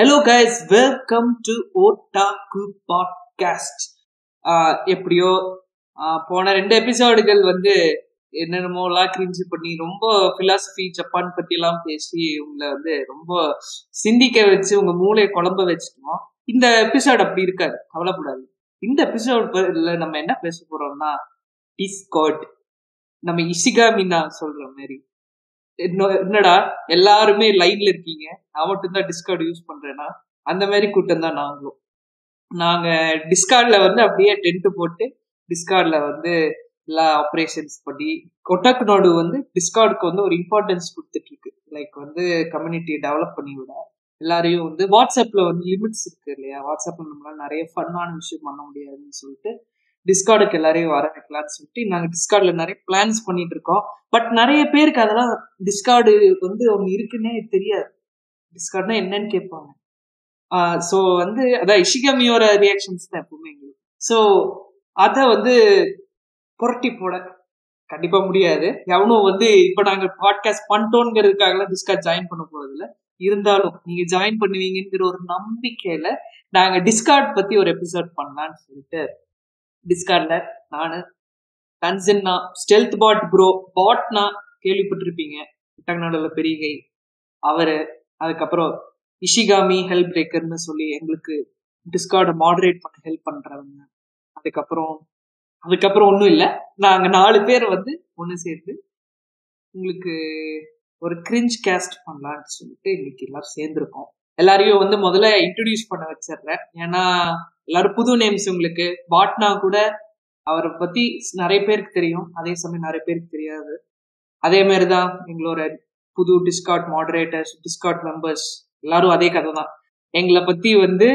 Hello guys welcome to otaku podcast எப்படியோ போன ரெண்டு எபிசோடுகள் வந்து என்னென்னமோலாம் கிரிஞ்சு பண்ணி ரொம்ப பிலாசபி ஜப்பான் பற்றியெல்லாம் பேசி உங்களை வந்து ரொம்ப சிந்திக்க வச்சு உங்கள் மூளையை குழம்ப வச்சுட்டோம். இந்த எபிசோடு அப்படி இருக்காது. கவலைப்படாது. இந்த எபிசோட்ல நம்ம என்ன பேச போறோம்னா டிஸ்காட் நம்ம இசிகாமினா சொல்ற மாதிரி. என்னடா எல்லாருமே லைன்ல இருக்கீங்க. நான் மட்டும் தான் டிஸ்கார்ட் யூஸ் பண்றேன்னா அந்த மாதிரி கூட்டம் தான் நாங்களும். நாங்க டிஸ்கார்ட்ல வந்து அப்படியே டென்ட் போட்டு டிஸ்கார்ட்ல வந்து எல்லா ஆப்ரேஷன்ஸ் பண்ணி கொட்டக் நாடு வந்து டிஸ்கார்டுக்கு வந்து ஒரு இம்பார்ட்டன்ஸ் கொடுத்துட்டு இருக்கு லைக் வந்து கம்யூனிட்டியை டெவலப் பண்ணி விட. எல்லாரையும் வந்து வாட்ஸ்அப்ல வந்து லிமிட்ஸ் இருக்கு இல்லையா? வாட்ஸ்அப்ல நம்மளால நிறைய ஃபன்னான விஷயம் பண்ண முடியாதுன்னு சொல்லிட்டு டிஸ்கார்டுக்கு எல்லாரையும் வர வைக்கலாம்னு சொல்லிட்டு நாங்கள் டிஸ்கார்ட்ல நிறைய பிளான்ஸ் பண்ணிட்டு இருக்கோம் பட் நிறைய பேருக்கு அதெல்லாம் டிஸ்கார்டு வந்து ஒன்று இருக்குன்னே தெரியாது. டிஸ்கார்ட்னா என்னன்னு கேட்பாங்க. ஸோ வந்து அதான் இஷிகமியோட ரியாக்ஷன்ஸ் தான் எப்பவுமே எங்களுக்கு. ஸோ அதை வந்து புரட்டி போட கண்டிப்பா முடியாது. எவனும் வந்து இப்போ நாங்க பாட்காஸ்ட் பண்ணிட்டோங்கிறதுக்காகலாம் டிஸ்கார்ட் ஜாயின் பண்ண போறதில்ல. இருந்தாலும் நீங்க ஜாயின் பண்ணுவீங்கிற ஒரு நம்பிக்கையில நாங்க டிஸ்கார்ட் பத்தி ஒரு எபிசோட் பண்ணலாம்னு சொல்லிட்டு டிஸ்கார்ட்ல நானு. தன்சன்னா ஸ்டெல்த் பாட் ப்ரோ பாட்னா கேள்விப்பட்டிருப்பீங்க. டக்னாடோல பெரிய கை. அவரு அதுக்கப்புறம் இஷிகாமி ஹெல்ப் பிரேக்கர்னு சொல்லி எங்களுக்கு டிஸ்கார்டை மாடரேட் பண்ண ஹெல்ப் பண்றவங்க. அதுக்கப்புறம் அதுக்கப்புறம் ஒன்றும் இல்லை. நாங்கள் நாலு பேர் வந்து ஒன்று சேர்ந்து உங்களுக்கு ஒரு கிரிஞ்ச் கேஸ்ட் பண்ணலான்னு சொல்லிட்டு இன்னைக்கு எல்லாரும் சேர்ந்துருக்கோம். எல்லாரையும் வந்து முதல்ல இன்ட்ரடியூஸ் பண்ண வச்சிடுறேன். ஏன்னா எல்லாரும் புது நேம்ஸ் உங்களுக்கு. பாட்னா கூட அவரை பத்தி நிறைய பேருக்கு தெரியும். அதே சமயம் நிறைய பேருக்கு தெரியாது. அதே மாதிரி தான் எங்களோட புது டிஸ்கார்ட் மாடரேட்டர்ஸ் டிஸ்கார்ட் மெம்பர்ஸ் எல்லாரும் அதே கதை தான். எங்களை பத்தி வந்து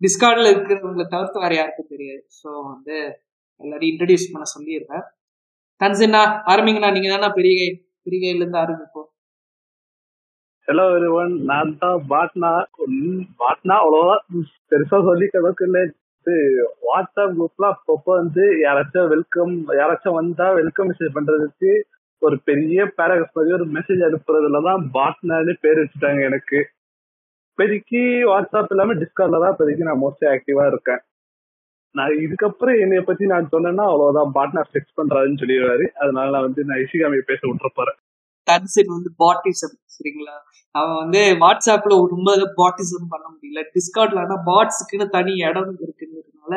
டிஸ்கார்ட்ல இருக்கிறவங்களை தவிர்த்து வேற யாருக்கும் தெரியாது. ஸோ வந்து எல்லாரையும் இன்ட்ரடியூஸ் பண்ண சொல்லிடுறேன். தன்சின்னா ஆரம்பிங்கண்ணா நீங்க தானே பெரிய பெரிய கையில இருந்து ஆரம்பிப்போம். ஹலோ எவ்ரிவன் நான் தான் பாட்னா. பாட்னா அவ்வளோதான். பெருசா சொல்லி அளவுக்கு இல்லை. இது வாட்ஸ்அப் குரூப்ல அப்பப்போ வந்து யாராச்சும் வெல்கம் யாராச்சும் வந்தா வெல்கம் மெசேஜ் பண்றதுக்கு ஒரு பெரிய பேராகிராஃப் மாதிரி ஒரு மெசேஜ் அனுப்புறதுல தான் பாட்னான்னு பேர் வச்சுட்டாங்க எனக்கு. இப்போதைக்கு வாட்ஸ்அப் இல்லாம டிஸ்கார்ட்ல தான் இப்போதைக்கு நான் மோஸ்ட்லி ஆக்டிவா இருக்கேன். நான் இதுக்கப்புறம் என்னைய பத்தி நான் சொன்னேன்னா அவ்வளவுதான் பாட்னா ஃபிக்ஸ் பண்றாருன்னு சொல்லிடுவாரு. அதனால நான் வந்து நான் இசிகாமியை பேச விட்டுற கன்சென்ட் வந்து பாட்டிசம் சரிங்களா? அவன் வந்து வாட்ஸ்அப்ல ரொம்ப பாட்டிசம் பண்ண முடியல. டிஸ்கார்ட்ல ஆனா பாட்ஸுக்குன்னு தனி இடம் இருக்குங்கிறதுனால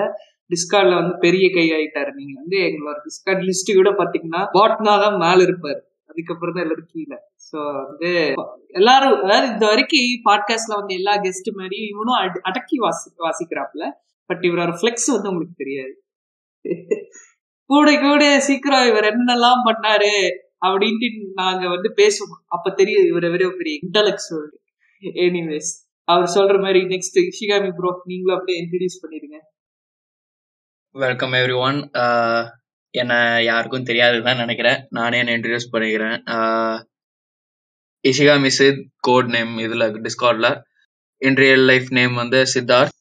டிஸ்கார்ட்ல வந்து பெரிய கை ஆயிட்டாரு. நீங்க வந்து எங்களோட டிஸ்கார்ட் லிஸ்ட் கூட பாத்தீங்கன்னா பாட்னா தான் மேல இருப்பாரு. அதுக்கப்புறம் தான் எல்லாரும் கீழே. ஸோ வந்து எல்லாரும் அதாவது இந்த வரைக்கும் பாட்காஸ்ட்ல வந்து எல்லா கெஸ்ட் மாதிரி இவனும் அட- அடக்கி வாசி வாசிக்கிறாப்ல பட் இவரோட ஃபிளெக்ஸ் வந்து உங்களுக்கு தெரியாது. கூட கூட சீக்கிரம் இவர் என்னெல்லாம் பண்ணாரு? அப்படின்ட்டு நாங்க வந்து பேசுவோம். அப்ப தெரியுது இவரை விட பெரிய இன்டலெக்சுவல் எனிவேஸ் அவர் சொல்ற மாதிரி நெக்ஸ்ட் ஷிகாமி ப்ரோ நீங்களும் அப்படியே இன்ட்ரடியூஸ் பண்ணிருங்க வெல்கம் எவ்ரி ஒன் என்ன யாருக்கும் தெரியாதுன்னு நினைக்கிறேன். நானே என்ன இன்ட்ரடியூஸ் பண்ணிக்கிறேன். இஷிகா மிஸ் கோட் நேம் இதுல டிஸ்கார்ட்ல இன் ரியல் லைஃப் நேம் வந்து சித்தார்த்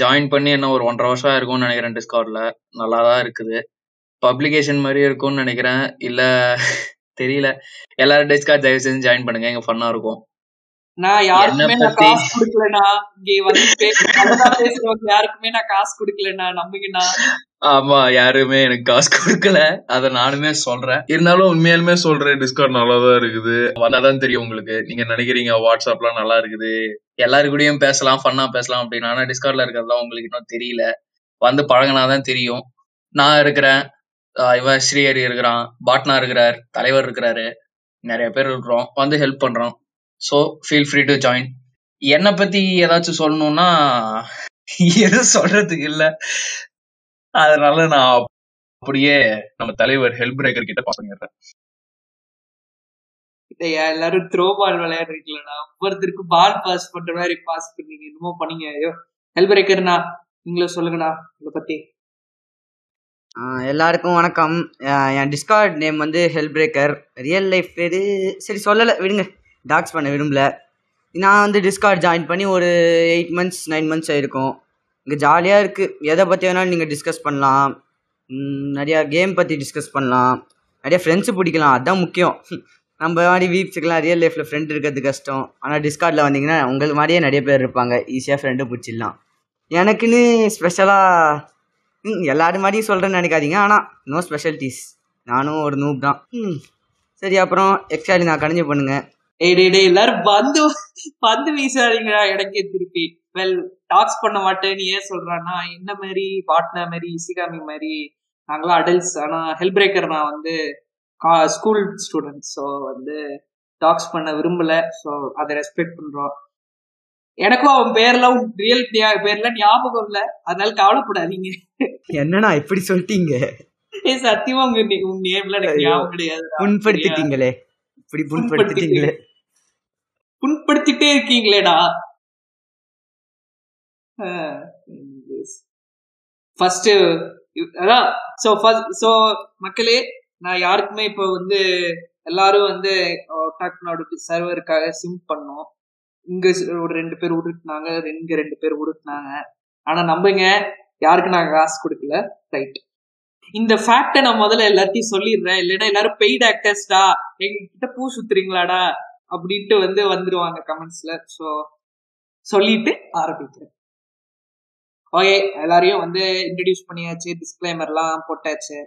ஜாயின் uh, பண்ணி என்ன ஒரு ஒன்றரை வருஷம் இருக்கும்னு நினைக்கிறேன் டிஸ்கார்ட்ல நல்லா தான் இருக்குது. பப்ளிகேஷன் மாதிரி இருக்கும்னு நினைக்கிறேன். இல்ல தெரியல. எல்லாரும் டிஸ்கார்ட் தயவு செஞ்சு ஜாயின் பண்ணுங்க. எங்க ஃபன்னா இருக்கும். நான் யாருக்குமே என்னை நான் பத்தி- காசு கொடுக்கலண்ணா. இங்க வந்து பே- நல்லா பேசுறவங்க யாருக்குமே நான் காசு கொடுக்கலண்ணா. நம்புங்கண்ணா. ஆமா யாருமே எனக்கு காசு கொடுக்கல. அத நானுமே சொல்றேன். இருந்தாலும் உண்மையாலுமே சொல்றேன். டிஸ்கார்ட் நல்லா தான் இருக்குது. வந்தாதான் தெரியும் உங்களுக்கு. நீங்க நினைக்கிறீங்க வாட்ஸ்அப்லாம் நல்லா இருக்குது. எல்லாரு கூடயும் பேசலாம் ஃபன்னா பேசலாம் அப்படின்னு. ஆனா டிஸ்கார்ட்ல இருக்கிறதுலாம் உங்களுக்கு இன்னும் தெரியல. வந்து பழகினாதான் தெரியும். நான் இருக்கிறேன். இவன் ஸ்ரீஹரி இருக்கிறான் பாட்னா இருக்கிறார் தலைவர் இருக்கிறாரு நிறைய பேர் இருக்கிறோம் வந்து ஹெல்ப் பண்றோம். So feel free to join என்னை பத்தி ஏதாச்சும் சொல்லணும்னா எதுவும் சொல்றதுக்கு இல்ல. அதனால நான் அப்படியே நம்ம தலைவர் ஹெல்ப் பிரேக்கர் கிட்ட பாஸ் பண்ணிடுறேன். எல்லாரும் த்ரோ பால் விளையாடுறீங்களா ஒவ்வொருத்தருக்கும் பால் பாஸ் பண்ற மாதிரி பாஸ் பண்ணீங்க. என்னமோ பண்ணீங்க. ஐயோ ஹெல்ப் பிரேக்கர்னா நீங்களும் சொல்லுங்கண்ணா இதை பத்தி. எல்லாருக்கும் வணக்கம். என் டிஸ்கார்ட் நேம் வந்து ஹெல் பிரேக்கர் ரியல் லைஃப் பேர் சரி சொல்லலை. விடுங்க. டாக்ஸ் பண்ண விரும்பல. நான் வந்து டிஸ்கார்ட் ஜாயின் பண்ணி ஒரு எயிட் மந்த்ஸ் நைன் மந்த்ஸ் ஆயிருக்கும். இங்கே ஜாலியாக இருக்குது எதை பற்றி வேணாலும் நீங்கள் டிஸ்கஸ் பண்ணலாம். நிறையா கேம் பற்றி டிஸ்கஸ் பண்ணலாம். நிறையா ஃப்ரெண்ட்ஸு பிடிக்கலாம். அதுதான் முக்கியம். நம்ம மாதிரி வீப்ஸுக்கெல்லாம் ரியல் லைஃப்பில் ஃப்ரெண்ட் இருக்கிறது கஷ்டம். ஆனால் டிஸ்கார்டில் வந்தீங்கன்னா உங்களுக்கு மாதிரியே நிறைய பேர் இருப்பாங்க. ஈஸியாக ஃப்ரெண்டு பிடிச்சிடலாம். எனக்குன்னு ஸ்பெஷலாக எல்லாரும் மாதிரியும் சொல்கிறேன்னு நினைக்காதீங்க. ஆனால் நோ ஸ்பெஷாலிட்டிஸ் நானும் ஒரு நூப் தான். ம். சரி அப்புறம் எக்ஸ்ட்ரா நான் கணிஞ்சு பண்ணுங்க. ஏய் டே டே எல்லாரும் பந்து பந்து வீசாதீங்களா இடக்கே திருப்பி. வெல் டாக்ஸ் பண்ண மாட்டேன்னு ஏன் சொல்றான்னா என்ன மாதிரி பாட்னா மாதிரி இசிகாமி மாதிரி. நாங்களாம் அடல்ட்ஸ் ஆனால் ஹெல்ப் பிரேக்கர் நான் வந்து ஸ்கூல் ஸ்டூடெண்ட் ஸோ வந்து டாக்ஸ் பண்ண விரும்பல. ஸோ அதை ரெஸ்பெக்ட் பண்ணுறோம் எனக்கும் அவன் பேர்லாம் ரியல் பேர்லாம் ஞாபகம் இல்ல. அதனால கவலைப்படாதீங்க. என்னண்ணா இப்படி சொல்லிட்டீங்க? ஏ சத்தியமா உங்க உங்க நேம்ல எனக்கு. ஞாபகம் கிடையாது. புண்படுத்திட்டீங்களே. இப்படி புண்படுத்திட்டீங்களே. புண்படுத்திட்டே இருக்கீங்களேடா. ஃபர்ஸ்ட் அதான் ஸோ ஸோ மக்களே நான் யாருக்குமே இப்போ வந்து எல்லாரும் வந்து டாக்னோட சர்வருக்காக சிம் பண்ணோம். இங்க ஒரு ரெண்டு பேர் உருட்டுனாங்க இங்க ரெண்டு பேர் உருட்டுனாங்க. ஆனா நம்புங்க யாருக்கு நாங்க காசு கொடுக்கல. ரைட் இந்த ஃபேக்டை நான் முதல்ல எல்லாத்தையும் சொல்லிடுறேன். இல்லைன்னா எல்லாரும் பெய்ட் ஆக்டர்ஸ்டா எங்ககிட்ட பூ சுத்துறீங்களாடா அப்படின்ட்டு வந்து வந்துருவாங்க கமெண்ட்ஸ்ல ஸோ சொல்லிட்டு ஆரம்பிக்கிறேன். ஓகே எல்லாரையும் வந்து இன்ட்ரடியூஸ் பண்ணியாச்சு டிஸ்க்ளைமர்லாம் போட்டாச்சு.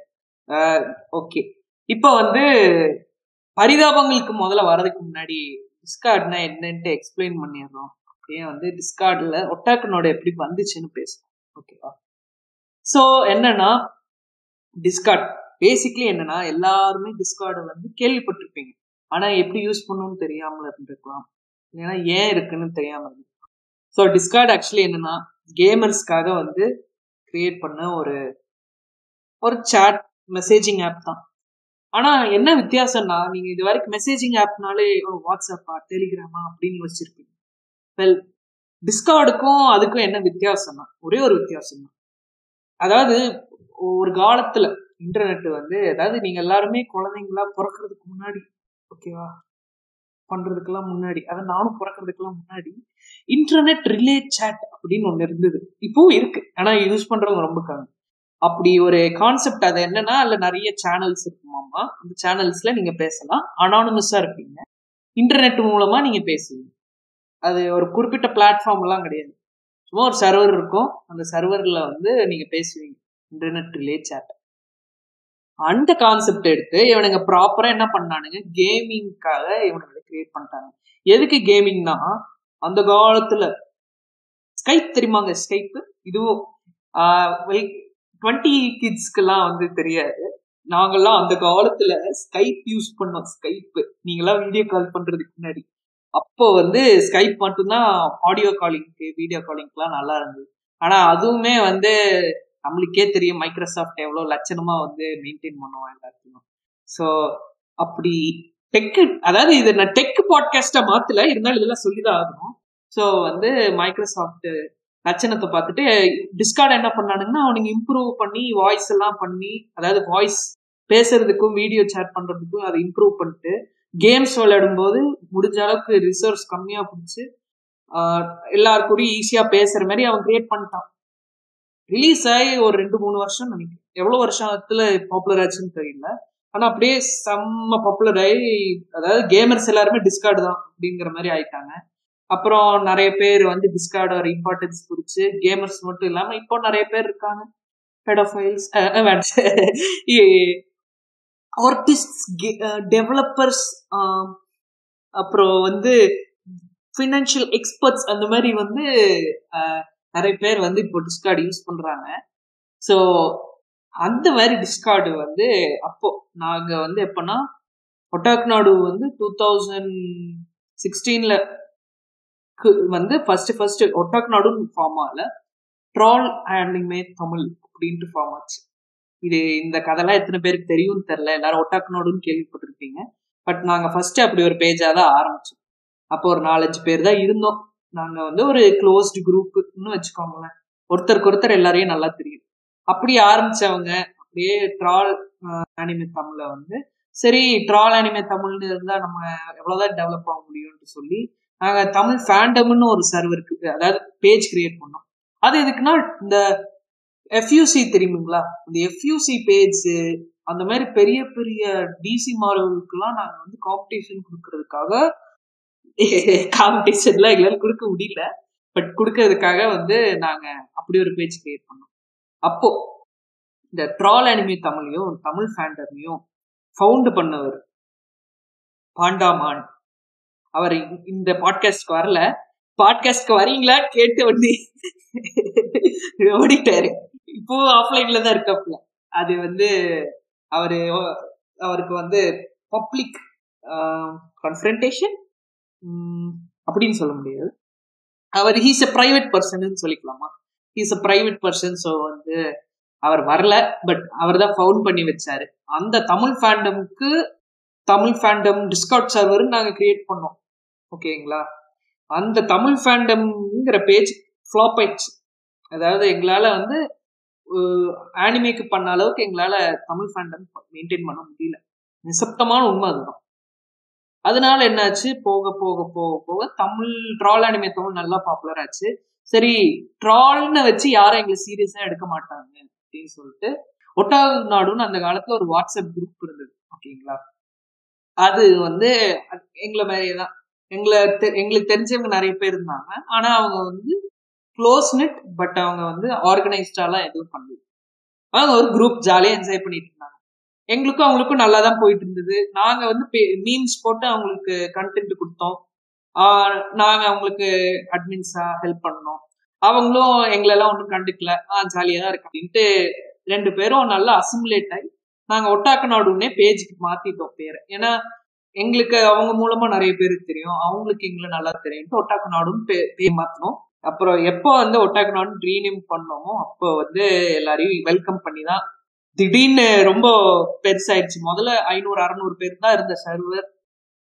ஓகே இப்போ வந்து பரிதாபங்களுக்கு முதல்ல வர்றதுக்கு முன்னாடி டிஸ்கார்ட்னா என்னன்ட்டு எக்ஸ்பிளைன் பண்ணிடுறோம். அப்படியே வந்து டிஸ்கார்டில் ஒட்டாக்கனோட எப்படி வந்துச்சுன்னு பேசுவோம். ஓகேவா ஸோ என்னன்னா டிஸ்கார்ட் பேசிக்லி என்னன்னா எல்லாருமே டிஸ்கார்டை வந்து கேள்விப்பட்டிருப்பீங்க. ஆனால் எப்படி யூஸ் பண்ணணும்னு தெரியாமல் இருந்திருக்கலாம். ஏன்னா ஏன் இருக்குன்னு தெரியாமல் இருந்திருக்கலாம். ஸோ டிஸ்கார்ட் ஆக்சுவலி என்னன்னா கேமர்ஸ்க்காக வந்து கிரியேட் பண்ண ஒரு ஒரு சாட் மெசேஜிங் ஆப் தான். ஆனா என்ன வித்தியாசம்னா நீங்க இது வரைக்கும் மெசேஜிங் ஆப்னாலே வாட்ஸ்அப்பா டெலிகிராமா அப்படின்னு யோசிச்சிருப்பீங்க வெல் டிஸ்கார்டுக்கும் அதுக்கும் என்ன வித்தியாசம்னா ஒரே ஒரு வித்தியாசம் தான் அதாவது ஒரு காலத்துல இன்டர்நெட் வந்து அதாவது நீங்க எல்லாருமே குழந்தைங்களா பிறக்கிறதுக்கு முன்னாடி ஓகேவா பண்றதுக்கெல்லாம் முன்னாடி அதை நானும் பிறக்கிறதுக்கெல்லாம் முன்னாடி இன்டர்நெட் ரிலே சேட் அப்படின்னு ஒன்று இருந்தது. இப்பவும் இருக்கு. ஆனா யூஸ் பண்றவங்க ரொம்ப கம்மி. அப்படி ஒரு கான்செப்ட் அது என்னன்னா அதுல நிறைய சேனல்ஸ் இருக்குமாமா? அந்த சேனல்ஸ்ல நீங்க பேசலாம். அனானமஸா இருப்பீங்க. இன்டர்நெட் மூலமா நீங்க பேசுவீங்க. அது ஒரு குறிப்பிட்ட பிளாட்ஃபார்ம் எல்லாம் கிடையாது. சும்மா ஒரு சர்வர் இருக்கும். அந்த சர்வர்ல வந்து நீங்க பேசுவீங்க. இன்டர்நெட் ரிலே சேட் அந்த கான்செப்ட் எடுத்து இவனுங்க ப்ராப்பரா என்ன பண்ணானுங்க? கேமிங்காக இவனுங்களை கிரியேட் பண்ணிட்டாங்க. எதுக்கு கேமிங்னா அந்த காலத்துல ஸ்கைப் தெரியுமாங்க? ஸ்கைப் இதுவும் டுவெண்ட்டி கிட்ஸ்க்கெல்லாம் வந்து தெரியாது. நாங்கெல்லாம் அந்த காலத்துல ஸ்கைப் யூஸ் பண்ணோம் ஸ்கைப் நீங்கெல்லாம் வீடியோ கால் பண்றதுக்கு முன்னாடி. அப்போ வந்து ஸ்கைப் மட்டும்தான் ஆடியோ காலிங்க்கு வீடியோ காலிங்க்குலாம் நல்லா இருந்தது. ஆனா அதுவுமே வந்து நம்மளுக்கே தெரியும் மைக்ரோசாஃப்ட் எவ்வளோ லட்சணமா வந்து மெயின்டைன் பண்ணுவோம் எல்லாத்தையும் ஸோ அப்படி டெக்கு அதாவது இது நான் டெக் பாட்காஸ்டா மாத்தல இருந்தாலும் இதெல்லாம் சொல்லிதான் ஆகணும். ஸோ வந்து மைக்ரோசாஃப்ட் லட்சணத்தை பார்த்துட்டு டிஸ்கார்ட் என்ன பண்ணானுங்கன்னா அவனுங்க இம்ப்ரூவ் பண்ணி வாய்ஸ் எல்லாம் பண்ணி அதாவது வாய்ஸ் பேசுறதுக்கும் வீடியோ சேட் பண்றதுக்கும் அதை இம்ப்ரூவ் பண்ணிட்டு கேம்ஸ் விளையாடும் போது முடிஞ்ச அளவுக்கு ரிசோர்ஸ் கம்மியா பிடிச்சி எல்லாருக்கூடயும் ஈஸியா பேசுற மாதிரி அவன் கிரியேட் பண்ணிட்டான். ரிலீஸ் ஆகி ஒரு ரெண்டு மூணு வருஷம் நினைக்கிறேன். எவ்வளவு வருஷத்துல பாப்புலர் ஆச்சுன்னு தெரியல. ஆனா அப்படியே செம்ம பாப்புலர் ஆகி அதாவது கேமர்ஸ் எல்லாருமே டிஸ்கார்டு தான் அப்படிங்கிற மாதிரி ஆயிட்டாங்க. அப்புறம் நிறைய பேர் வந்து டிஸ்கார்டோட இம்பார்ட்டன்ஸ் குறிச்சு கேமர்ஸ் மட்டும் இல்லாம இப்போ நிறைய பேர் இருக்காங்க. பெடோஃபைல்ஸ் ஆர்டிஸ்ட் டெவலப்பர்ஸ் அப்புறம் வந்து ஃபினான்ஷியல் எக்ஸ்பர்ட்ஸ் அந்த மாதிரி வந்து நிறைய பேர் வந்து இப்போ டிஸ்கார்டு யூஸ் பண்றாங்க. ஸோ அந்த மாதிரி டிஸ்கார்டு வந்து அப்போ நாங்கள் வந்து எப்போனா ஒட்டாக்நாடு வந்து டூ தௌசண்ட் சிக்ஸ்டீன்ல வந்து ஃபர்ஸ்ட் ஃபர்ஸ்ட் ஒட்டாக் நாடுன்னு ஃபார்ம் ஆகல ட்ரால் அனிமே தமிழ் அப்படின்ட்டு ஃபார்ம் ஆச்சு. இது இந்த கதைலாம் எத்தனை பேருக்கு தெரியும்னு தெரில எல்லாரும் ஒட்டாக் நாடுன்னு கேள்விப்பட்டிருப்பீங்க. பட் நாங்கள் ஃபர்ஸ்ட் அப்படி ஒரு பேஜாக தான் ஆரம்பிச்சோம். அப்போ ஒரு நாலஞ்சு பேர் தான் இருந்தோம். நாங்கள் வந்து ஒரு க்ளோஸ்டு குரூப்புன்னு வச்சுக்கோங்களேன். ஒருத்தருக்கு ஒருத்தர் எல்லாரையும் நல்லா தெரியும். அப்படி ஆரம்பிச்சவங்க அப்படியே ட்ரால் அனிமே தமிழை வந்து சரி ட்ரால் அனிமே தமிழ்னு இருந்தால் நம்ம எவ்வளோதான் டெவலப் ஆக முடியும்னு சொல்லி தமிழ் ஃபேண்டம்னு ஒரு சர்வருக்கு அதாவது பேஜ் கிரியேட் பண்ணோம். அது எதுக்குன்னா இந்த எஃப்யூசி தெரியுங்களா இந்த எஃப்யூசி பேஜ் அந்த மாதிரி பெரிய பெரிய டிசி மாணவர்களுக்குலாம் நாங்கள் வந்து காம்படிஷன் கொடுக்கறதுக்காக காம்படிஷன்லாம் எங்களால கொடுக்க முடியல. பட் கொடுக்கறதுக்காக வந்து நாங்கள் அப்படி ஒரு பேஜ் கிரியேட் பண்ணோம். அப்போ இந்த ட்ரால் அனிமே தமிழையும் தமிழ் ஃபேண்டமையும் ஃபவுண்டு பண்ணவர் பாண்டாமான். அவர் இந்த பாட்காஸ்ட்க்கு வரல. பாட்காஸ்ட்க்கு வரீங்களா? கேட்டு வண்டி ஓடிட்டாரு. இப்போ ஆஃப்லைன்ல தான் இருக்காப்ல அது வந்து அவரு அவருக்கு வந்து பப்ளிக் கன்ஃபரன்டேஷன் அப்படின்னு சொல்ல முடியாது. அவர் he's a private person சொல்லிக்கலாமா? He's a private person so வந்து அவர் வரல பட் அவர் தான் ஃபவுண்ட் பண்ணி வச்சாரு. அந்த தமிழ் ஃபேண்டமுக்கு தமிழ் ஃபேண்டம் டிஸ்கவுட் சர்வர் நாங்கள் கிரியேட் பண்ணோம். ஓகேங்களா அந்த தமிழ் ஃபேண்டம்ங்கிற பேஜ் ஃப்ளாப் ஆயிடுச்சு. அதாவது எங்களால் வந்து ஆனிமேக்கு பண்ண அளவுக்கு எங்களால் தமிழ் ஃபேண்டம் மெயின்டைன் பண்ண முடியல. நிசப்தமான உண்மை அதுதான். அதனால என்னாச்சு? போக போக போக போக தமிழ் ட்ரால் அனிமே தமிழ் நல்லா பாப்புலர் ஆச்சு. சரி ட்ரால்னு வச்சு யாரும் எங்களை சீரியஸா எடுக்க மாட்டாங்க அப்படின்னு சொல்லிட்டு ஒட்டாவது நாடுன்னு அந்த காலத்துல ஒரு வாட்ஸ்அப் குரூப் இருந்தது. ஓகேங்களா அது வந்து எங்களை மாதிரியே தான். எங்களை தெ- எங்களுக்கு தெரிஞ்சவங்க நிறைய பேர் இருந்தாங்க. ஆனா அவங்க வந்து க்ளோஸ் நெட் பட் அவங்க வந்து ஆர்கனைஸ்டாலாம் எதுவும் பண்ணல. அவங்க ஒரு குரூப் ஜாலியாக என்ஜாய் பண்ணிட்டு இருந்தாங்க. எங்களுக்கும் அவங்களுக்கும் நல்லா தான் போயிட்டு இருந்தது. நாங்க வந்து மீன்ஸ் போட்டு அவங்களுக்கு கண்டென்ட் கொடுத்தோம். நாங்கள் நாங்க அவங்களுக்கு அட்மின்ஸா ஹெல்ப் பண்ணோம். அவங்களும் எங்களெல்லாம் ஒன்றும் கண்டுக்கல. ஆ ஜாலியாக தான் இருக்கு அப்படின்ட்டு ரெண்டு பேரும் நல்லா அசிமுலேட் ஆகி நாங்கள் ஒட்டாக்க நாடுன்னே பேஜுக்கு மாத்திட்டோம் பேரை. ஏன்னா எங்களுக்கு அவங்க மூலமா நிறைய பேருக்கு தெரியும். அவங்களுக்கு எங்களை நல்லா தெரியும். ஒட்டாக்கு நாடும் பே அப்புறம் எப்போ வந்து ஒட்டாக்கு நாடும் ரீநேம் பண்ணோமோ அப்போ வந்து எல்லாரையும் வெல்கம் பண்ணி தான் திடீர்னு ரொம்ப பெருசாயிடுச்சு. முதல்ல ஐநூறு அறநூறு பேர் தான் இருந்த சர்வர்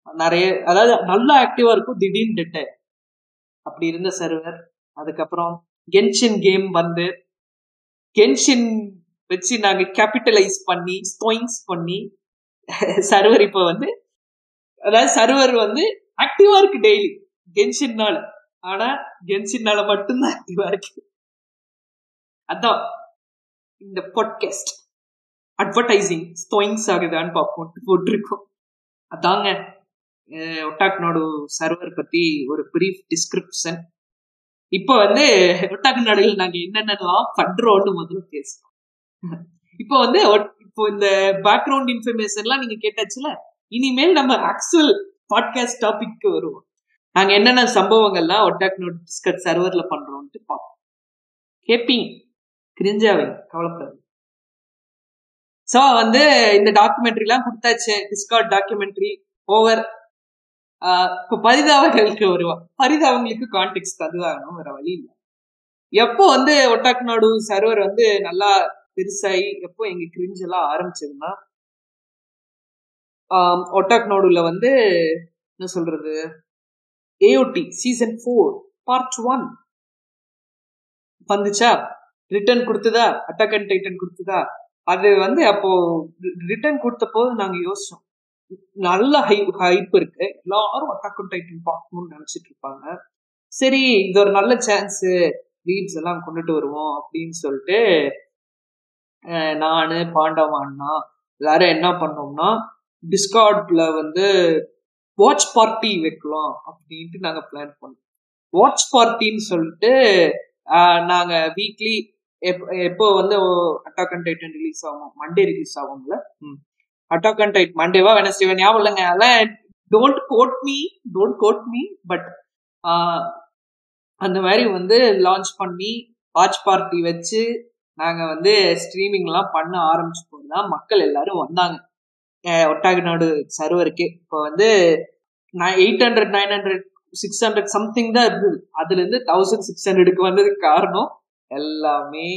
நிறைய அதாவது நல்லா ஆக்டிவா இருக்கும். திடீர்னு டெட் அப்படி இருந்த சர்வர் அதுக்கப்புறம் கென்ஷின் கேம் வந்து கென்ஷின் வச்சு நாங்க கேபிட்டலைஸ் பண்ணி ஸ்டோயிங்ஸ் பண்ணி சர்வர் இப்போ வந்து அதாவது சர்வர் வந்து ஆக்டிவா இருக்கு டெய்லி கென்ஷின்னால ஆனா கென்ஷின்னால மட்டும்தான் ஆக்டிவா இருக்கு. அதான். இந்த பாட்காஸ்ட் அட்வர்டைசிங் ஸ்டோயிங்ஸ் ஆகுதான்னு பார்ப்போம். போட்டிருக்கோம். அதாங்க. ஒட்டாக் நாடு சர்வர் பத்தி ஒரு பிரீஃப் டிஸ்கிரிப்ஷன் இப்போ வந்து ஒட்டாக்கு நாடுகள் நாங்க என்னென்னலாம் பண்றோம்னு முதல்ல பேசுறோம் இப்போ வந்து இப்போ இந்த பேக்ரவுண்ட் இன்ஃபர்மேஷன்லாம் நீங்க கேட்டாச்சுல? இனிமேல் நம்ம ஆக்சுவல் பாட்காஸ்ட் டாபிக் வருவோம். நாங்க என்னென்ன சம்பவங்கள்லாம் ஒட்டாக் நோட் டிஸ்கட் சர்வர்ல பண்றோம்ட்டு பார்ப்போம். கேப்பீங்க? கிரிஞ்சாவை கவலைப்படாது சோ வந்து இந்த டாக்குமெண்ட்ரிலாம் கொடுத்தாச்சு. டிஸ்கார்ட் டாக்குமெண்ட்ரி ஓவர் இப்போ பரிதாபங்களுக்கு வருவா பரிதாபங்களுக்கு கான்டெக்ட் அதுவாகணும் வேற வழி இல்லை. எப்போ வந்து ஒட்டாக் நாடு சர்வர் வந்து நல்லா பெருசாகி எப்போ எங்க கிரிஞ்செல்லாம் ஆரம்பிச்சதுன்னா ஒட்டாக் நாடுல வந்து என்ன சொல்றது? AOT season four part one வந்துச்சா? ரிட்டர்ன் கொடுத்ததா? அட்டாக் அண்ட் டைட்டன் கொடுத்ததா? அது வந்து அப்போ ரிட்டர்ன் கொடுத்த போது நாங்க யோசிச்சோம். நல்ல ஹை ஹைப் இருக்கு. எல்லாரும் அட்டாக் அண்ட் டைட்டன் பார்க்கணும்னு நினைச்சிட்டு இருப்பாங்க. சரி இது ஒரு நல்ல சான்ஸ் ரீல்ஸ் எல்லாம் கொண்டுட்டு வருவோம் அப்படின்னு சொல்லிட்டு நான் நானு அண்ணா எல்லாரும் என்ன பண்ணோம்னா டிஸ்கார்ட்ல வந்து வாட்ச் பார்ட்டி வைக்கலாம் அப்படின்ட்டு நாங்க பிளான் பண்ணோம். வாட்ச் பார்ட்டின்னு சொல்லிட்டு நாங்க வீக்லி எப்போ வந்து அட்டாக் அண்ட் டைட்டன் ரிலீஸ் ஆகும்? மண்டே ரிலீஸ் ஆகும்ல? அட்டாக் அண்ட் டைட் மண்டேவா வெனஸ்டேவா ஞாபகம் இல்லைங்க. அதெல்லாம் don't quote me don't quote me but அந்த மாதிரி வந்து லான்ச் பண்ணி வாட்ச் பார்ட்டி வச்சு நாங்க வந்து ஸ்ட்ரீமிங்லாம் பண்ண ஆரம்பிச்ச போதுதான் மக்கள் எல்லாரும் வந்தாங்க. ஒட்டாக நாடு சர்வருக்கு இப்போ வந்து நான் eight hundred nine hundred six hundred something தான் இருந்தது. அதுல இருந்து தௌசண்ட் சிக்ஸ் ஹண்ட்ரடுக்கு வந்ததுக்கு காரணம் எல்லாமே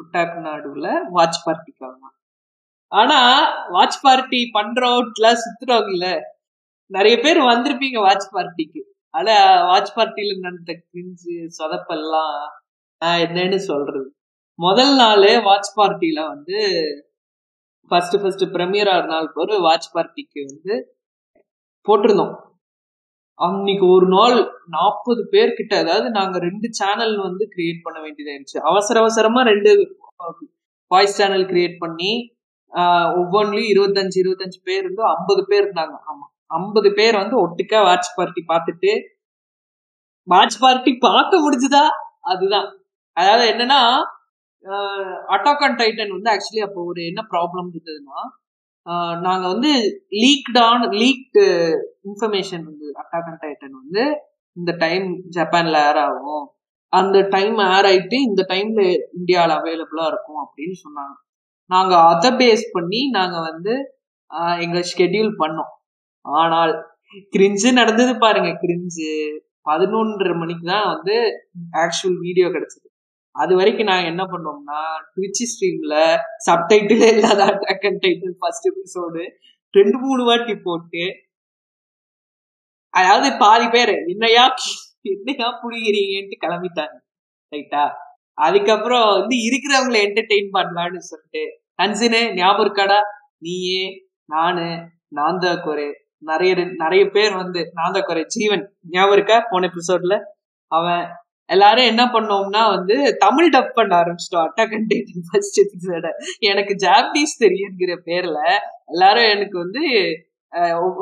புட்டாக் நாடுல வாட்ச் பார்ட்டிக்காக தான். ஆனா வாட்ச் பார்ட்டி பண்றோம்ல சுத்துறவங்கல்ல நிறைய பேர் வந்திருப்பீங்க வாட்ச் பார்ட்டிக்கு ஆனா வாட்ச் பார்ட்டியில நடந்த கிரிஞ்சு சொதப்பெல்லாம் நான் என்னன்னு சொல்றது. முதல் நாள் வாட்ச் பார்ட்டியில வந்து ஃபர்ஸ்ட் ஃபர்ஸ்ட் ப்ரீமியர் ஆறு நாள் ஒரு வாட்ச் பார்ட்டிக்கு வந்து போட்டிருந்தோம். அன்னைக்கு ஒரு நாள் நாற்பது பேர்கிட்ட அதாவது நாங்க ரெண்டு சேனல் வந்து கிரியேட் பண்ண வேண்டியதாயிருச்சு அவசர அவசரமா ரெண்டு வாய்ஸ் சேனல் கிரியேட் பண்ணி ஆஹ் இருபத்தஞ்சு இருபத்தஞ்சு பேர் இருந்து ஐம்பது பேர் இருந்தாங்க. ஆமா. ஐம்பது பேர் வந்து ஒட்டுக்கா வாட்ச் பார்ட்டி பார்த்துட்டு வாட்ச் பார்ட்டி பார்க்க முடிஞ்சுதா? அதுதான். அதாவது என்னன்னா அட்டாக்கன் டைட்டன் வந்து ஆக்சுவலி அப்போ ஒரு என்ன ப்ராப்ளம் இருந்ததுன்னா நாங்கள் வந்து லீக்டான் லீக்டு இன்ஃபர்மேஷன் வந்து அட்டாக்கன் டைட்டன் வந்து இந்த டைம் ஜப்பான்ல ஏர் ஆகும். அந்த டைம் ஏர் ஆயிட்டு இந்த டைம்ல இந்தியாவில் அவைலபிளா இருக்கும் அப்படின்னு சொன்னாங்க. நாங்கள் அதை பேஸ் பண்ணி நாங்கள் வந்து ஆஹ் எங்க ஷெட்யூல் பண்ணோம். ஆனால் கிரிஞ்சு நடந்தது பாருங்க கிரிஞ்சு பதினொன்றரை மணிக்கு தான் வந்து ஆக்சுவல் வீடியோ கிடைச்சது. அது வரைக்கும் நாங்க என்ன பண்ணோம்னா ட்விட்ச் ஸ்ட்ரீம்ல சப்டைட்டில் இல்லாத attack and title first episode ரெண்டு மூணு வாட்டி போட்டு அதாவது பாதி பேர் என்னையா என்னையா புடிக்கிறீங்கன்ட்டு கிளம்பிட்டாங்க. ரைட்டா அதுக்கப்புறம் வந்து இருக்கிறவங்களை என்டர்டெயின் பண்ணலான்னு சொல்லிட்டு நன்சினு ஞாபகம் இருக்காடா? நீயே நானு நாந்தா குறை நிறைய நிறைய பேர் வந்து நாந்தா குறை ஜீவன் ஞாபகம் இருக்கா? போன எபிசோட்ல அவன் எல்லாரும் என்ன பண்ணோம்னா வந்து தமிழ் டப் பண்ண ஆரம்பிச்சிட்டோம். அட்டாக் அண்ட் ஃபர்ஸ்ட் எபிசோட எனக்கு ஜாப்பனீஸ் தெரியுங்கிற பேர்ல எல்லாரும் எனக்கு வந்து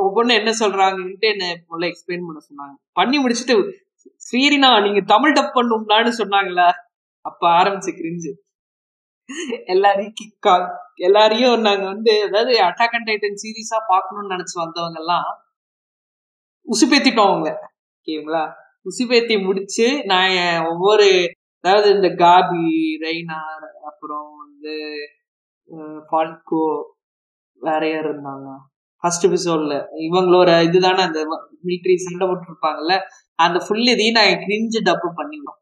ஒவ்வொன்றும் என்ன சொல்றாங்கன்ட்டு என்ன முதல்ல எக்ஸ்பிளைன் பண்ண சொன்னாங்க. பண்ணி முடிச்சுட்டு ஸ்ரீரினா நீங்க தமிழ் டப் பண்ணும்லான்னு சொன்னாங்களா? அப்ப ஆரம்பிச்சு கிரிஞ்சு எல்லாரையும் கிக்கா எல்லாரையும் நாங்க வந்து அதாவது அட்டாக் அண்ட் டைட்டன் சீரீஸா பாக்கணும்னு நினைச்சு வந்தவங்க எல்லாம் உசுப்பேத்திட்டோம் அவங்க ஓகேங்களா? உசுப்பேத்தி முடிச்சு நான் என் ஒவ்வொரு அதாவது இந்த காபி ரெய்னார் அப்புறம் வந்து ஃபால்கோ வேற யார் இருந்தாங்க? ஃபர்ஸ்ட் எபிசோட்ல இவங்களோட இதுதானே அந்த மிலிட்ரி சண்டை போட்டுருப்பாங்கல்ல அந்த ஃபுல் இதையும் நான் கிரிஞ்சு டப்பு பண்ணிடுவோம்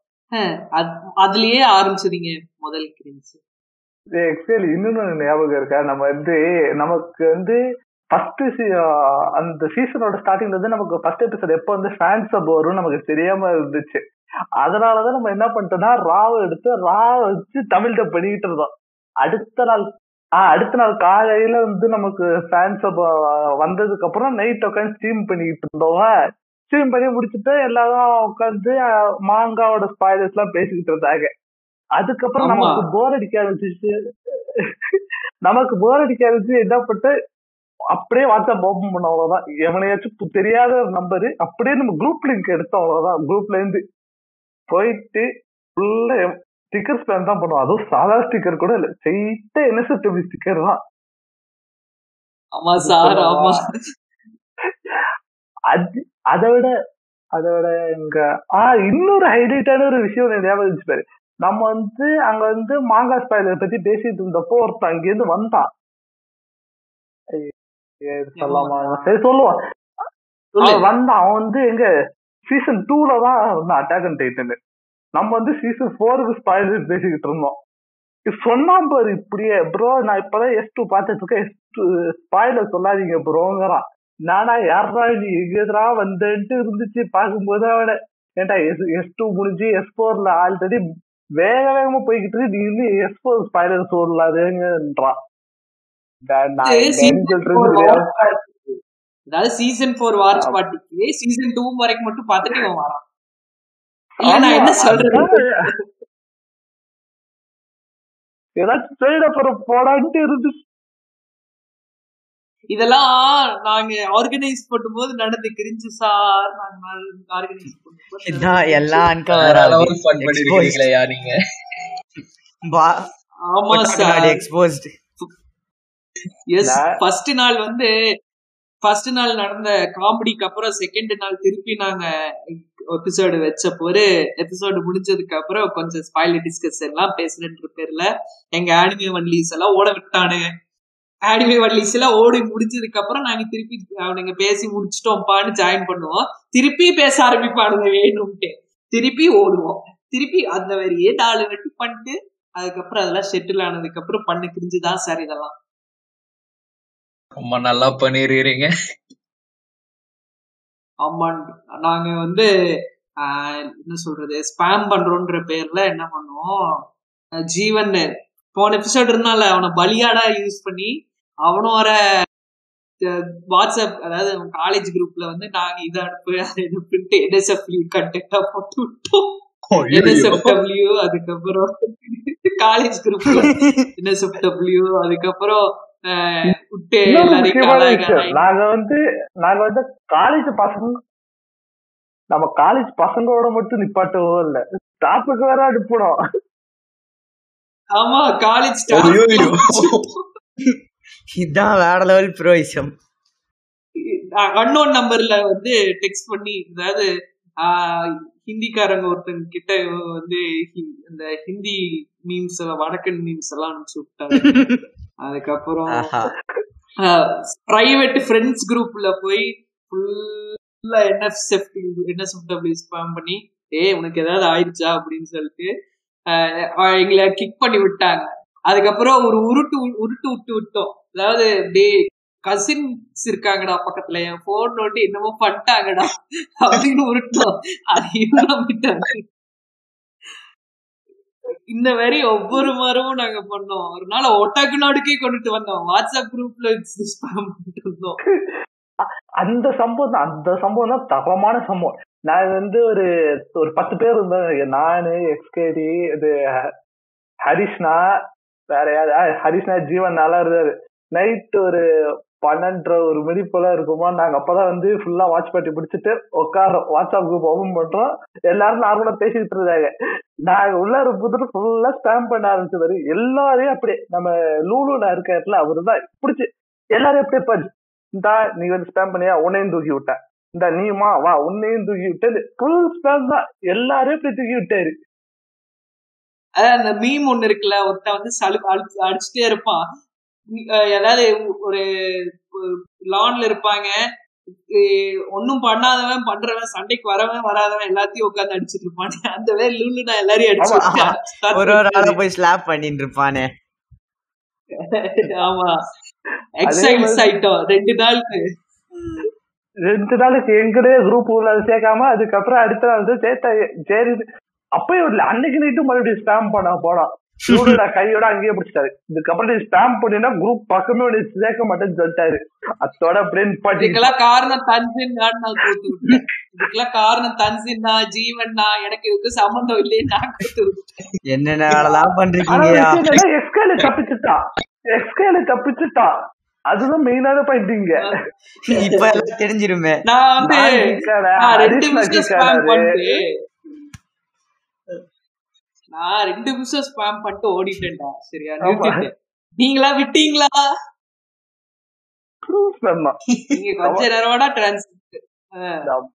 அதுலயே ஆரம்பிச்சதுங்க முதல் கிரிஞ்சு ஆக்சுவலி இன்னொன்னு ஞாபகம் இருக்கா? நம்ம வந்து நமக்கு வந்து ஃபர்ஸ்ட் அந்த சீசனோட ஸ்டார்டிங்ல இருந்து நமக்கு ஃபர்ஸ்ட் எபிசோட் எப்போ வந்து ஃபேன்ஸ் அப் வரும் நமக்கு தெரியாம இருந்துச்சு. அதனாலதான் நம்ம என்ன பண்ணிட்டோம்னா ராவ எடுத்து ராவ வச்சு தமிழ் டப் பண்ணிக்கிட்டு இருந்தோம். அடுத்த நாள் ஆஹ் அடுத்த நாள் காலையில வந்து நமக்கு ஃபேன்ஸ் அப் வந்ததுக்கு அப்புறம் நைட் உட்காந்து ஸ்ட்ரீம் பண்ணிக்கிட்டு இருந்தோம். ஸ்ட்ரீம் பண்ணி முடிச்சுட்டு எல்லாரும் உட்காந்து மாங்காவோட ஸ்பாய்லர்ஸ் எல்லாம் பேசிக்கிட்டு இருந்தாங்க. அதுக்கப்புறம் நமக்கு போர் அடிக்க ஆரம்பிச்சிச்சு. நமக்கு போர் அடிக்க ஆரம்பிச்சு என்ன பண்ணிட்டு அப்படியே வாட்ஸ்அப் ஓபன் பண்ண அவ்வளவுதான். எவனையாச்சும் தெரியாத நம்பரு அப்படியே நம்ம குரூப் லிங்க் எடுத்தோம் அவ்வளவுதான். குரூப்ல இருந்து போயிட்டு ஃபுல்லா ஸ்டிக்கர் ஸ்பேன் தான் பண்ணுவோம். அதுவும் சாதா ஸ்டிக்கர் கூட இல்ல. செய்த என்எஸ்எஃப்டபிள் ஸ்டிக்கர் தான் ஆமா சார் ஆமா. அது அதை விட அதை விட எங்க ஆஹ் இன்னொரு ஹைலைட்டான ஒரு விஷயம் ஞாபகம் இருந்துச்சு பாரு. நம்ம வந்து அங்க வந்து மாங்கா ஸ்பாயிலர் பத்தி பேசிட்டு இருந்தப்போ ஒருத்தன் அங்கிருந்து வந்தான். சொல்லாமா சரி சொல்லுவான். வந்தான் அவன் வந்து எங்க சீசன் டூல தான் வந்து அட்டாக் அண்ட் டைட்டன் நம்ம வந்து சீசன் ஃபோருக்கு ஸ்பாயிலர் பேசிக்கிட்டு இருந்தோம். சொன்னான் பாரு இப்படியே ப்ரோ நான் இப்பதான் எஸ் டூ பார்த்துட்டு இருக்கேன். எஸ் டூ ஸ்பாயிலர் சொல்லாதீங்க ப்ரோங்கிறான் நானா யாரா நீ எங்கேதா வந்தேன்ட்டு இருந்துச்சு பார்க்கும்போது அவனை. ஏன்டா எஸ் எஸ் டூ முடிஞ்சு எஸ் போர்ல ஆல்ரெடி வேக வேகமா போய்கிட்டு இருக்கு. நீ இன்னும் எஸ் போர் ஸ்பைடர் சொல்லாதுங்கன்றான் அதாவது சீசன் போர் வாட்ச் பார்ட்டிக்கு சீசன் டூ வரைக்கும் மட்டும் பார்த்துட்டு இவன் வரான். இல்ல நான் என்ன சொல்றேன் ஏதாச்சும் ட்ரெயின் அப்புறம் போடான்ட்டு இருந்துச்சு இதெல்லாம் நாங்க ஆர்கனைஸ் பண்ணும்போது நடந்து கிரிஞ்சு சார் நாங்க ஆர்கனைஸ் இதான் எல்லாம் fun பண்ணிருக்கீங்களேயா நீங்க? ஆமா சார். எக்ஸ்போஸ்ட் எஸ் ஃபர்ஸ்ட் நாள் வந்து ஃபர்ஸ்ட் நாள் நடந்த காமெடிக்கு அப்புறம் செகண்ட் நாள் திருப்பி நாங்க எபிசோடு வச்ச போது எபிசோடு முடிஞ்சதுக்கு அப்புறம் கொஞ்சம் ஸ்பாயில் டிஸ்கஸ் எல்லாம் பேசுறேன்ற பேர்ல எங்க ஆனிமே வன்லீஸ் எல்லாம் ஓட விட்டானுங்க ஆனிமே வன்லீஸ் எல்லாம் ஓடி முடிஞ்சதுக்கு அப்புறம் நாங்க திருப்பி அவனுங்க பேசி முடிச்சிட்டோம்ப்பான்னு ஜாயின் பண்ணுவோம். திருப்பி பேச ஆரம்பிப்பானுங்க வேணும்ட்டு. திருப்பி ஓடுவோம். திருப்பி அந்த மாதிரியே நாலு வெட்டி பண்ணிட்டு அதுக்கப்புறம் அதெல்லாம் செட்டில் ஆனதுக்கு அப்புறம் பண்ணு கிரிஞ்சுதான் சார் இதெல்லாம். ரொம்ப நல்லா பண்ணிருக்கீங்க ஆமா நாங்க வந்து என்ன சொல்றது ஸ்பேம் பண்றோன்ற பேர்ல என்ன பண்ணுவோம் ஜீவன் போன எபிசோட் இருந்தால அவனை பலியாடா யூஸ் பண்ணி அவனும் வர வாட்ஸ்அப் அதாவது காலேஜ் குரூப்ல வந்து நாங்க இதை அனுப்பு அதை அனுப்புன்ட்டு என்எஸ்எஃப்யூ கண்டெக்டா போட்டு விட்டோம். என்எஸ்எஃப்டபிள்யூ அதுக்கப்புறம் காலேஜ் குரூப்ல என்எஸ்எஃப்டபிள்யூ அதுக்கப்புறம் நாங்க வந்து நாங்க வந்து காலேஜ் பசங்க நம்ம காலேஜ் பசங்களோட மட்டும் நிப்பாட்டவும் இல்ல. ஸ்டாப்புக்கு வேற அனுப்பணும். ஆமா காலேஜ். இதான் வேற லெவல் ப்ரோயிசம் அன்னோன் நம்பர்ல வந்து டெக்ஸ்ட் பண்ணி அதாவது ஆஹ், ஹிந்திக்காரங்க ஒருத்தங்க கிட்ட வந்து இந்த ஹிந்தி மீம்ஸ் எல்லாம் வடக்கன் மீம்ஸ் எல்லாம் அனுப்பிச்சு விட்டாங்க. அதுக்கப்புறம் பிரைவேட் ஃப்ரெண்ட்ஸ் குரூப்ல போய் ஃபுல்லா என்எஃப்எஃப்டி என்எஸ்எஃப்டபிள்யூ ஸ்பாம் பண்ணி ஏய் உனக்கு ஏதாவது ஆயிடுச்சா அப்படின்னு சொல்லிட்டு எங்களை கிக் பண்ணி விட்டாங்க. அதுக்கப்புறம் ஒரு உருட்டு உருட்டு விட்டு விட்டோம். அதாவது டே கசின்ஸ் இருக்காங்கடா பக்கத்துல என் போன் நோட்டி என்னமோ பண்ணிட்டாங்கடா. அப்படின்னு உருட்டோம் அது விட்டாங்க இந்த மாதிரி ஒவ்வொரு வாரமும் நாங்க பண்ணோம். ஒரு நாள் ஒட்டாக்கு நாடுக்கே கொண்டுட்டு வந்தோம். வாட்ஸ்அப் குரூப்ல இருந்தோம் அந்த சம்பவம் தான். அந்த சம்பவம் தான் தவமான சம்பவம். நான் வந்து ஒரு ஒரு பத்து பேர் இருந்தோம் நானு எக்ஸ்கேடி இது ஹரிஷ்ணா வேற யாரு? ஹரிஷ்ணா ஜீவன் நல்லா இருந்தாரு. நைட் ஒரு பன்னெண்டரை ஒரு மணி போல இருக்குமா? நாங்க அப்பதான் வந்து ஃபுல்லா வாட்ச் பார்ட்டி பிடிச்சிட்டு உட்காரோம் வாட்ஸ்அப் குரூப் ஓபன் பண்றோம். எல்லாரும் நார்மலா பேசிட்டு இருந்தாங்க. நாங்க உள்ள புதுட்டு ஃபுல்லா ஸ்பேம் பண்ண ஆரம்பிச்சது எல்லாரையும் அப்படியே நம்ம லூலு நான் இருக்காருல அவரு தான். பிடிச்சி எல்லாரையும் அப்படியே பாரு இந்தா நீ வந்து ஸ்பேம் பண்ணியா? உன்னையும் தூக்கி விட்டேன். இந்த நீமா வா உன்னையும் தூக்கி விட்டது ஃபுல் ஸ்பேம் தான். எல்லாரையும் அப்படி தூக்கி விட்டாரு. அதான் அந்த மீம் ஒண்ணு இருக்குல்ல ஒருத்தன் வந்து சலு அடிச்சுட்டே இருப்பான். ஏதாவது ஒரு லான்ல இருப்பாங்க. ஒண்ணும் பண்ணாதவன் பண்றவன் சண்டைக்கு வரவன் வராதவன் எல்லாத்தையும் உட்கார்ந்து அடிச்சிட்டு இருப்பான். அந்த வேலை லூலு நான் எல்லாரையும் அடிச்சு. ஒரு ஒரு ஆளை போய் ஸ்லாப் பண்ணிட்டு இருப்பானே. ஆமா. எக்ஸைட்ஸ் ஆயிட்டோம் ரெண்டு நாளுக்கு. ரெண்டு நாளைக்கு எங்கடே குரூப் உள்ள சேர்க்காம அதுக்கப்புறம் அடுத்த நாள் வந்து சேர்த்தா சரி அப்பயும் அன்னைக்கு நைட்டும் மறுபடியும் ஸ்பேம் பண்ண போனோம் இவரோட கையோட அங்கேயே பிடிச்சிட்டாரு. இதுக்கப்புறம் நீ ஸ்பேம் பண்ணினா குரூப் பக்கமே உன்னை சேர்க்க மாட்டேன்னு சொல்லிட்டாரு. அத்தோட அப்படியே நிப்பாட்டி இதுக்கெல்லாம் காரணம் தன்சின் நான் விட்டேன் இதுக்கெல்லாம் காரணம் தன்சின்னா ஜீவன்னா எனக்கு இதுக்கு சம்மந்தம் இல்லையே நான் விட்டேன் என்னென்ன வேலைலாம் ஆனா பண்றீங்கயா எக்ஸ்கேல தப்பிச்சுட்டான் எக்ஸ்கேல தப்பிச்சுட்டான் அதுதான் மெயினான பாயிண்ட் இங்க. இப்ப எல்லாம் தெரிஞ்சிருமே. நான் வந்து ரெண்டு. பண்ணிட்டு நான் ரெண்டு நிமிஷம் ஸ்பேம் பண்ணிட்டு ஓடிட்டேன்டா. சரியா? நீங்களா விட்டீங்களா. நீங்க கொஞ்ச நேரமாடா டிரான்ஸ்மிட் ஆமா.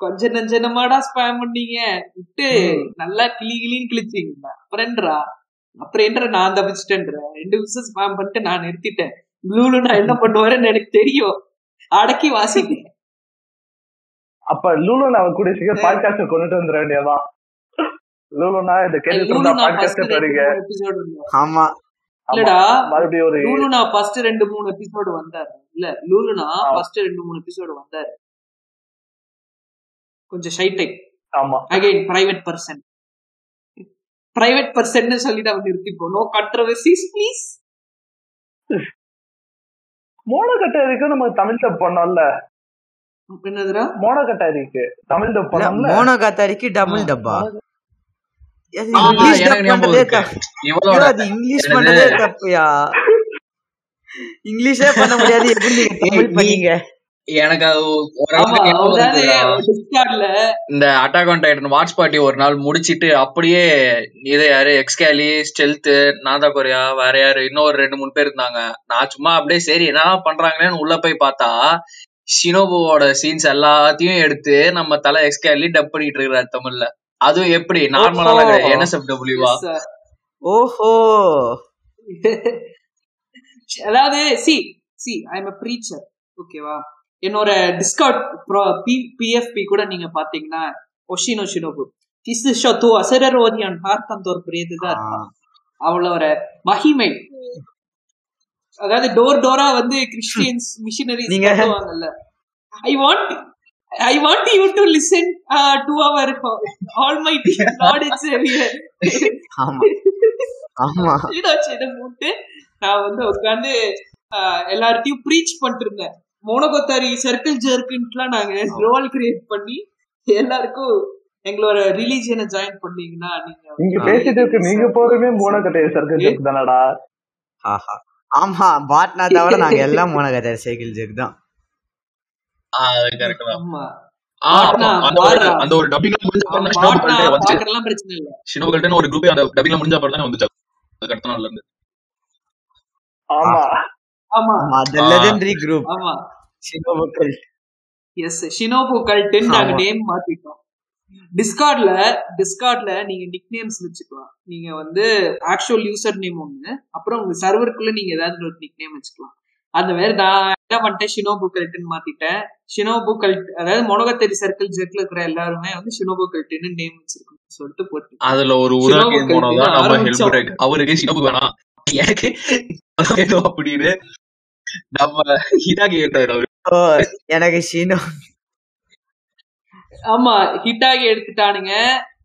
கொஞ்ச நெஞ்சனமாடா ஸ்பேம் பண்ணீங்க. விட்டு. நல்லா கிளி கிளின்னு கிழிச்சிங்க அப்புறம்ன்றா அப்புறம் என்ன நான் தப்பிச்சிட்டேன்ற? ரெண்டு நிமிஷம் ஸ்பேம் பண்ணிட்டு நான் நிறுத்திட்டேன். ப்ளூல நான் என்ன பண்ணுவாருன்னு எனக்கு தெரியும். அடக்கி வாசிட்டேன் அப்ப லூலு நான் கூட சீக்கிரம் பாட்காஸ்ட் கொண்டுட்டு வந்துட வேண்டியதான் லூலுனா இந்த நான் பாட்காஸ்ட் பாருங்க. ஆமா. இல்லடா மறுபடியும் ஒரு லூலு நான் ஃபர்ஸ்ட் ரெண்டு மூணு எபிசோடு வந்தாரு. இல்ல லூலுனா. ஃபர்ஸ்ட் ரெண்டு மூணு எபிசோடு வந்தாரு. கொஞ்சம் ஷை டைப் ஆமா. Again private person private person சொல்லிட்டு அவன் நிறுத்திப்போம். நோ கண்ட்ரவர்சிஸ் ப்ளீஸ் மோனோகட்டாரிக்கு நம்ம தமிழ் டப் பண்ணோம்ல. என்னதுடா? மோனோகட்டாரிக்கு தமிழ் டப் பண்ணோம்ல. மோனோ காத்தாரிக்கு டபுள் டப்பா இங்கிலீஷ் பண்ணதே தப்புயா? இங்கிலீஷே பண்ண முடியாது. எப்படி தமிழ் பண்ணீங்க? எனக்கு இந்த attack on Titan watch party ஒரு நாள் முடிச்சிட்டு அப்படியே இது யாரு? எக்ஸ்கேலி ஸ்டெல்த் நாதா கொரியா வேற யாரு? இன்னும் ஒரு ரெண்டு மூணு பேர் இருந்தாங்க. நான் சும்மா அப்படியே சரி என்னதான் பண்றாங்களேன்னு உள்ள போய் பார்த்தா ஷினோபுவோட சீன்ஸ் எல்லாத்தையும் எடுத்து நம்ம தலை எக்ஸ்கேலி டப் பண்ணிட்டு இருக்கிறாரு தமிழ்ல. அதுவும் எப்படி? நார்மலான ஓஹோ. என்எஸ்எஃப் டபிள்யூவா ஓஹோ. அதாவது C C I M preacher ஓகேவா என்னோட டிஸ்கவுண்ட் பிஎஃப்பி கூட நீங்க பாத்தீங்கன்னா ஒஷினோ ஷினோபு திசு ஷத்து அசரர் ஓதியான் பார்த்தந்த ஒரு பிரியதுதான் அவளோட மகிமை. அதாவது டோர் டோரா வந்து கிறிஸ்டியன்ஸ் மிஷினரிஸ் நீங்க- I want I want you to listen to our all my lord it's saviour ஆமா. ஆமா. இதை போட்டு நான் வந்து உட்காந்து எல்லார்ட்டையும் ப்ரீச் பண்ணிட்டு இருந்தேன் மோனோகோத்தாரி சர்க்கிள் ஜர்க்குன்ட்டுலாம் நாங்க ரோல் கிரியேட் பண்ணி எல்லாருக்கும் எங்களோட ரிலீஜியனை ஜாயின் பண்ணீங்கன்னா நீங்க நீங்க பேசிட்டு இருக்கு நீங்க போறமே மோனோகட்டாரி சர்க்கிள் தானடா? ஆஹா. ஆமா பாட்னா தவிர நாங்க எல்லாம் மோனகதை சைக்கிள் ஜெக் தான் கரெக்ட் தான் ஆமா ஆ, பாட்னா, ஆமா, அந்த ஒரு பாட்னா. அந்த ஒரு டப்பிங் முடிஞ்ச அப்புறம் தான் பாட்னா ஷினோபுகல்ட்டே வந்துச்சு. பாக்குறதுலாம் பிரச்சனை இல்ல. ஷினோபுகல்ட்னு ஒரு குரூப் அந்த டப்பிங்ல முடிஞ்ச அப்புறம் தானே வந்துச்சு. அதுக்கு அடுத்த நாள்ல இருந்து. ஆமா. ஆமா. legendary group. ஆமா. சினோபுக்கள் எஸ் ஷினோபு கல்ட்டுன்னு நாங்க ஆமா. நேம் மாத்திட்டோம். டிஸ்கார்ட்ல டிஸ்கார்ட்ல நீங்க நிக் நேம்ஸ் வச்சுக்கலாம். நீங்க வந்து ஆக்சுவல் யூசர் நேம் ஒண்ணு அப்புறம் உங்க சர்வருக்குள்ள நீங்க ஏதாவது ஒரு நிக் நேம் வச்சுக்கலாம். அந்த வேற நான் என்ன பண்ணிட்டேன் ஷினோபு கல்ட்டுன்னு மாத்திட்டேன். ஷினோபு கல்ட் அதாவது மொனகத்தேரி சர்க்கிள் ஜெட்ல இருக்கிற எல்லாருமே வந்து ஷினோபு கல்ட்டுன்னு நேம் வச்சிருக்கோம் சொல்லிட்டு போட்டு அதுல ஒரு அவருக்கு ஷினோபு வேணாம். எனக்கு அப்படின்னு நம்ம ஓ எனக்கு ஷினோ ஆமா ஹிட்டாகி எடுத்துட்டானுங்க.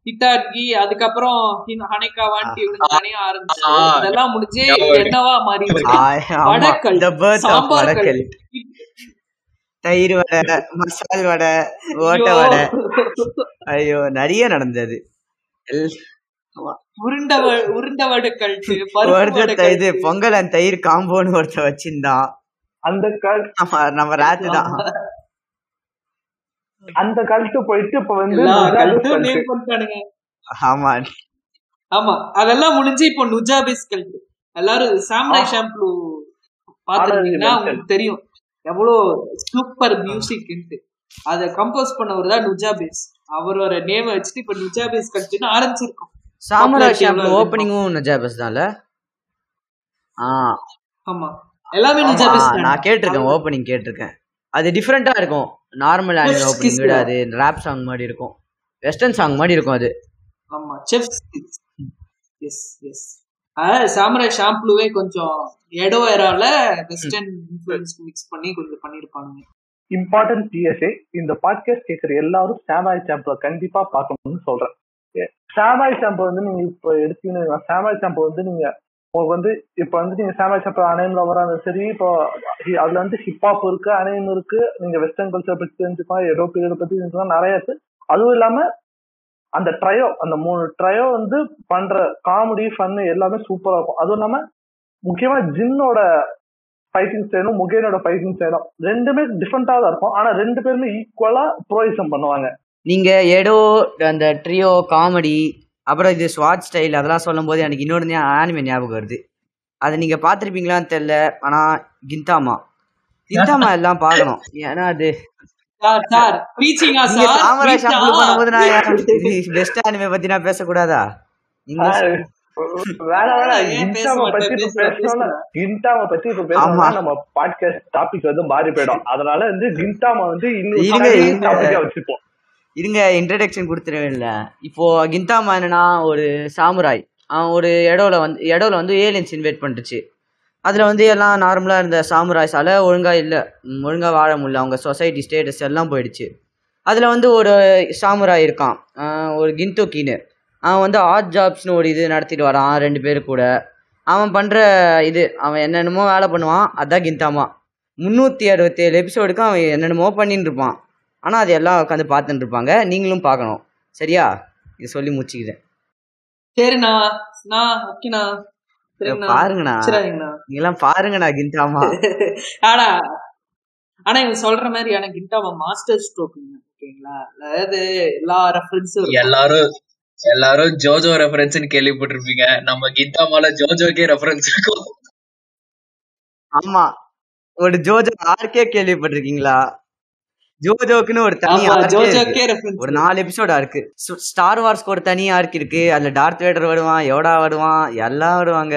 ஹிட்டாகி அதுக்கப்புறம் ஹின்- ஹனேகாவான்ட்டு இவனுக்கு தனியா ஆரம்பிச்சு. இதெல்லாம் முடிஞ்சு. என்னவா ஆமா. வடக்கல், சாம்பார் தயிர் வடை மசால் வடை ஓட்ட ஐயோ. வடை. ஐயோ நிறைய நடந்தது. உருண்ட உருண்ட பருப்பு ஒருத்தர் இது. பொங்கல் அண்ட் தயிர் காம்போன்னு ஒருத்தர் வச்சிருந்தான். அந்த கல். நம்ம நம்ம ராத்து தான் அந்த கல்ட்டு போயிட்டு இப்ப வந்து கல்ட்டு. ஆமா. ஆமா அதெல்லாம் முடிஞ்சு இப்போ நுஜாபிஸ் கல்ட் எல்லாரும் சாம்ராய். ஷாம்பு பாத்துருந்தீங்கன்னா உங்களுக்கு தெரியும். எவ்வளவு சூப்பர் மியூசிக் அதை கம்போஸ் பண்ணவர் தான் நுஜாபிஸ். அவரோட நேம் வச்சுட்டு இப்ப நுஜாபிஸ் கல்ட்னு ஆரம்பிச்சிருக்கோம். சாமரா Popularity ஷாப்ல எவ்வளவு ஓப்பனிங்கும் நஜாபஸ் தான்ல? ஆ. ஆமா. எல்லாமே நுஜாபிஸ் தான்? நான் கேட்டிருக்கேன் ஓப்பனிங் கேட்டிருக்கேன். அது டிஃப்ரெண்டா இருக்கும். நார்மல் ஆனிமே ஓப்பனிங் விட. அது ரேப் சாங் மாதிரி இருக்கும். வெஸ்டர்ன் சாங் மாதிரி இருக்கும் அது. ஆமா செஃப் எஸ் எஸ் அதாவது சாம்ராய் ஷாம்புவே கொஞ்சம் எடோ ஏரால வெஸ்டர்ன் இன்ஃபுளுன்ஸ் மிக்ஸ் பண்ணி கொஞ்சம் பண்ணிருப்பானுங்க. இம்பார்ட்டன்ட் பிஎஸ்ஏ இந்த பாட்காஸ்ட் கேட்கிற எல்லாரும் சாமாய் சாம்பை கண்டிப்பா பார்க்கணும்னு சொல்றேன். சாமாய் சாம்பை வந்து நீங்க இப்ப எடுத்தீங்கன்னா சாமாய் சாம்பை வந்து நீங்க உங்களுக்கு வந்து இப்ப வந்து நீங்க சாமாய் சாம்பை அணையம்ல வராது சரி இப்போ அதுல வந்து ஹிப்ஹாப் இருக்கு அணையம் இருக்கு. நீங்க வெஸ்டர்ன் கல்ச்சர் பத்தி தெரிஞ்சுக்கலாம் யூரோப்பியதை பத்தி தெரிஞ்சுக்கலாம் நிறைய இருக்கு. அதுவும் இல்லாம அந்த ட்ரையோ அந்த மூணு ட்ரையோ வந்து பண்ற காமெடி ஃபன்னு எல்லாமே சூப்பரா இருக்கும். அதுவும் இல்லாம முக்கியமா ஜின்னோட ஃபைட்டிங் ஸ்டைலும் முகேனோட ஃபைட்டிங் ஸ்டைலும் ரெண்டுமே டிஃப்ரெண்டா தான் இருக்கும். ஆனா ரெண்டு பேருமே ஈக்குவலா ப்ரோயிசம் பண்ணுவாங்க. நீங்க எடோ அந்த ட்ரியோ காமெடி அப்புறம் இது ஸ்வாட் ஸ்டைல் அதெல்லாம் சொல்லும் போது எனக்கு இன்னொரு ஆனிமே ஞாபகம் வருது. அதை நீங்க பார்த்திருப்பீங்களான்னு தெரியல ஆனா கிந்தாமா கிந்தாமா எல்லாம் பார்க்கணும். ஏன்னா அது பெஸ்ட் ஆனிமே பத்தி நான் பேசக்கூடாதா? மாட்டேன்? பத்தி இப்ப பேசணும்னா நம்ம பாட்காஸ்ட் டாபிக் வந்து மாறி போயிடும். அதனால வந்து கிண்டாமா வந்து இன்னும் வச்சுப்போம் இதுங்க இன்ட்ரடக்ஷன் கொடுத்துருவேன் இப்போ கிந்தாமா என்னன்னா ஒரு சாமுராய். அவன் ஒரு இடோல வந்து இடோல வந்து ஏலியன்ஸ் இன்வைட் பண்ணிருச்சு அதில் வந்து எல்லாம் நார்மலாக இருந்த சாமுராய்ஸால் ஒழுங்காக இல்லை. ஒழுங்காக வாழ முடியல அவங்க சொசைட்டி ஸ்டேட்டஸ் எல்லாம் போயிடுச்சு. அதில் வந்து ஒரு சாமுராய் இருக்கான். ஒரு கிந்துக்கின்னு. அவன் வந்து ஆட் ஜாப்ஸ்னு ஒரு இது நடத்திட்டு வரான் ரெண்டு பேர் கூட. அவன் பண்ணுற இது அவன் என்னென்னமோ வேலை பண்ணுவான். அதான் கிந்தாமா. முந்நூற்றி அறுபத்தேழு எபிசோடுக்கு அவன் என்னென்னமோ பண்ணின்னு இருப்பான் ஆனால் அது எல்லாம் உட்காந்து பார்த்துட்டு இருப்பாங்க. நீங்களும் பார்க்கணும். சரியா? இது சொல்லி முடிச்சுக்கிறேன். சரிண்ணா. நான் ஓகேண்ணா. பாருங்கண்ணா. சரிங்கண்ணா நீங்களாம் பாருங்கண்ணா கிந்தாமா ஆனா ஆனா இவங்க சொல்ற மாதிரி கிண்டாமா மாஸ்டர் ஸ்ட்ரோக்குங்க ஓகேங்களா? அதாவது எல்லா ரெஃபரன்ஸும் எல்லாரும் எல்லாரும் ஜோஜோ ரெஃபரன்ஸ் கேள்விப்பட்டிருப்பீங்க. நம்ம கித்தாமால ஜோஜோக்கே ரெஃபரன்ஸ் இருக்கும். ஆமா. ஒரு ஜோஜோ ஆர்கே கேள்விப்பட்டிருக்கீங்களா? ஜோஜோக்குன்னு ஒரு தனி ஒரு நாலு எபிசோடா இருக்கு. ஸ்டார் வார்ஸ்க்கு ஒரு தனி ஆர்க் இருக்கு. அதுல டார்த் வேடர் வருவான் யோடா வருவான் எல்லாம் வருவாங்க.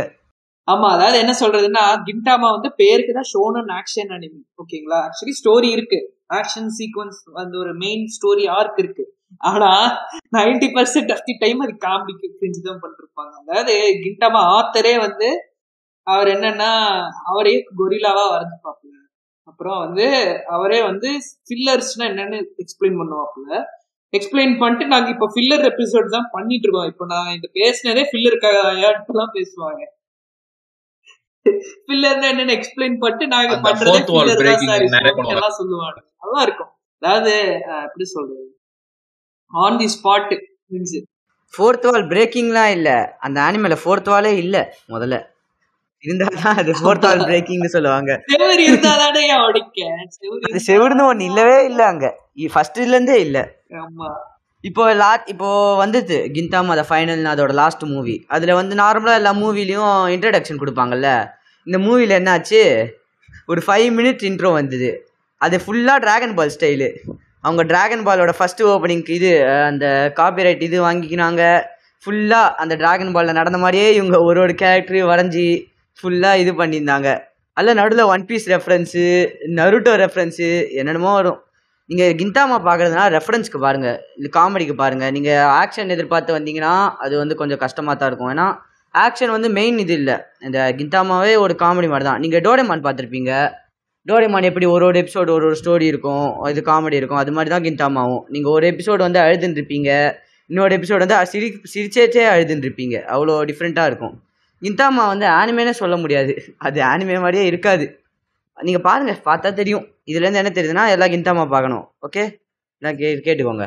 ஆமா அதாவது என்ன சொல்றதுன்னா கிண்டாமா வந்து பேருக்கு தான் ஷோனன் ஆக்ஷன் அனிமி ஓகேங்களா ஆக்சுவலி ஸ்டோரி இருக்கு. ஆக்ஷன் சீக்வன்ஸ் அந்த ஒரு மெயின் ஸ்டோரி ஆர்க் இருக்கு. ஆனா ninety percent of the time அது காமெடிக்கு செஞ்சு தான் பண்ணிருப்பாங்க அதாவது கிண்டாமா ஆத்தரே வந்து அவர் என்னன்னா அவரே கொரில்லாவா வரைஞ்சு பார்ப்பல அப்புறம் வந்து அவரே வந்து ஃபில்லர்ஸ்னா என்னன்னு எக்ஸ்பிளைன் பண்ணுவாப்புல. எக்ஸ்பிளைன் பண்ணிட்டு நாங்க இப்ப ஃபில்லர் எபிசோட் தான் பண்ணிட்டு இருக்கோம். இப்போ நான் இந்த பேசினதே ஃபில்லருக்காக பேசுவாங்க. ஃபில்லர்னா என்னன்னு எக்ஸ்பிளைன் பண்ணிட்டு நாங்க பண்றதே தான். எல்லாம் சொல்லுவாங்க. நல்லா இருக்கும். அதாவது எப்படி சொல்றது? On the spot fourth wall பிரேக்கிங்லாம் இல்ல. அந்த ஆனிமேல ஃபோர்த் வாலே இல்ல முதல்ல. இருந்தாதான் அது ஃபோர்த் ஆல் பிரேக்கிங்னு சொல்லுவாங்க. செவரு இருந்தாதானே உடைக்க? செவரு அது செவிடுன்னு ஒண்ணு இல்லவே இல்ல அங்க. ஃபர்ஸ்ட்ல இருந்தே இல்ல. ஆமா. இப்போ லா இப்போ வந்தது கிந்தாம் அதை ஃபைனல் அதோட லாஸ்ட் மூவி அதுல வந்து நார்மலா எல்லா மூவிலையும் இன்ட்ரடக்ஷன் கொடுப்பாங்கல்ல. இந்த மூவில என்னாச்சு? ஒரு ஃபைவ் மினிட்ஸ் இன்ட்ரோ வந்தது. அது ஃபுல்லா டிராகன் பால் ஸ்டைலு அவங்க டிராகன் பாலோட ஃபர்ஸ்ட் ஓப்பனிங்க்கு இது அந்த காப்பிரைட் இது வாங்கிக்கினாங்க. ஃபுல்லாக அந்த டிராகன் பாலில் நடந்த மாதிரியே இவங்க ஒரு ஒரு கேரக்டரையும் வரைஞ்சி ஃபுல்லாக இது பண்ணியிருந்தாங்க. அதில் நடுவில் one piece reference Naruto reference என்னென்னமோ வரும். நீங்கள் கிந்தாமா பார்க்குறதுனா ரெஃபரன்ஸ்க்கு பாருங்கள் இல்லை காமெடிக்கு பாருங்கள் நீங்கள் ஆக்ஷன் எதிர்பார்த்து வந்தீங்கன்னா அது வந்து கொஞ்சம் கஷ்டமாக தான் இருக்கும். ஏன்னா ஆக்ஷன் வந்து மெயின் இது இல்லை. இந்த கிந்தாமாவே ஒரு காமெடி மாதிரி தான். நீங்கள் டோரேமான் பார்த்துருப்பீங்க. டோரேமான் எப்படி ஒரு ஒரு எபிசோடு ஒரு ஒரு ஸ்டோரி இருக்கும். இது காமெடி இருக்கும். அது மாதிரி தான் கிந்தாமாவும் நீங்கள் ஒரு எபிசோடு வந்து அழுதுன்னு இருப்பீங்க இன்னொரு எபிசோடு வந்து சிரி சிரிச்சேச்சே அழுதுன்னு இருப்பீங்க அவ்வளோ டிஃப்ரெண்ட்டாக இருக்கும். கிந்தாமா வந்து ஆனிமேனே சொல்ல முடியாது. அது ஆனிமே மாதிரியே இருக்காது. நீங்கள் பாருங்கள் பார்த்தா தெரியும். இதுலேருந்து என்ன தெரியுதுன்னா எல்லாம் கிந்தாமா பார்க்கணும். ஓகே நான் கே கேட்டுக்கோங்க.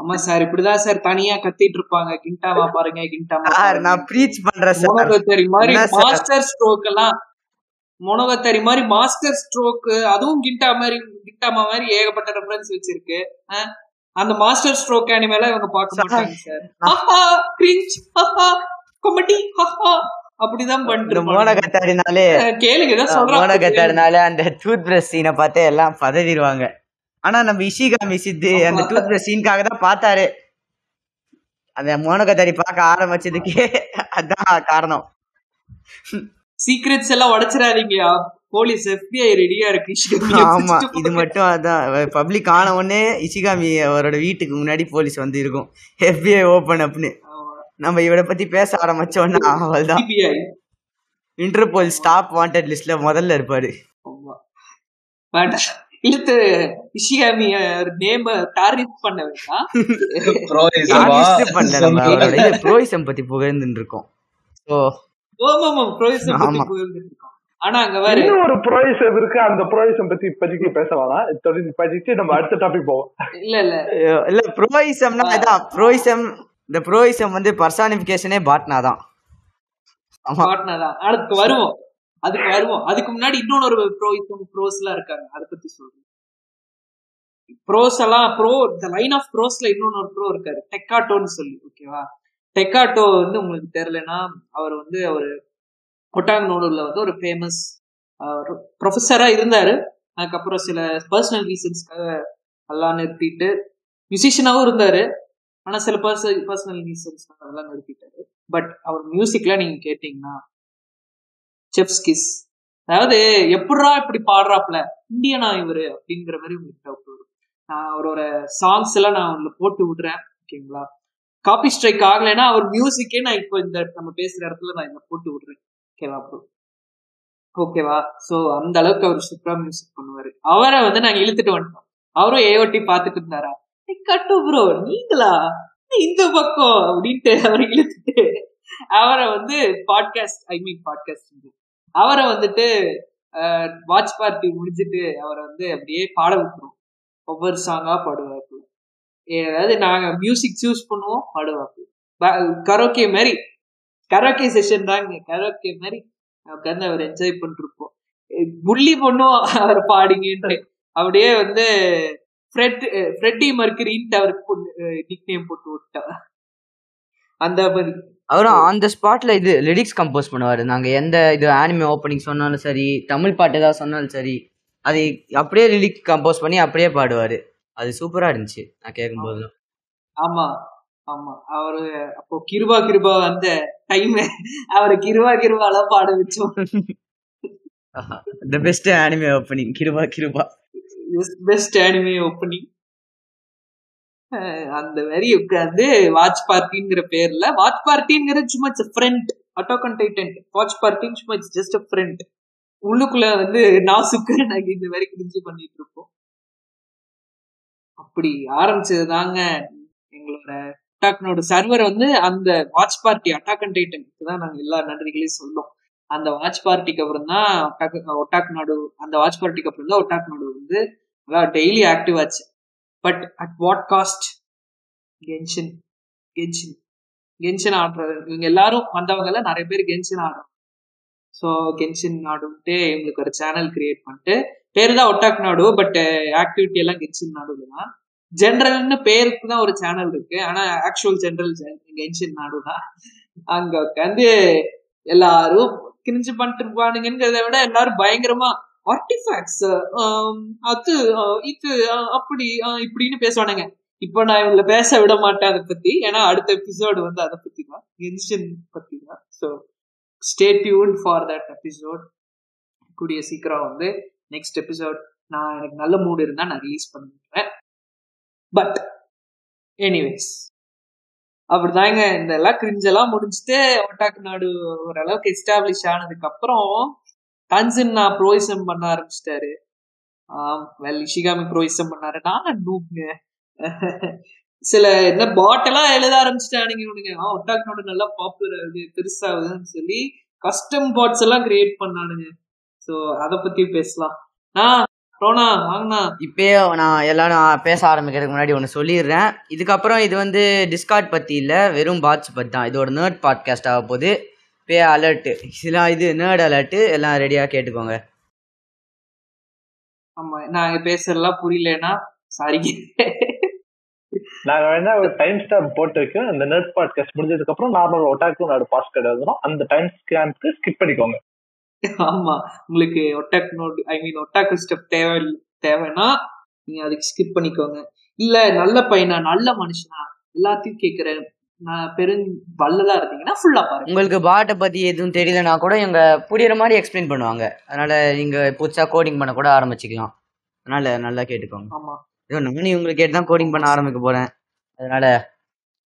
ஆமா சார் இப்படிதான் சார் தனியா கத்திட்டு இருப்பாங்க. கிண்டாமா பாருங்க கிண்டாமா சார் நான் ப்ரீச் பண்ணுறேன் சார். மொனகத்தரி மாதிரி? மாஸ்டர் ஸ்ட்ரோக் எல்லாம் மொனகத்தரி மாதிரி மாஸ்டர் ஸ்ட்ரோக் அதுவும் கிண்டா மாதிரி கிண்டாமா மாதிரி ஏகப்பட்ட ரெஃபரன்ஸ் வச்சிருக்கு. அந்த மாஸ்டர் ஸ்ட்ரோக் அனிமேல இவங்க பார்க்க மாட்டாங்க சார். ஹஹா கிரிஞ்ச் ஹஹா காமெடி ஹஹா அப்படிதான் பண்ணிட்டு மோன. கத்தாடினாலே கேளுங்க மோன கத்தாடினாலே அந்த டூத் பிரஷ் சீனை பார்த்தே எல்லாம் பதறிடுவாங்க. ஆனா நம்ம இஷிகாமி சித்து அந்த. டூத் பிரஷ் சீனுக்காக தான் பார்த்தாரு. அந்த மோன கத்தாடி பார்க்க ஆரம்பிச்சதுக்கே அதான் காரணம். சீக்ரெட்ஸ் எல்லாம் உடைச்சிடாதீங்க போலீஸ் எஃபிஐ ரெடியா இருக்கு ஆமா இது. மட்டும் அதான் பப்ளிக் ஆன உடனே இஷிகாமி அவரோட வீட்டுக்கு முன்னாடி போலீஸ் வந்து இருக்கும் FBI ஓபன் அப்னு. நம்ம இவரை பத்தி பேச ஆரம்பிச்சோன்னா அவள் தான். இன்டர்போல் ஸ்டாப் வாண்டட் லிஸ்ட்ல முதல்ல இருப்பாரு இழுத்து இஷிகாமி நேம டார்கெட் பண்ண வேண்டாம் பண்ணல நம்ம அவரோட இது ப்ரோயிசம் பத்தி புகழ்ந்துட்டு இருக்கோம் ஸோ ஆமா ஆமா ப்ரோயிசம் பத்தி. புகழ்ந்துட்டு இருக்கோம். ஆனா அங்க வேற இன்னும் ஒரு ப்ரோயிசம் இருக்கு அந்த ப்ரோயிசம் பத்தி இப்போதைக்கு பேச வேணாம். தொடர்ந்து இப்போதைக்கு நம்ம அடுத்த டாபிக் போவோம். இல்ல இல்ல. இல்ல ப்ரோயிசம்னா அதான் ப்ரோயிசம் இந்த ப்ரோயிசம் வந்து பர்சானிபிகேஷனே பாட்னா தான். ஆமா. பார்ட்னர் தான். அதுக்கு வருவோம். அதுக்கு வருவோம். அதுக்கு முன்னாடி இன்னொன்னு ஒரு ப்ரோயிசம் ப்ரோஸ் எல்லாம் இருக்காங்க. அதை பத்தி சொல்றேன். ப்ரோஸ் எல்லாம் ப்ரோ இந்த லைன் ஆஃப் ப்ரோஸ்ல இன்னொன்னு ஒரு ப்ரோ இருக்காரு. டெக்காட்டோன்னு சொல்லி ஓகேவா டெக்காட்டோ வந்து உங்களுக்கு தெரியலன்னா அவர் வந்து ஒரு ஒட்டாங்கனோடூர்ல வந்து ஒரு ஃபேமஸ் ப்ரொஃபஸராக இருந்தாரு. அதுக்கப்புறம் சில பர்சனல் ரீசன்ஸ்க்காக எல்லாம் நிறுத்திட்டு மியூசிஷியனாகவும் இருந்தாரு. ஆனா சில பர்சனல் பர்சனல் ரீசன்ஸ்க்காக அதெல்லாம் நிறுத்திட்டாரு. பட் அவர் மியூசிக்லாம் நீங்க கேட்டிங்கன்னா செப்ஸ் கிஸ் அதாவது எப்படா இப்படி பாடுறாப்ல இந்தியனா இவரு? அப்படிங்கிற மாதிரி உங்களுக்கு டவுட் வரும். நான் அவரோட சாங்ஸ் எல்லாம் நான் உங்களை போட்டு விடுறேன் ஓகேங்களா? காப்பி ஸ்ட்ரைக் ஆகலைன்னா அவர் மியூசிக்கே நான் இப்போ இந்த நம்ம பேசுற இடத்துல நான் இதை போட்டு விடுறேன். ஓகேவா ப்ரோ ஓகேவா ஸோ அந்த அளவுக்கு அவர் சூப்பரா மியூசிக் பண்ணுவாரு. அவரை வந்து நாங்க இழுத்துட்டு வந்துட்டோம். அவரும் ஏஓட்டி பார்த்துட்டு இருந்தாரா? கட்டு ப்ரோ நீங்களா? இந்த பக்கம். அப்படின்ட்டு அவரை இழுத்துட்டு அவரை வந்து பாட்காஸ்ட் ஐ மீன் பாட்காஸ்ட் அவரை வந்துட்டு வாட்ச் பார்ட்டி முடிஞ்சிட்டு அவரை வந்து அப்படியே பாட விட்டுரும் ஒவ்வொரு சாங்கா பாடுவாப்புல. ஏதாவது நாங்க மியூசிக் சூஸ் பண்ணுவோம் பாடுவாப்புல. கரோக்கே மாதிரி கரோக்கே செஷன் தாங்க. கரோக்கே மாதிரி உட்காந்து அவர் என்ஜாய் பண்ணிருப்போம். புள்ளி பண்ணுவோம் அவர் பாடிங்கன்ட்டு அப்படியே வந்து ஃப்ரெட் ஃப்ரெட்டி மர்க்கரின்ட்டு அவருக்கு நிக் நேம் போட்டு விட்டோம் அந்த மாதிரி. அவரும் ஆன் த ஸ்பாட்ல இது லிரிக்ஸ் கம்போஸ் பண்ணுவாரு. நாங்க எந்த இது ஆனிமே ஓப்பனிங் சொன்னாலும் சரி தமிழ் பாட்டு ஏதாவது சொன்னாலும் சரி அதை அப்படியே லிரிக்ஸ் கம்போஸ் பண்ணி அப்படியே பாடுவாரு. அது சூப்பரா இருந்துச்சு நான் கேட்கும்போது. ஆமா. ஆமா அவரு அப்போ கிருபா கிருபா வந்த டைம் அவரை கிருபா கிருபாலாம் பாட வச்சோம். த பெஸ்ட் ஆனிமே ஓப்பனிங் கிருபா கிருபா. பெஸ்ட் அனிமே ஓப்பனிங் அந்த மாதிரி உட்காந்து வாட்ச் பார்ட்டிங்கிற பேர்ல வாட்ச் பார்ட்டிங்கிறது சும்மா it's friend attack on Titan watch பார்ட்டின்னு சும்மா இட்ஸ் ஜஸ்ட் ஃப்ரெண்ட் உள்ளுக்குள்ள வந்து நாசுக்கு நாங்க இந்த மாதிரி கிரிஞ்சு பண்ணிட்டு இருப்போம். அப்படி ஆரம்பிச்சது தாங்க எங்களோட டிக்டாக்னோட சர்வர் வந்து அந்த வாட்ச் பார்ட்டி அட்டாக் அண்ட் டைட்டனுக்கு தான் நாங்கள் எல்லா நன்றிகளையும் சொல்லும் அந்த வாட்ச் பார்ட்டிக்கு அப்புறம் தான் ஒட்டாக் நாடு அந்த வாட்ச் பார்ட்டிக்கு அப்புறம் தான் ஒட்டாக் நாடு வந்து நல்லா டெய்லி ஆக்டிவ் ஆச்சு. But at what cost Genshin Genshin Genshin ஆடுறது. இவங்க எல்லாரும் வந்தவங்கல நிறைய பேர் கென்ஷன் ஆடுறாங்க. ஸோ கென்ஷன் நாடுன்ட்டு இவங்களுக்கு ஒரு சேனல் கிரியேட் பண்ணிட்டு பேர் தான் ஒட்டாக் நாடு பட் ஆக்டிவிட்டி எல்லாம் கென்ஷன் நாடுல தான். ஜென்ரல்னு பேருக்கு தான் ஒரு சேனல் இருக்கு. ஆனா ஆக்சுவல் ஜென்ரல் கென்ஷன் நாடு தான். அங்க உட்காந்து எல்லாரும் கிரிஞ்சு பண்ணிட்டு இருப்பானுங்கிறத விட எல்லாரும் பயங்கரமா ஆர்டிஃபேக்ட்ஸ் um, அது இது அப்படி இப்படின்னு பேசுவானுங்க. இப்போ நான் இவங்கள பேச விட மாட்டேன் அதை பத்தி. ஏன்னா அடுத்த எபிசோடு வந்து அதை பத்தி தான். கென்ஷன் பத்தி தான். So stay tuned for that episode கூடிய சீக்கிரம் வந்து நெக்ஸ்ட் எபிசோட் நான் எனக்கு நல்ல மூடு இருந்தா நான் ரிலீஸ் பண்ணுவேன். பட் எனிவேஸ் அப்படிதாங்க இந்த எல்லாம் கிரிஞ்செல்லாம் முடிஞ்சுட்டு ஒட்டாக்கு நாடு ஓரளவுக்கு எஸ்டாப்ளிஷ் ஆனதுக்கு அப்புறம் தன்சின் நான் ப்ரோயிசம் பண்ண ஆரம்பிச்சிட்டாரு. வெல் இஷிகாமி ப்ரோயிசம் பண்ணாரு. நான் நூப்ங்க சில என்ன பாட்டெல்லாம் எழுத ஆரம்பிச்சிட்டானுங்க இவனுங்க. ஒட்டாக்கு நாடு நல்லா பாப்புலர் ஆகுது பெருசாகுதுன்னு சொல்லி கஸ்டம் பாட்ஸ் எல்லாம் கிரியேட் பண்ணானுங்க. ஸோ அதை பத்தி பேசலாம். ஆ ரோனா வாங்கண்ணா. இப்பயே நான் எல்லாரும் பேச ஆரம்பிக்கிறதுக்கு முன்னாடி ஒன்று சொல்லிடுறேன். இதுக்கப்புறம் இது வந்து டிஸ்கார்ட் பற்றி இல்லை வெறும் பாட்ஸ் பற்றி தான். இது ஒரு நேர்ட் பாட்காஸ்ட் ஆக போகுது. பே அலர்ட்டு இதெல்லாம் இது நேர்ட் அலர்ட்டு எல்லாம் ரெடியாக கேட்டுக்கோங்க. ஆமா நாங்க பேசுறதெல்லாம் புரியலன்னா சாரி நாங்க வேணா ஒரு டைம் ஸ்டாம்ப் போட்டு வைக்கிறோம். இந்த நெட் பாட்காஸ்ட் முடிஞ்சதுக்கு அப்புறம் நார்மல் ஒட்டாக்கும் நாடு பாஸ் கிடையாதுரும் அந்த டைம் ஸ்டாம்ப்க்கு ஸ்கிப் பண்ணிக்கோங்க. ஆமா. உங்களுக்கு ஒட்டாக் நோட் ஐ மீன் ஒட்டாக்கு ஸ்டெப் தேவை தேவைன்னா நீங்க அதுக்கு ஸ்கிப் பண்ணிக்கோங்க. இல்ல நல்ல பையனா நல்ல மனுஷனா எல்லாத்தையும் கேக்குறேன். பெரும் வல்லதா இருந்தீங்கன்னா ஃபுல்லா பாருங்க. உங்களுக்கு பாட்டை பற்றி எதுவும் தெரியலனா கூட இவங்க புரியுற மாதிரி எக்ஸ்பிளைன் பண்ணுவாங்க. அதனால் நீங்கள் புதுசாக கோடிங் பண்ண கூட ஆரம்பிச்சிக்கலாம். அதனால் நல்லா கேட்டுக்கோங்க. ஆமா. ஐயோ நானும் இவங்களுக்கு கேட்டு தான் கோடிங் பண்ண ஆரம்பிக்க போகிறேன் அதனால்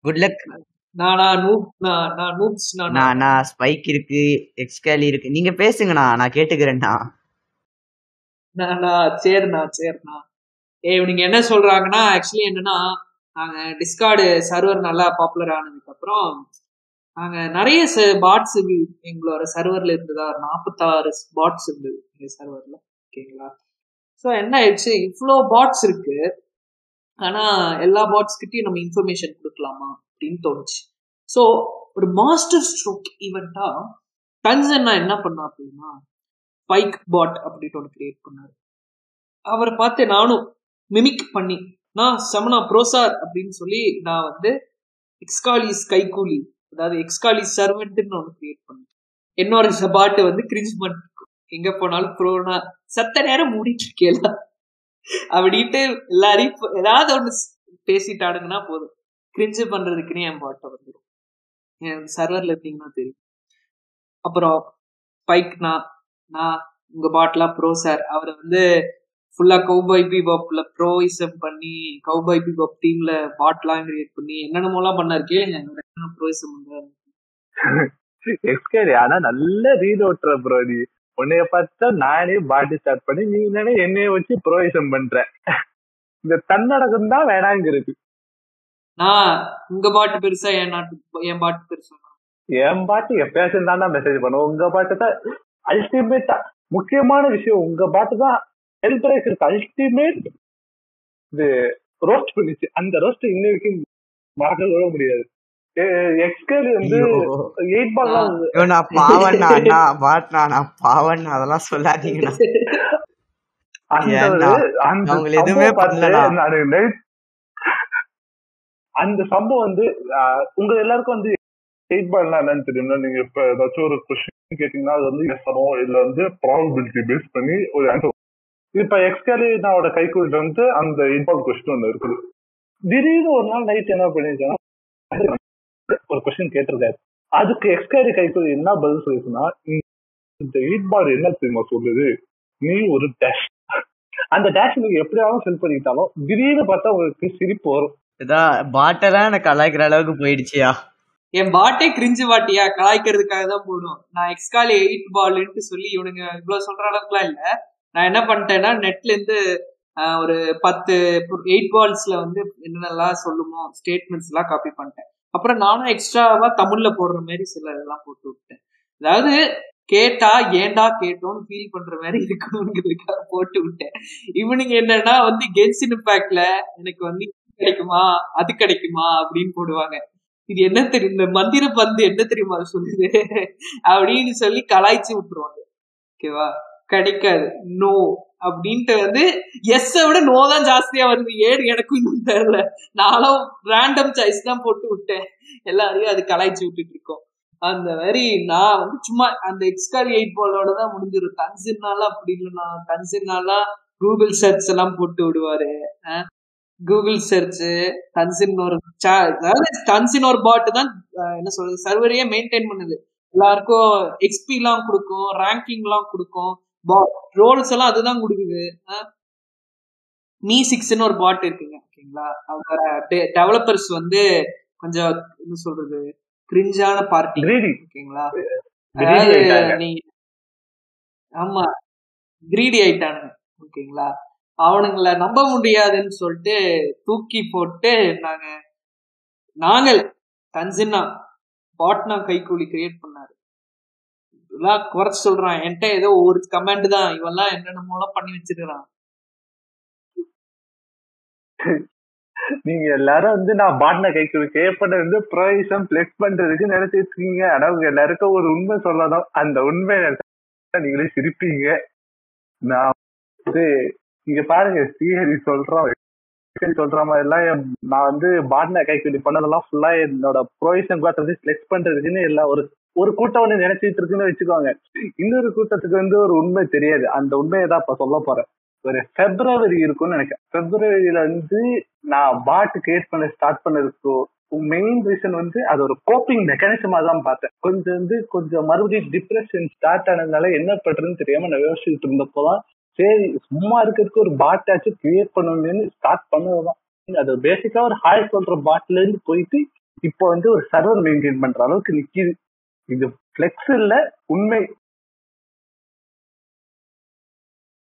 குட் லக் ஸ்பைக் இருக்கு எக்ஸ்கேலி இருக்கு. நீங்க பேசுங்கண்ணா நான் கேட்டுக்கிறேன்ண்ணா சரிண்ணா சரிண்ணா. ஏ இவனுங்க என்ன சொல்றாங்கன்னா ஆக்சுவலி என்னன்னா நாங்க டிஸ்கார்டு சர்வர் நல்லா பாப்புலர் ஆனதுக்கு அப்புறம் நாங்க நிறைய பாட்ஸ் எங்களோட சர்வர்ல இருந்ததா நாற்பத்தாறு பாட்ஸ் இருந்தது எங்க சர்வர்ல ஓகேங்களா ஸோ என்ன ஆயிடுச்சு? இவ்வளோ பாட்ஸ் இருக்கு. ஆனா எல்லா பாட்ஸ் கிட்டயும் நம்ம இன்ஃபர்மேஷன் கொடுக்கலாமா? அப்படின்னு தோணுச்சு. ஸோ ஒரு மாஸ்டர் ஸ்ட்ரோக் ஈவெண்ட்டா டன்சன்னா என்ன பண்ணா அப்படின்னா பைக் பாட் அப்படின்ட்டு ஒன்று கிரியேட் பண்ணாரு. அவரை பார்த்து நானும் மிமிக் பண்ணி நான் சமனா ப்ரோசார் அப்படின்னு சொல்லி நான் வந்து எக்ஸ்காலிஸ் கைகூலி அதாவது எக்ஸ்காலி சர்வெண்ட்னு ஒன்று கிரியேட் பண்ணேன். என்னோட பாட்டு வந்து கிரிஞ்ச்மெண்ட் எங்க போனாலும் ப்ரோனா சத்த நேரம் மூடிட்டு இருக்கேல. அப்படின்ட்டு எல்லாரையும் ஏதாவது ஒன்று பேசிட்டாடுங்கன்னா போதும். கிரிஞ்சு பண்றதுக்குன்னே என் பாட்டை வந்துடும் என் சர்வர்ல இருந்தீங்கன்னா தெரியும். அப்புறம் பைக் நான் நான் உங்க பாட்லாம் ப்ரோ சார் அவரை வந்து ஃபுல்லா கௌபாய் பிபாப்ல ப்ரோயிசம் பண்ணி கௌபாய் பிபாப் டீம்ல பாட்லாம் கிரியேட் பண்ணி என்னென்னமோலாம் பண்ணாரு கேளுங்க. அவர் ப்ரோயிசம் பண்றாரு? எக்ஸ்கேரி ஆனா நல்ல ரீல் ஓட்டுற ப்ரோ நீ. உன்னைய பார்த்தா நானே பாட்டி ஸ்டார்ட் பண்ணி நீ என்னன்னா என்னைய வச்சு ப்ரோயிசம் பண்ற. இந்த தன்னடகம் தான் வேணாங்கிறது. நான் உங்க பாட்டு பெருசா என் நாட்டு என் பாட்டு பெருசா என் பாட்டு எப்பயாச்சும் தான்டா மெசேஜ் பண்ணுவோம். உங்க பாட்டு தான் அல்டிமேட்டா முக்கியமான விஷயம். உங்க பாட்டு தான் இருக்கு அல்டிமேட் இது ரோஸ்ட் பண்ணிச்சு. அந்த ரோஸ்ட் இன்ன வரைக்கும் மறக்க கூட முடியாது. எக்ஸ்கேல் வந்து எயிட் நான் பாவண்ணா அண்ணா பாட்னா நான் பாவண்ணா அதெல்லாம் சொல்லாதீங்கண்ணா. அந்த எதுவுமே பண்ணலடா. நானு அந்த சம்பவம் வந்து உங்க எல்லாருக்கும் வந்து எயிட் என்னன்னு தெரியும்னா நீங்க இப்ப ஏதாச்சும் ஒரு கொஸ்டின் கேட்டீங்கன்னா அது வந்து yes இல்ல வந்து ப்ராபபிலிட்டி பேஸ் பண்ணி ஒரு ஆன்சர் இப்ப எக்ஸ்கேலினாவோட கைக்குள்ள வந்து அந்த இன்பால் கொஸ்டின் ஒன்று இருக்குது. திடீர்னு ஒரு நாள் நைட் என்ன பண்ணிருக்கேன்னா ஒரு கொஸ்டின் கேட்டிருக்காரு. அதுக்கு எக்ஸ்கேரி கைக்குள்ள என்ன பதில் சொல்லிச்சுன்னா இந்த எயிட் பால் என்ன தெரியுமா சொல்லுது? நீ ஒரு டேஷ் அந்த டேஷ் நீங்க எப்படியாவது ஃபில் பண்ணிட்டாலும் திடீர்னு பார்த்தா உங்களுக்கு சிரிப்பு வரும். இதான் பாட்டை எனக்கு கலாய்க்கிற அளவுக்கு போயிடுச்சியா? என் பாட்டே கிரிஞ்சு பாட்டியா? கலாய்க்கிறதுக்காக தான் போடும் நான் எக்ஸ்காலி எயிட் பால்ன்ட்டு சொல்லி இவனுங்க இவ்வளவு சொல்ற அளவுக்குலாம் இல்ல. நான் என்ன பண்ணிட்டேன்னா நெட்ல இருந்து ஒரு பத்து எயிட் பால்ஸ்ல வந்து என்னென்னலாம் சொல்லுமோ ஸ்டேட்மெண்ட்ஸ் எல்லாம் காப்பி பண்ணிட்டேன். அப்புறம் நானும் எக்ஸ்ட்ராவா தமிழ்ல போடுற மாதிரி சில இதெல்லாம் போட்டு விட்டேன். அதாவது கேட்டா ஏன்டா கேட்டோம்னு ஃபீல் பண்ற மாதிரி இருக்கணுங்கிறதுக்காக போட்டு விட்டேன். இவனுங்க என்னன்னா வந்து கென்சின் இம்பாக்ட்ல எனக்கு வந்து கிடைக்குமா? அது கிடைக்குமா? அப்படின்னு போடுவாங்க. இது என்ன தெரியும்? இந்த மந்திர பந்து என்ன தெரியுமா? சொல்லுது. அப்படின்னு சொல்லி கலாய்ச்சி விட்டுருவாங்க. ஓகேவா? கிடைக்காது. நோ அப்படின்ட்டு வந்து எஸ் விட நோ தான் ஜாஸ்தியா வருது. ஏடு எனக்கும் இன்னும் தெரியல. நானும் ரேண்டம் சாய்ஸ் தான் போட்டு விட்டேன். எல்லாரையும் அது கலாய்ச்சி விட்டுட்டு இருக்கோம். அந்த மாதிரி நான் வந்து சும்மா அந்த எக்ஸ்கால் எயிட் பாலோட தான் முடிஞ்சிடும் தன்சின்னால அப்படி இல்லைண்ணா. தன்சின்னாலாம் கூகுள் சர்ச் எல்லாம் போட்டு விடுவாரு. கூகுள் சர்ச் தன்சின் ஒரு அதாவது தன்சின் ஒரு பாட்டு தான் என்ன சொல்றது சர்வரையே மெயின்டைன் பண்ணுது. எல்லாருக்கும் எக்ஸ்பி எல்லாம் கொடுக்கும் ரேங்கிங் எல்லாம் கொடுக்கும் ரோல்ஸ் எல்லாம் அதுதான் கொடுக்குது. மீ சிக்ஸ்னு ஒரு பாட் இருக்குங்க ஓகேங்களா? அவங்க டெவலப்பர்ஸ் வந்து கொஞ்சம் என்ன சொல்றது கிரிஞ்சான பார்ட்டி ஓகேங்களா? அதாவது ஆயிட்டாங்க. நீ ஆமா கிரீடி ஆயிட்டானுங்க ஓகேங்களா? அவனுங்களை நம்ப முடியாதுன்னு சொல்லிட்டு தூக்கி போட்டு நாங்க நாங்கள் தன்சின்னா பாட்னா கைக்கூலி கிரியேட் பண்ணாரு. இதெல்லாம் குறைச்சு சொல்றான். என்கிட்ட ஏதோ ஒரு கமெண்ட் தான். இவெல்லாம் என்னென்னமோலாம் பண்ணி வச்சிருக்கிறான். நீங்க எல்லாரும் வந்து நான் பாட்ன கைக்கு கேப்பட வந்து ப்ரொவிஷன் பிளெக்ஸ் பண்றதுக்கு நினைச்சிட்டு இருக்கீங்க. ஆனா உங்க எல்லாருக்கும் ஒரு உண்மை சொல்லணும். அந்த உண்மை நீங்களே சிரிப்பீங்க. நான் வந்து இங்க பாருங்க ஸ்ரீஹரி சொல்றான் சொல்ற மாதிரி எல்லாம் நான் வந்து பாட்ன கைக்கூலி பண்ணதெல்லாம் ஃபுல்லா என்னோட ப்ரொவிஷன் கூட வந்து பண்றதுக்குன்னு எல்லாம் ஒரு ஒரு கூட்டம் வந்து நினைச்சிட்டு இருக்குன்னு வச்சுக்கோங்க. இன்னொரு கூட்டத்துக்கு வந்து ஒரு உண்மை தெரியாது. அந்த உண்மையை தான் இப்ப சொல்ல போறேன். ஒரு பிப்ரவரி இருக்கும்னு நினைக்கிறேன். பிப்ரவரியில வந்து நான் பாட்டு கிரியேட் பண்ண ஸ்டார்ட் பண்ணதுக்கு மெயின் ரீசன் வந்து அது ஒரு கோப்பிங் மெக்கானிசமா தான் பார்த்தேன். கொஞ்சம் வந்து கொஞ்சம் மறுபடியும் டிப்ரெஷன் ஸ்டார்ட் ஆனதுனால என்ன பண்றதுன்னு தெரியாம நான் யோசிச்சுட்டு இருந்தப்போதான் சரி சும்மா இருக்கிறதுக்கு ஒரு பாட் ஆச்சு கிரியேட் பண்ணணும்னு ஸ்டார்ட் பண்ணதுதான். அது பேசிக்கா ஒரு ஹாய் சொல்ற பாட்ல இருந்து போயிட்டு இப்போ வந்து ஒரு சர்வர் மெயின்டைன் பண்ற அளவுக்கு நிக்குது. இது பிளெக்ஸ் இல்ல உண்மை.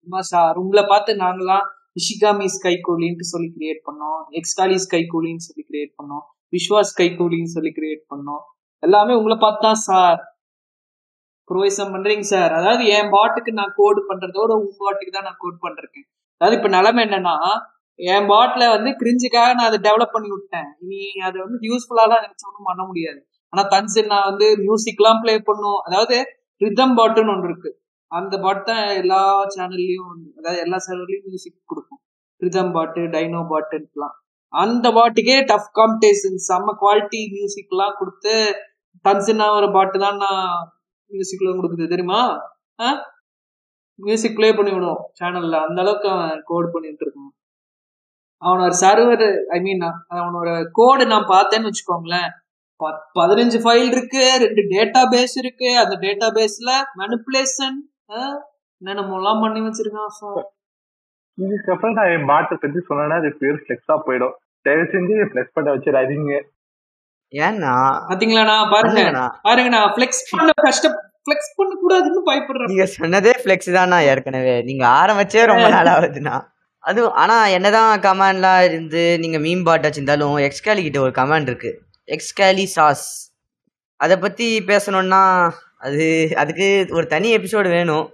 ஆமா சார் உங்களை பார்த்து நாங்களாம் இஷிகாமிஸ் கைகூலின்ட்டு சொல்லி கிரியேட் பண்ணோம் எக்ஸ்டாலிஸ் கூலின்னு சொல்லி கிரியேட் பண்ணோம் விஸ்வா ஸ்கை கூலின்னு சொல்லி கிரியேட் பண்ணோம். எல்லாமே உங்களை பார்த்து தான் சார். ப்ரோவைசம் பண்றீங்க சார். அதாவது என் பாட்டுக்கு நான் கோடு பண்றதோட உங்க பாட்டுக்கு தான் நான் கோட் பண்றேன். அதாவது இப்ப நிலைமை என்னன்னா என் பாட்டில் வந்து கிரிஞ்சுக்காக நான் அதை டெவலப் பண்ணி விட்டேன். இனி அதை வந்து யூஸ்ஃபுல்லாலாம் நினைச்சு ஒன்றும் பண்ண முடியாது. ஆனா தன்சில் நான் வந்து மியூசிக்லாம் ப்ளே பண்ணும். அதாவது ரிதம் பாட்டுன்னு ஒன்று இருக்கு. அந்த பாட்டு தான் எல்லா சேனல்லையும் அதாவது எல்லா சேனல்லையும் மியூசிக் கொடுக்கும். ரிதம் பாட்டு டைனோ பாட்டுலாம் அந்த பாட்டுக்கே டஃப் காம்படிஷன் செம்ம குவாலிட்டி மியூசிக்லாம் கொடுத்து தன்சின்னா ஒரு பாட்டு தான் நான் மியூசிக்ல கொடுக்குது தெரியுமா? மியூசிக் ப்ளே பண்ணி விடும் சேனல்ல அந்த அளவுக்கு அவன் கோட் பண்ணிட்டு இருக்கான். அவனோட சர்வர் ஐ மீன் அவனோட கோடு நான் பார்த்தேன்னு வச்சுக்கோங்களேன். பதினஞ்சு ஃபைல் இருக்கு ரெண்டு டேட்டா பேஸ் இருக்கு. அந்த டேட்டா பேஸ்ல மேனிப்புலேஷன் என்னென்னலாம் பண்ணி வச்சிருக்கான் சார் இதுக்கப்புறம் நான் என் மாட்டை பத்தி சொன்னேன்னா அது பேர் ஃபிளெக்ஸா போயிடும். தயவு செஞ்சு ஃபிளெக்ஸ் பண்ண வச்சிடாதீங்க ஏன்னா பாத்தீங்களாண்ணா? பாருங்க. பண்ணுங்கண்ணா. பாருங்க நான் ஃபிளெக்ஸ் பண்ண கஷ்டம் ஃபிளெக்ஸ் பண்ண கூடாதுன்னு பயப்படுறேன். நீங்க சொன்னதே ஃபிளெக்ஸ் தானா ஏற்கனவே. நீங்க ஆரம்பிச்சே ரொம்ப நாள் ஆகுதுண்ணா அது ஆனா என்னதான் கமாண்ட்லாம் இருந்து நீங்க மீன் பாட் வச்சிருந்தாலும் எக்ஸ்காலி கிட்ட ஒரு கமாண்ட் இருக்கு. எக்ஸ்காலி சாஸ் அதை பத்தி பேசணும்னா அது அதுக்கு ஒரு தனி எபிசோடு வேணும்.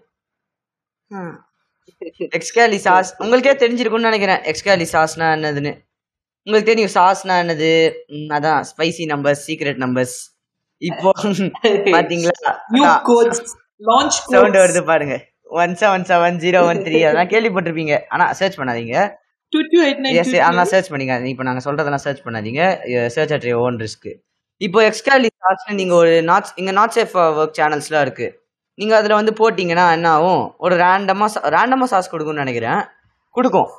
எக்ஸ்காலி சாஸ் உங்களுக்கே தெரிஞ்சிருக்கும்னு நினைக்கிறேன். எக்ஸ்காலி சாஸ்னா என்னதுன்னு. உங்களுக்கு தெரியும் சாஸ்னா என்னது? அதான் ஸ்பைசி நம்பர்ஸ் சீக்ரெட் நம்பர்ஸ் இப்போ பாத்தீங்களா? சவுண்ட் வருது பாருங்க. One seven seven zero one three அதெல்லாம் கேள்விப்பட்டிருப்பீங்க. ஆனா சர்ச் பண்ணாதீங்க. எஸ் ஆனால் சர்ச் பண்ணிங்க இப்போ நாங்கள் சொல்றதெல்லாம் சர்ச் பண்ணாதீங்க. சர்ச் அட் ஓன் ரிஸ்க் இப்போ எக்ஸ்ட்ராலி சார்ஜ் நீங்கள் ஒரு நாட் இங்கே நாட் சேஃப் ஒர்க் சேனல்ஸ்லாம் இருக்கு. நீங்கள் அதில் வந்து போட்டிங்கன்னா என்ன ஆகும்? ஒரு ரேண்டமாக ரேண்டமாக சாஸ் கொடுக்கும்னு நினைக்கிறேன். கொடுக்கும்.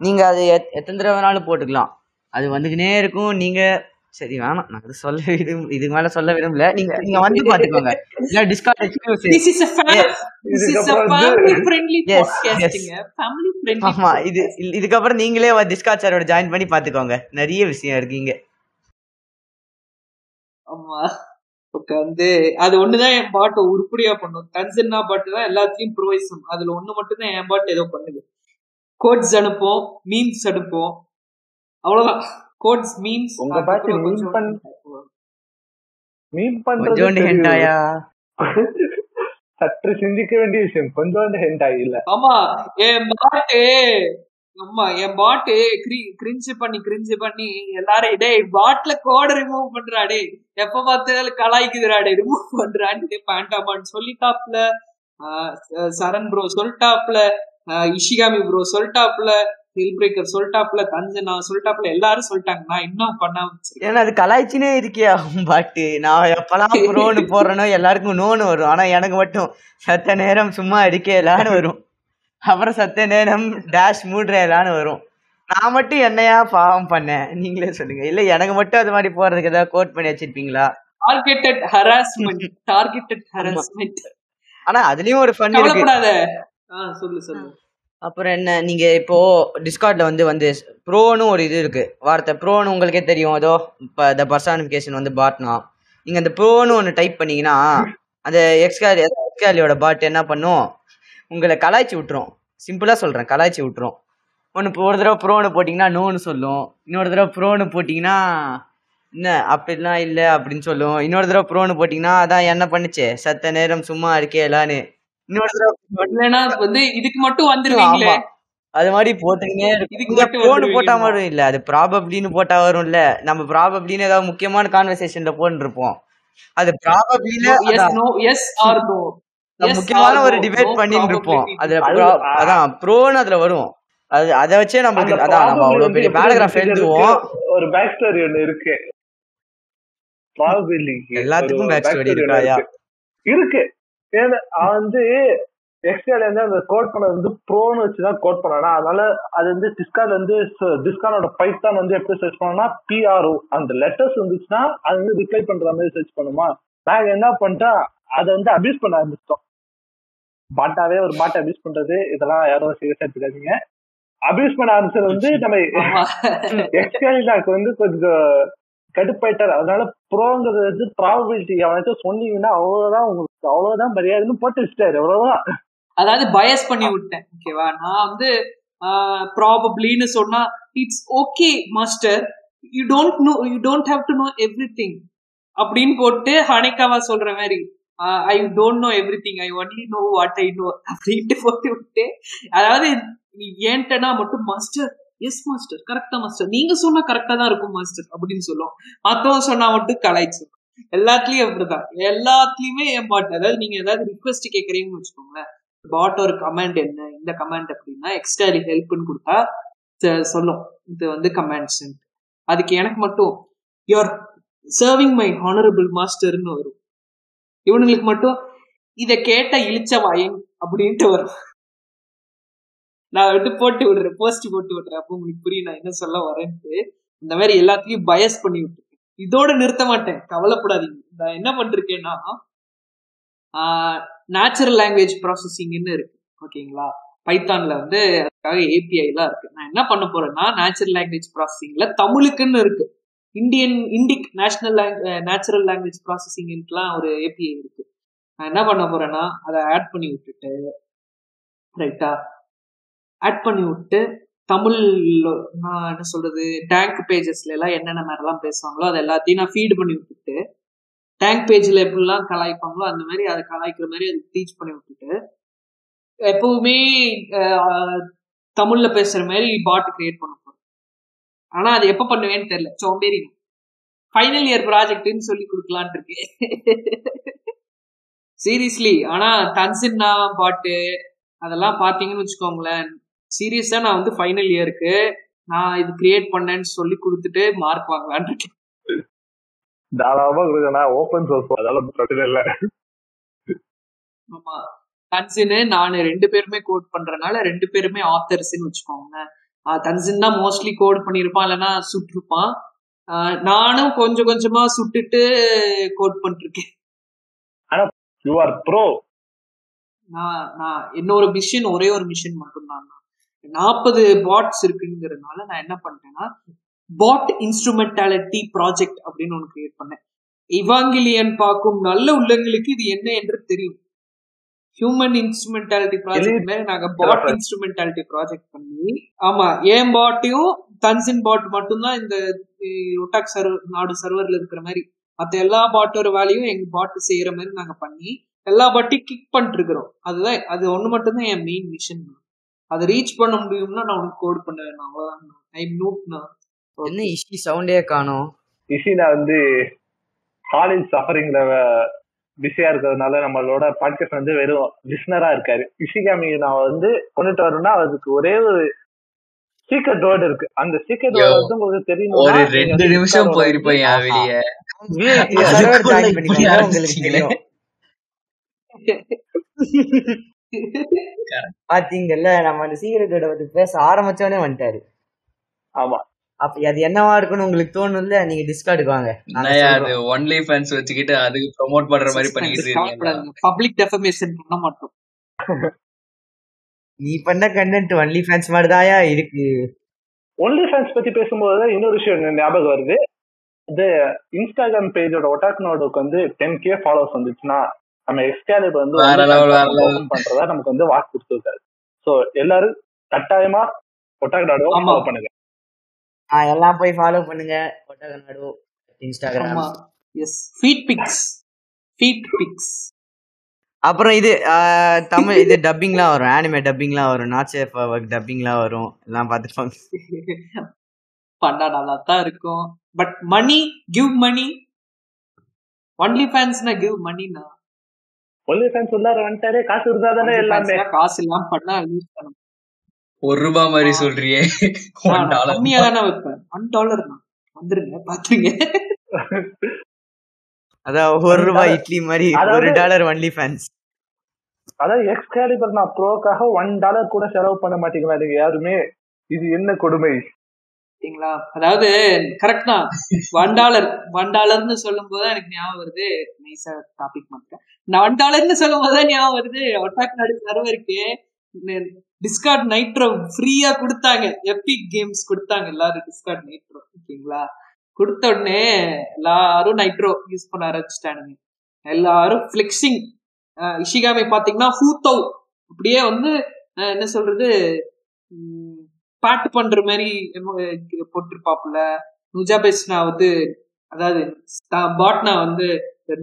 நீங்கள் அது எத் எத்தனை தடவை வேணாலும் போட்டுக்கலாம். அது வந்துக்கினே இருக்கும். நீங்கள் சரி வேணாம். நான் அது சொல்ல விரும் இதுக்கு மேலே சொல்ல விரும்பல. நீங்கள் நீங்கள் வந்து பார்த்துக்கோங்க. இல்லை Discord exclusive This is a family friendly podcasting. Family friendly. ஆமா இது இ- இதுக்கப்புறம் நீங்களே டிஸ்கார்ட் சர்வரோட ஜாயின் பண்ணி பாத்துக்கோங்க நிறைய விஷயம் இருக்கீங்க. ஆமா. வந்து அது ஒண்ணுதான் என் பாட்டை உருப்படியா பண்ணும். தன்சன்னா பாட்டு தான் எல்லாத்தையும் ப்ரொவைஸும் அதுல ஒண்ணு மட்டும் தான் என் பாட்டு ஏதோ பண்ணுது. கோட்ஸ் அனுப்போம் மீன்ஸ் அனுப்போம் அவ்வளவுதான். கோட்ஸ் மீன்ஸ் உங்க பாட்டு mean பண்ண- மீன் பண்றது. ஹெண்டாயா? சற்று சிந்திக்க வேண்டிய விஷயம். கொஞ்சோண்டு ஹெண்டாய் இல்ல. ஆமா என் பாட்டு ஆமா என் பாட்டு கிரிஞ்சு பண்ணி கிரிஞ்சு பண்ணி எல்லாரும் டேய் பாட்ல கோட ரிமூவ் பண்றா டேய் எப்ப பார்த்தாலும் கலாய்க்குதுடா டே ரிமூவ் பண்றான்னு பேண்டாமான்னு சொல்லிட்டாப்ல. ஆஹ் சரண் ப்ரோ சொல்லிட்டாப்ல. இஷிகாமி ப்ரோ சொல்லிட்டாப்ல. ஹில் பிரேக்கர் சொல்லிட்டாப்ல தஞ்சனா சொல்லிட்டாப்ல எல்லாரும் சொல்லிட்டாங்க. நான் இன்னும் பண்ணாம. ஏன்னா அது கலாய்ச்சினே இருக்கியா உன் பாட்டு. நான் எப்பலாம் ப்ரோன்னு போடுறேனோ எல்லாருக்கும் நோன்னு வரும். ஆனா எனக்கு மட்டும் சத்த நேரம் சும்மா அடிக்கலான்னு வரும். அப்புறம் சத்த நேரம் டேஷ் மூடுறேலான்னு வரும். நான் மட்டும் என்னையா பாவம் பண்ணேன்? நீங்களே சொல்லுங்க. இல்ல எனக்கு மட்டும் அது மாதிரி போறதுக்கு ஏதாவது கோட் பண்ணி வச்சிருப்பீங்களா? டார்கெட்டட் ஹராஸ்மெண்ட் டார்கெட்டட் ஹராஸ்மெண்ட் ஆனா அதுலயும் ஒரு ஃபன் இருக்கு. சொல்லு சொல்லு. அப்புறம் என்ன நீங்க இப்போ டிஸ்கார்ட்ல வந்து வந்து ப்ரோன்னு ஒரு இது இருக்கு. வார்த்தை ப்ரோன்னு உங்களுக்கே தெரியும். ஏதோ இப்போ த பர்சானிஃபிகேஷன் வந்து பாட்னா நீங்க அந்த ப்ரோன்னு ஒன்று டைப் பண்ணீங்கன்னா அந்த எக்ஸ்காலி எக்ஸ்காலியோட பாட் என்ன பண்ணும்? உங்களை கலாய்ச்சி விட்டுரும். சிம்பிளாக சொல்கிறேன் கலாய்ச்சி விட்டுரும். ஒன்று ஒரு தடவை ப்ரோன்னு போட்டிங்கன்னா நோன்னு சொல்லும். இன்னொரு தடவை ப்ரோன்னு போட்டிங்கன்னா என்ன அப்படிலாம் இல்லை அப்படின்னு சொல்லும். இன்னொரு தடவை ப்ரோன்னு போட்டிங்கன்னா அதான் என்ன பண்ணுச்சு? சத்த நேரம் சும்மா இருக்கேலான்னு. வந்து இதுக்கு மட்டும் வந்துருவீங்களே. அது மாதிரி போட்டுக்கிட்டே இதுக்கு போன். போட்டா மட்டும் இல்ல. அது ப்ராபப்ளின்னு போட்டா வரும்ல. நம்ம ப்ராபப்ளின்னு ஏதாவது முக்கியமான கான்வர்சேஷன்ல போன்னு இருப்போம் அது ப்ராபப்ளில yes no yes or no முக்கியமான ஒரு டிபேட் பண்ணிட்டு இருப்போம் அதுல அதான் ப்ரோன்னு அதுல வரும். அது அதை வச்சே நம்மளுக்கு அதான் நம்ம அவ்வளவு பெரிய பேராகிராஃப் எழுதுவோம். இருக்கு? ஒரு பேக் ஸ்டோரி இருக்கு. எல்லாத்துக்கும் வந்து எக்ஸ்ட்ரா வந்து அந்த கோட் பண்ணது வந்து ப்ரோன்னு வச்சுதான் கோட் பண்ணானா. அதனால அது வந்து டிஸ்கான் வந்து டிஸ்கானோட பைத்தான் வந்து எப்படி சர்ச் பண்ணா பிஆர்ஓ அந்த லெட்டர்ஸ் வந்துச்சுன்னா அது வந்து ரிப்ளை பண்ற மாதிரி சர்ச் பண்ணுமா. நாங்க என்ன பண்ணிட்டோம் அதை வந்து அபியூஸ் பண்ண ஆரம்பிச்சிட்டோம். பாட்டாவே ஒரு பாட்டை அபியூஸ் பண்றது இதெல்லாம் யாரும் சீரியஸா எடுத்துக்காதீங்க. அபியூஸ் பண்ண ஆரம்பிச்சது வந்து நம்ம எக்ஸ்கேலினாக்கு வந்து கொஞ்சம் கடுப்பாயிட்டாரு. அதனால ப்ரோங்கிறது வந்து ப்ராபபிலிட்டி அவனாச்சும் சொன்னீங்கன்னா அவ்வளவுதான் உங்களுக்கு அவ்வளவுதான் மரியாதைன்னு போட்டு வச்சிட்டாரு அவ்வளவுதான். அதாவது பயஸ் பண்ணி விட்டேன் ஓகேவா நான் வந்து ப்ராபப்ளின்னு சொன்னா it's okay master you don't know you don't have to know everything அப்படின்னு போட்டு ஹனிகாவா சொல்ற மாதிரி I don't know everything I only know what I know அப்படின்ட்டு போட்டு விட்டு அதாவது நீ ஏன்ட்டனா மட்டும் மாஸ்டர் எஸ் மாஸ்டர் கரெக்டா மாஸ்டர் நீங்க சொன்னா கரெக்டா தான் இருக்கும் மாஸ்டர் அப்படின்னு சொல்லுவோம். மத்தவங்க சொன்னா மட்டும் கலாய்ச்சு எல்லாத்துலயும் அப்படிதான். எல்லாத்துலயுமே என் பாட்டு அதாவது நீங்க ஏதாவது ரிக்வெஸ்ட் கேக்குறீங்கன்னு வச்சுக்கோங்களேன். பாட் ஒரு கமெண்ட் என்ன இந்த கமெண்ட் அப்படின்னா எக்ஸ்டர்லி ஹெல்ப்னு கொடுத்தா சொல்லும். இது வந்து கமெண்ட்ஸ் அதுக்கு எனக்கு மட்டும் யுவர் சர்விங் மை ஹானரபிள் மாஸ்டர்னு வரும். இவனுங்களுக்கு மட்டும் இத கேட்ட இழிச்ச வாயன் அப்படின்ட்டு வரும். நான் வந்து போட்டு விடுறேன் போஸ்ட் போட்டு விடுறேன். அப்போ உங்களுக்கு புரியும் நான் என்ன சொல்ல வரேன்ட்டு. இந்த மாதிரி எல்லாத்தையும் பயஸ் பண்ணி விட்டு இதோட நிறுத்த மாட்டேன். கவலைப்படாதீங்க. நான் என்ன பண்ணிருக்கேன்னா நேச்சுரல் லாங்குவேஜ் ப்ராசஸிங்னு இருக்கு. ஓகேங்களா? பைத்தான்ல வந்து அதுக்காக ஏபிஐலாம் இருக்கு. நான் என்ன பண்ண போறேன்னா நேச்சுரல் லாங்குவேஜ் ப்ராசஸிங்ல தமிழுக்குன்னு இருக்கு. Indian Indic national natural language ப்ராசஸிங்லாம் ஒரு ஏபிஐ இருக்கு. நான் என்ன பண்ண போறேன்னா அதை ஆட் பண்ணி விட்டுட்டு ரைட்டா ஆட் பண்ணி விட்டு தமிழ் நான் என்ன சொல்றது டேங்க் பேஜஸ்ல எல்லாம் என்னென்ன மாதிரிலாம் பேசுவாங்களோ அது எல்லாத்தையும் நான் ஃபீட் பண்ணி விட்டுட்டு டேங்க் பேஜ்ல எப்படிலாம் கலாய்ப்பாங்களோ அந்த மாதிரி அதை கலாய்க்கிற மாதிரி அது டீச் பண்ணி விட்டுட்டு எப்பவுமே தமிழ்ல பேசுற மாதிரி பாட் கிரியேட் பண்ண போறேன் ஆனா அது எப்ப பண்ணுவேன்னு தெரியல. சோம்பேறி ஃபைனல் இயர் ப்ராஜெக்ட்னு சொல்லி கொடுக்கலான் இருக்கேன். சீரியஸ்லி ஆனா தன்சின்னா பாட்டு அதெல்லாம் பாத்தீங்கன்னு வச்சுக்கோங்களேன். சீரியஸா நான் வந்து ஃபைனல் இயருக்கு நான் இது கிரியேட் பண்ணேன்னு சொல்லி கொடுத்துட்டு மார்க் வாங்கலான்னு இருக்கேன். தாராளமா கொடுக்கணும் ஓப்பன் சோர்ஸ் அதனால பிரச்சனை இல்ல. ஆமா. தன்சின் நான் ரெண்டு பேருமே கோட் பண்றனால ரெண்டு பேருமே ஆத்தர்ஸ்ன்னு வச்சுக்கோங்க தன்சின் தான் மோஸ்ட்லி கோட் பண்ணியிருப்பான் இல்லைன்னா சுட்டிருப்பான். நானும் கொஞ்சம் கொஞ்சமா சுட்டுட்டு கோட் பண்ணிருக்கேன். யூ ஆர் ப்ரோ நான் நான் இன்னொரு மிஷின் ஒரே ஒரு மிஷின் மட்டும்தான். நாற்பது பாட்ஸ் இருக்குங்கிறதுனால நான் என்ன பண்ணிட்டேன்னா பாட் இன்ஸ்ட்ருமெண்டாலிட்டி ப்ராஜெக்ட் அப்படின்னு ஒன்று கிரியேட் பண்ணேன். இவாங்கிலியன் பார்க்கும் நல்ல உள்ளங்களுக்கு இது என்ன என்று தெரியும். ஹியூமன் இன்ஸ்ட்ருமெண்டாலிட்டி ப்ராஜெக்ட் மாதிரி நாங்க பாட் இன்ஸ்ட்ருமெண்டாலிட்டி ப்ராஜெக்ட் பண்ணி ஆமா என் பாட்டையும் தன்சின் பாட் மட்டும்தான் இந்த ஒட்டாக் சர்வர் நாடு சர்வர்ல இருக்கிற மாதிரி மத்த எல்லா பாட்டோட வேலையும் எங்க பாட் செய்யற மாதிரி நாங்க பண்ணி எல்லா பாட்டையும் கிக் பண்ணிட்டு இருக்கிறோம். அதுதான் அது ஒண்ணு மட்டும்தான் என் மெயின் மிஷன் அதை ரீச் பண்ண முடியும்னா நான் உனக்கு கோட் பண்ணுவேன் அவ்வளவுதான். ஐ நோட்னா என்ன இஷ்டி சவுண்டே காணோம்? இஷினா வந்து காலேஜ் சஃபரிங்ல பிஸியா இருக்கிறதுனால நம்மளோட பாட்காஸ்ட் வந்து வெறும் லிஸ்னரா இருக்காரு. இஷிகாமி நான் வந்து கொண்டுட்டு வரணும்னா அதுக்கு ஒரே ஒரு சீக்ரெட் வேர்டு இருக்கு. அந்த சீக்ரெட் Yo, வேர்டு வந்து உங்களுக்கு தெரியும்? ஒரு ரெண்டு நிமிஷம் போயிருப்பேன் வெளியே. உங்களுக்கு பாத்தீங்கல்ல நம்ம அந்த சீக்கிரட்டோட பத்தி பேச ஆரம்பிச்சோடனே வந்துட்டாரு. ஆமா. அப்ப அது என்னவா இருக்குன்னு உங்களுக்கு தோணும்ல நீங்க டிஸ்கார்டுக்கு வாங்க. அது. ஒன்லி ஃபேன்ஸ் வச்சுக்கிட்டு அதுக்கு ப்ரோமோட் பண்ற மாதிரி பண்ணிக்கிட்டு இருக்கீங்க பப்ளிக் டெஃபமேஷன் பண்ண மாட்டோம். நீ பண்ண கண்டென்ட் ஒன்லி ஃபேன்ஸ் மாதிரிதாயா இருக்கு. ஒன்லி ஃபேன்ஸ் பத்தி பேசும்போது இன்னொரு விஷயம் ஞாபகம் வருது. இது இன்ஸ்டாகிராம் பேஜோட ஒட்டாக்னோடுக்கு வந்து டென் கே ஃபாலோவர்ஸ் வந்துச்சுன்னா நம்ம எக்ஸ்கேலிப் வந்து பண்றதா நமக்கு வந்து வாக்கு கொடுத்துருக்காரு. சோ எல்லாரும் கட்டாயமா ஒட்டாக்னோட ஆமா. ஃபாலோ பண்ணுங்க. ஆ, எல்லாம் போய் ஃபாலோ பண்ணுங்க. ஒட்டக நடு Instagram S feet pics feet pics அப்புறம் இது தமிழ் இது டப்பிங்லாம் வரும். ஆனிமே டப்பிங்லாம் வரும். நாட் சேஃப் ஒர்க் டப்பிங்லாம் வரும். எல்லாம் பார்த்துட்டு பண்ணா நல்லா தான் இருக்கும் but money give money only ஃபேன்ஸ்னா give மணினா ஒன்லி ஃபேன்ஸ் உள்ளார வந்துட்டாரே காசு இருந்தா தானே எல்லாமே. காசு இல்லாம பண்ணா ஒரு ரூபாய் மாதிரி சொல்றியே. ஒன் டாலர் கம்மியா தானே வைப்பேன் ஒன் டாலர் தான் வந்துருங்க பாத்துருங்க அதான் ஒரு ரூபாய் இட்லி மாதிரி ஒரு டாலர் ஒன்லி ஃபேன்ஸ் அதாவது எக்ஸ்கேலிபர் நான் ப்ரோக்காக ஒன் டாலர் கூட செலவு பண்ண மாட்டேங்கிறா நீங்க? யாருமே. இது என்ன கொடுமை? சரிங்களா அதாவது கரெக்ட் தான். ஒன் டாலர் ஒன் டாலர்னு சொல்லும் போது எனக்கு ஞாபகம் வருது. நைஸா டாபிக் மட்டும். நான் ஒன் டாலர்னு சொல்லும் போது ஞாபகம் வருது ஒட்டாக் நாடு சர்வருக்கு டிஸ்கார்ட் நைட்ரோ ஃப்ரீயா கொடுத்தாங்க. எப்பிக் கேம்ஸ் கொடுத்தாங்க எல்லாரும் டிஸ்கார்ட் நைட்ரோ ஓகேங்களா? கொடுத்த உடனே எல்லாரும் நைட்ரோ யூஸ் பண்ண ஆரம்பிச்சிட்டானுங்க. எல்லாரும் ஃபிளெக்சிங் இஷிகாமி பாத்தீங்கன்னா ஹூத்தவ் அப்படியே வந்து என்ன சொல்றது? பாட்டு பண்ற மாதிரி போட்டிருப்பாப்புல. நுஜா நுஜாபெஸ்னா வந்து அதாவது பாட்னா வந்து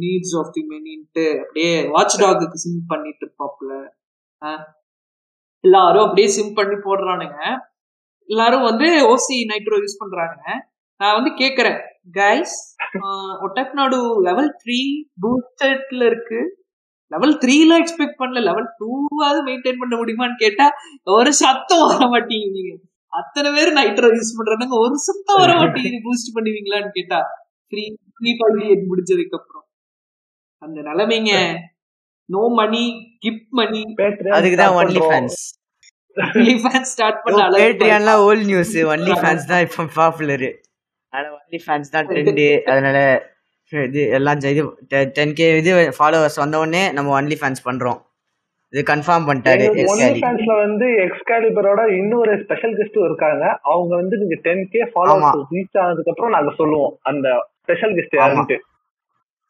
நீட்ஸ் ஆஃப் தி மெனின்ட்டு அப்படியே வாட்ச் டாகுக்கு சிம் பண்ணிட்டு இருப்பாப்புல எல்லாரும் அப்படியே சிம் பண்ணி போடுறானுங்க. எல்லாரும் வந்து ஓசி நைட்ரோ யூஸ் பண்றாங்க நான் வந்து கேக்குறேன். கைஸ் ஒட்டக் நாடு லெவல் த்ரீ பூஸ்டர்ல இருக்கு. லெவல் த்ரீல எக்ஸ்பெக்ட் பண்ணல. லெவல் டூவாவது மெயின்டைன் பண்ண முடியுமான்னு கேட்டா ஒரு சத்தம் வர மாட்டேங்குது. அத்தனை பேர் நைட்ரோ யூஸ் பண்றாங்க ஒரு சத்தம் வர மாட்டேங்குது பூஸ்ட் பண்ணுவீங்களான்னு கேட்டா த்ரீ த்ரீ பாயிண்ட் முடிஞ்சதுக்கு அப்புறம். அந்த நிலைமைங்க. நோ மணி கிஃப்ட் மணி அதுக்குதான் ஒன்லி ஃபேன்ஸ் ஃபேன் ஸ்டார்ட் பண்ண அளவுக்கு பேட்ரியான்லாம் ஓல்ட் நியூஸ் ஒன்லி ஃபேன்ஸ் தான் இப்போ பாப்புலர் அதனால ஒன்லி ஃபேன்ஸ் தான் ட்ரெண்டு அதனால இது எல்லாம் இது டென் கே இது ஃபாலோவர்ஸ் வந்த உடனே நம்ம ஒன்லி ஃபேன்ஸ் பண்றோம். இது கன்ஃபார்ம் பண்ணிட்டாரு ஒன்லி வந்து எக்ஸ்காலிபரோட இன்னொரு ஸ்பெஷல் கெஸ்டும் இருக்காங்க. அவங்க வந்து நீங்க டென் கே. ஃபாலோவர்ஸ் ரீச் ஆனதுக்கு அப்புறம் நாங்க சொல்லுவோம். அந்த ஸ்பெஷல் கெஸ்ட் யாருன்ட்டு.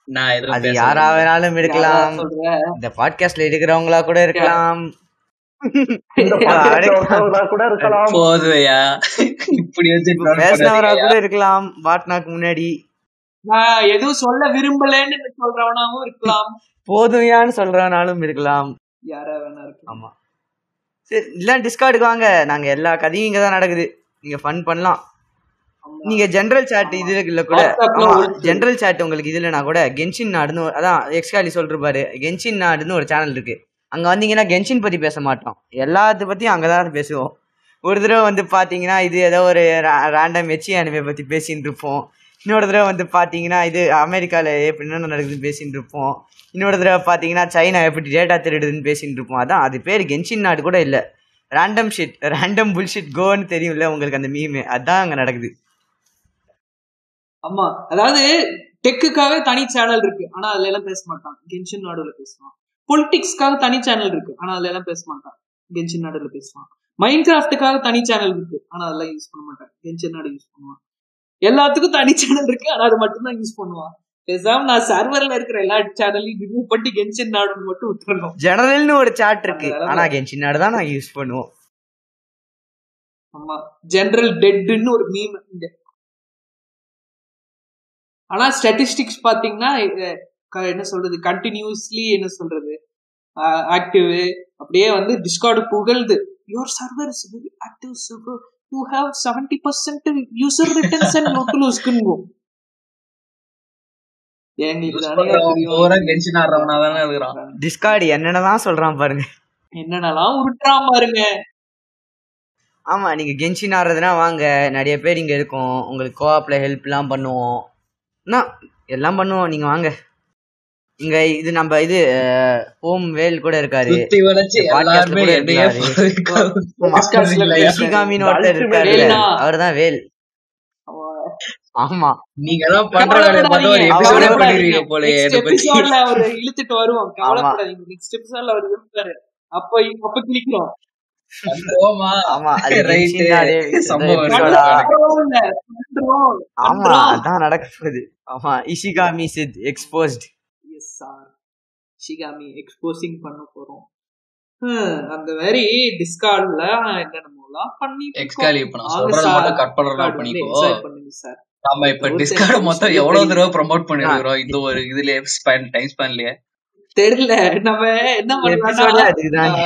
நான் எதுவும் அது பேச யாரா. வேணாலும் இருக்கலாம். இந்த பாட்காஸ்ட்ல இருக்கிறவங்களா கூட இருக்கலாம். பேசினவரா. கூட இருக்கலாம். பாட்னாக்கு முன்னாடி. நான் எதுவும் சொல்ல விரும்பலன்னு சொல்றவனாவும் இருக்கலாம். போதுமையான்னு சொல்றனாலும் இருக்கலாம். யாரா வேணா இருக்கலாம். ஆமா. சரி இல்ல டிஸ்கார்டுக்கு வாங்க. நாங்க எல்லா கதையும் இங்க தான் நடக்குது. நீங்க ஃபன் பண்ணலாம். நீங்க ஜெனரல் சாட் இதுல இல்ல கூட. ஜெனரல் சாட் உங்களுக்கு இதுலனா கூட. கென்ஷின் நாடுன்னு அதான் எக்ஸ்காலி சொல்றாரு கென்ஷின் நாடுன்னு ஒரு சேனல் இருக்கு. அங்க வந்தீங்கன்னா கென்ஷின் பத்தி பேச மாட்டோம். எல்லாத்த பத்தியும் அங்கதான் பேசுவோம். ஒரு தடவை வந்து பாத்தீங்கன்னா இது ஏதோ ஒரு ரேண்டம் எச்சி அனிமே பத்தி பேசிட்டு இருப்போம். இன்னொரு தடவை வந்து பாத்தீங்கன்னா இது அமெரிக்கால எப்படி என்ன நடக்குதுன்னு பேசிட்டு இருப்போம். இன்னொரு தடவை பார்த்தீங்கன்னா சைனா எப்படி டேட்டா திருடுதுன்னு பேசிட்டு இருப்போம் அதான் அது பேர் கென்ஷின் நாடு கூட இல்ல. ரேண்டம் ஷிட் ரேண்டம் புல்ஷிட் கோன்னு தெரியும்ல உங்களுக்கு அந்த மீமே அதான் அங்க நடக்குது. ஆமா. அதாவது டெக்குக்காக தனி சேனல் இருக்கு. ஆனா அதுல எல்லாம் பேச மாட்டான். கென்ஷின் நாடுல பேசுவான். பொலிட்டிக்ஸ்க்காக தனி சேனல் இருக்கு. ஆனா அதுல எல்லாம் பேச மாட்டான். கென்ஷின் நாடுல பேசுவான். மைண்ட் கிராஃப்டுக்காக தனி சேனல் இருக்கு. ஆனா அதெல்லாம் யூஸ் பண்ண மாட்டான். கென்ஷின் நாடு யூஸ் பண்ணுவான். எல்லாத்துக்கும் தனி சேனல் இருக்கு. ஆனா அது மட்டும்தான் யூஸ் பண்ணுவான். பேசாம நான் சர்வர்ல இருக்கிற எல்லா சேனலையும் ரிமூவ் பண்ணி கென்ஷின் நாடுன்னு மட்டும் விட்டுறணும். ஜெனரல்னு ஒரு சாட் இருக்கு. ஆனா கென்ஷின் நாடு தான் நான் யூஸ் பண்ணுவோம். ஆமா. ஜெனரல் டெட்னு ஒரு மீம் இங்க. ஆனா ஸ்டாட்டிஸ்டிக்ஸ் பாத்தீங்கன்னா என்ன சொல்றது? கண்டினியூஸ்லி என்ன சொல்றது? ஆக்டிவ் அப்படியே வந்து Discord புகழ்து. Your server is very active server you have seventy percent user retention not லூஸ்க்குன்னு Discord என்னென்னதான் சொல்றான் பாருங்க. என்னென்னலாம் உருட்டுறான் பாருங்க. ஆமா நீங்க கென்ஷின் ஆடுறதுனா வாங்க. நிறைய பேர் இங்க இருக்கோம். உங்களுக்கு கோஆப்ல ஹெல்ப் எல்லாம் பண்ணுவோம் எல்லாம் பண்ணுவோம். நீங்க வாங்க. இங்க இது நம்ம இது ஹோம் வேல் கூட இருக்காரு. அவர்தான் வேல். ஆமா. நீங்க எல்லாம் பண்ற வேலையை பார்த்தா ஒரு எபிசோடே எபிசோட்ல அவர் இழுத்துட்டு வருவோம். கவலைப்படாதீங்க. நெக்ஸ்ட் எபிசோட்ல அவர் இருப்பாரு அப்ப அப்ப கிளிக்கிறோம் ஆமா அது சம்பவம். அதான் நடக்க போகுது. ஆமா இஷிகாமி சித் எக்ஸ்போஸ்ட். ஷிகாமி எக்ஸ்போசிங் பண்ண போறோம். ஹம், அந்த மாதிரி டிஸ்கார்ட்ல என்னென்னமோலாம் பண்ணி எக்ஸ்காலி இப்ப நான் சொல்றத மட்டும் கட் பண்ணிக்கோ. பண்ணுங்க சார் நம்ம இப்ப டிஸ்கார்ட் மொத்தம் எவ்வளவு. தடவை ப்ரோமோட் பண்ணிருக்கிறோம்? இந்த ஒரு இதுல ஸ்பேன் டைம் ஸ்பேன்லயே தெரியல. நம்ம என்ன அதுக்குதான்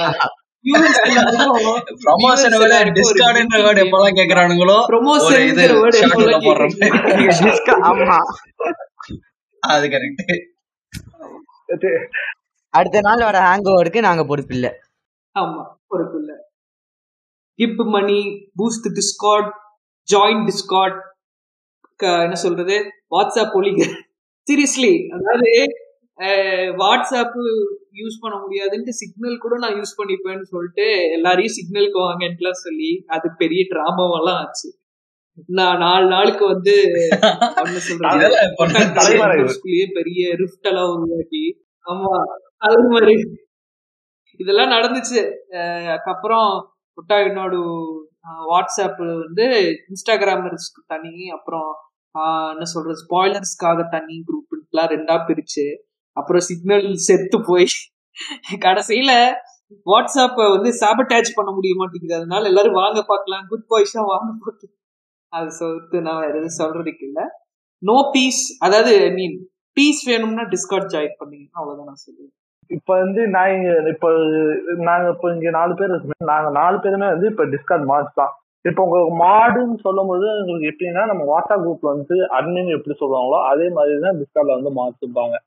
ப்ரமோஷன் விட டிஸ்கார்ட்ன்ற வேர்ட் கேக்குறானுங்களோ இது ஷார்ட்ல. ஆமா. அது கரெக்ட் அடுத்த நாள் வர ஹேங் ஓவருக்கு நாங்க பொறுப்பு இல்ல. ஆமா பொறுப்பு இல்ல. Give money boost Discord join Discord என்ன சொல்றது வாட்ஸ்அப் ஒலிங்க சீரியஸ்லி அதாவது வாட்ஸ்அப் யூஸ் பண்ண முடியாதுன்ட்டு சிக்னல் கூட நான் யூஸ் பண்ணிப்பேன்னு சொல்லிட்டு எல்லாரையும் சிக்னலுக்கு வாங்கன்ட்டுலாம் சொல்லி அது பெரிய டிராமாவெல்லாம் ஆச்சு. நான் நாலு நாளுக்கு வந்து. ஸ்கூல்லயே பெரிய ரிஃப்ட் எல்லாம் உருவாக்கி ஆமா அது மாதிரி. இதெல்லாம் நடந்துச்சு. அதுக்கப்புறம் புட்டா என்னோட வாட்ஸ்அப் வந்து இன்ஸ்டாகிராமர்ஸ்க்கு தனி அப்புறம் என்ன சொல்றது ஸ்பாய்லர்ஸ்க்காக தனி குரூப்லாம் ரெண்டா பிரிச்சு அப்புறம் சிக்னல் செத்து போய் கடைசியில வாட்ஸ்அப் வந்து சாபட்டாச் பண்ண முடிய மாட்டேங்குது. அதனால எல்லாரும் வாங்க பார்க்கலாம் குட் பாய்ஸா வாங்க போட்டு. அது சொல்லிட்டு நான் வேற எதுவும் சொல்றதுக்கு இல்ல. நோ பீஸ் அதாவது ஐ மீன் பீஸ் வேணும்னா டிஸ்கார்ட் ஜாயின் பண்ணீங்க. அவ்வளவுதான் நான் சொல்லுவேன். இப்ப வந்து நான் இங்க இப்ப நாங்க இப்ப இங்க நாலு பேர் இருக்கோமே நாங்க நாலு பேருமே வந்து இப்ப டிஸ்கார்ட் மார்க்ஸ் தான். இப்ப உங்களுக்கு மாடுன்னு சொல்லும் போது உங்களுக்கு எப்படின்னா நம்ம வாட்ஸ்அப் குரூப்ல வந்து அட்மின் எப்படி சொல்லுவாங்களோ அதே மாதிரி தான் டிஸ்கார்ட்ல வந்து மார்க்ஸ்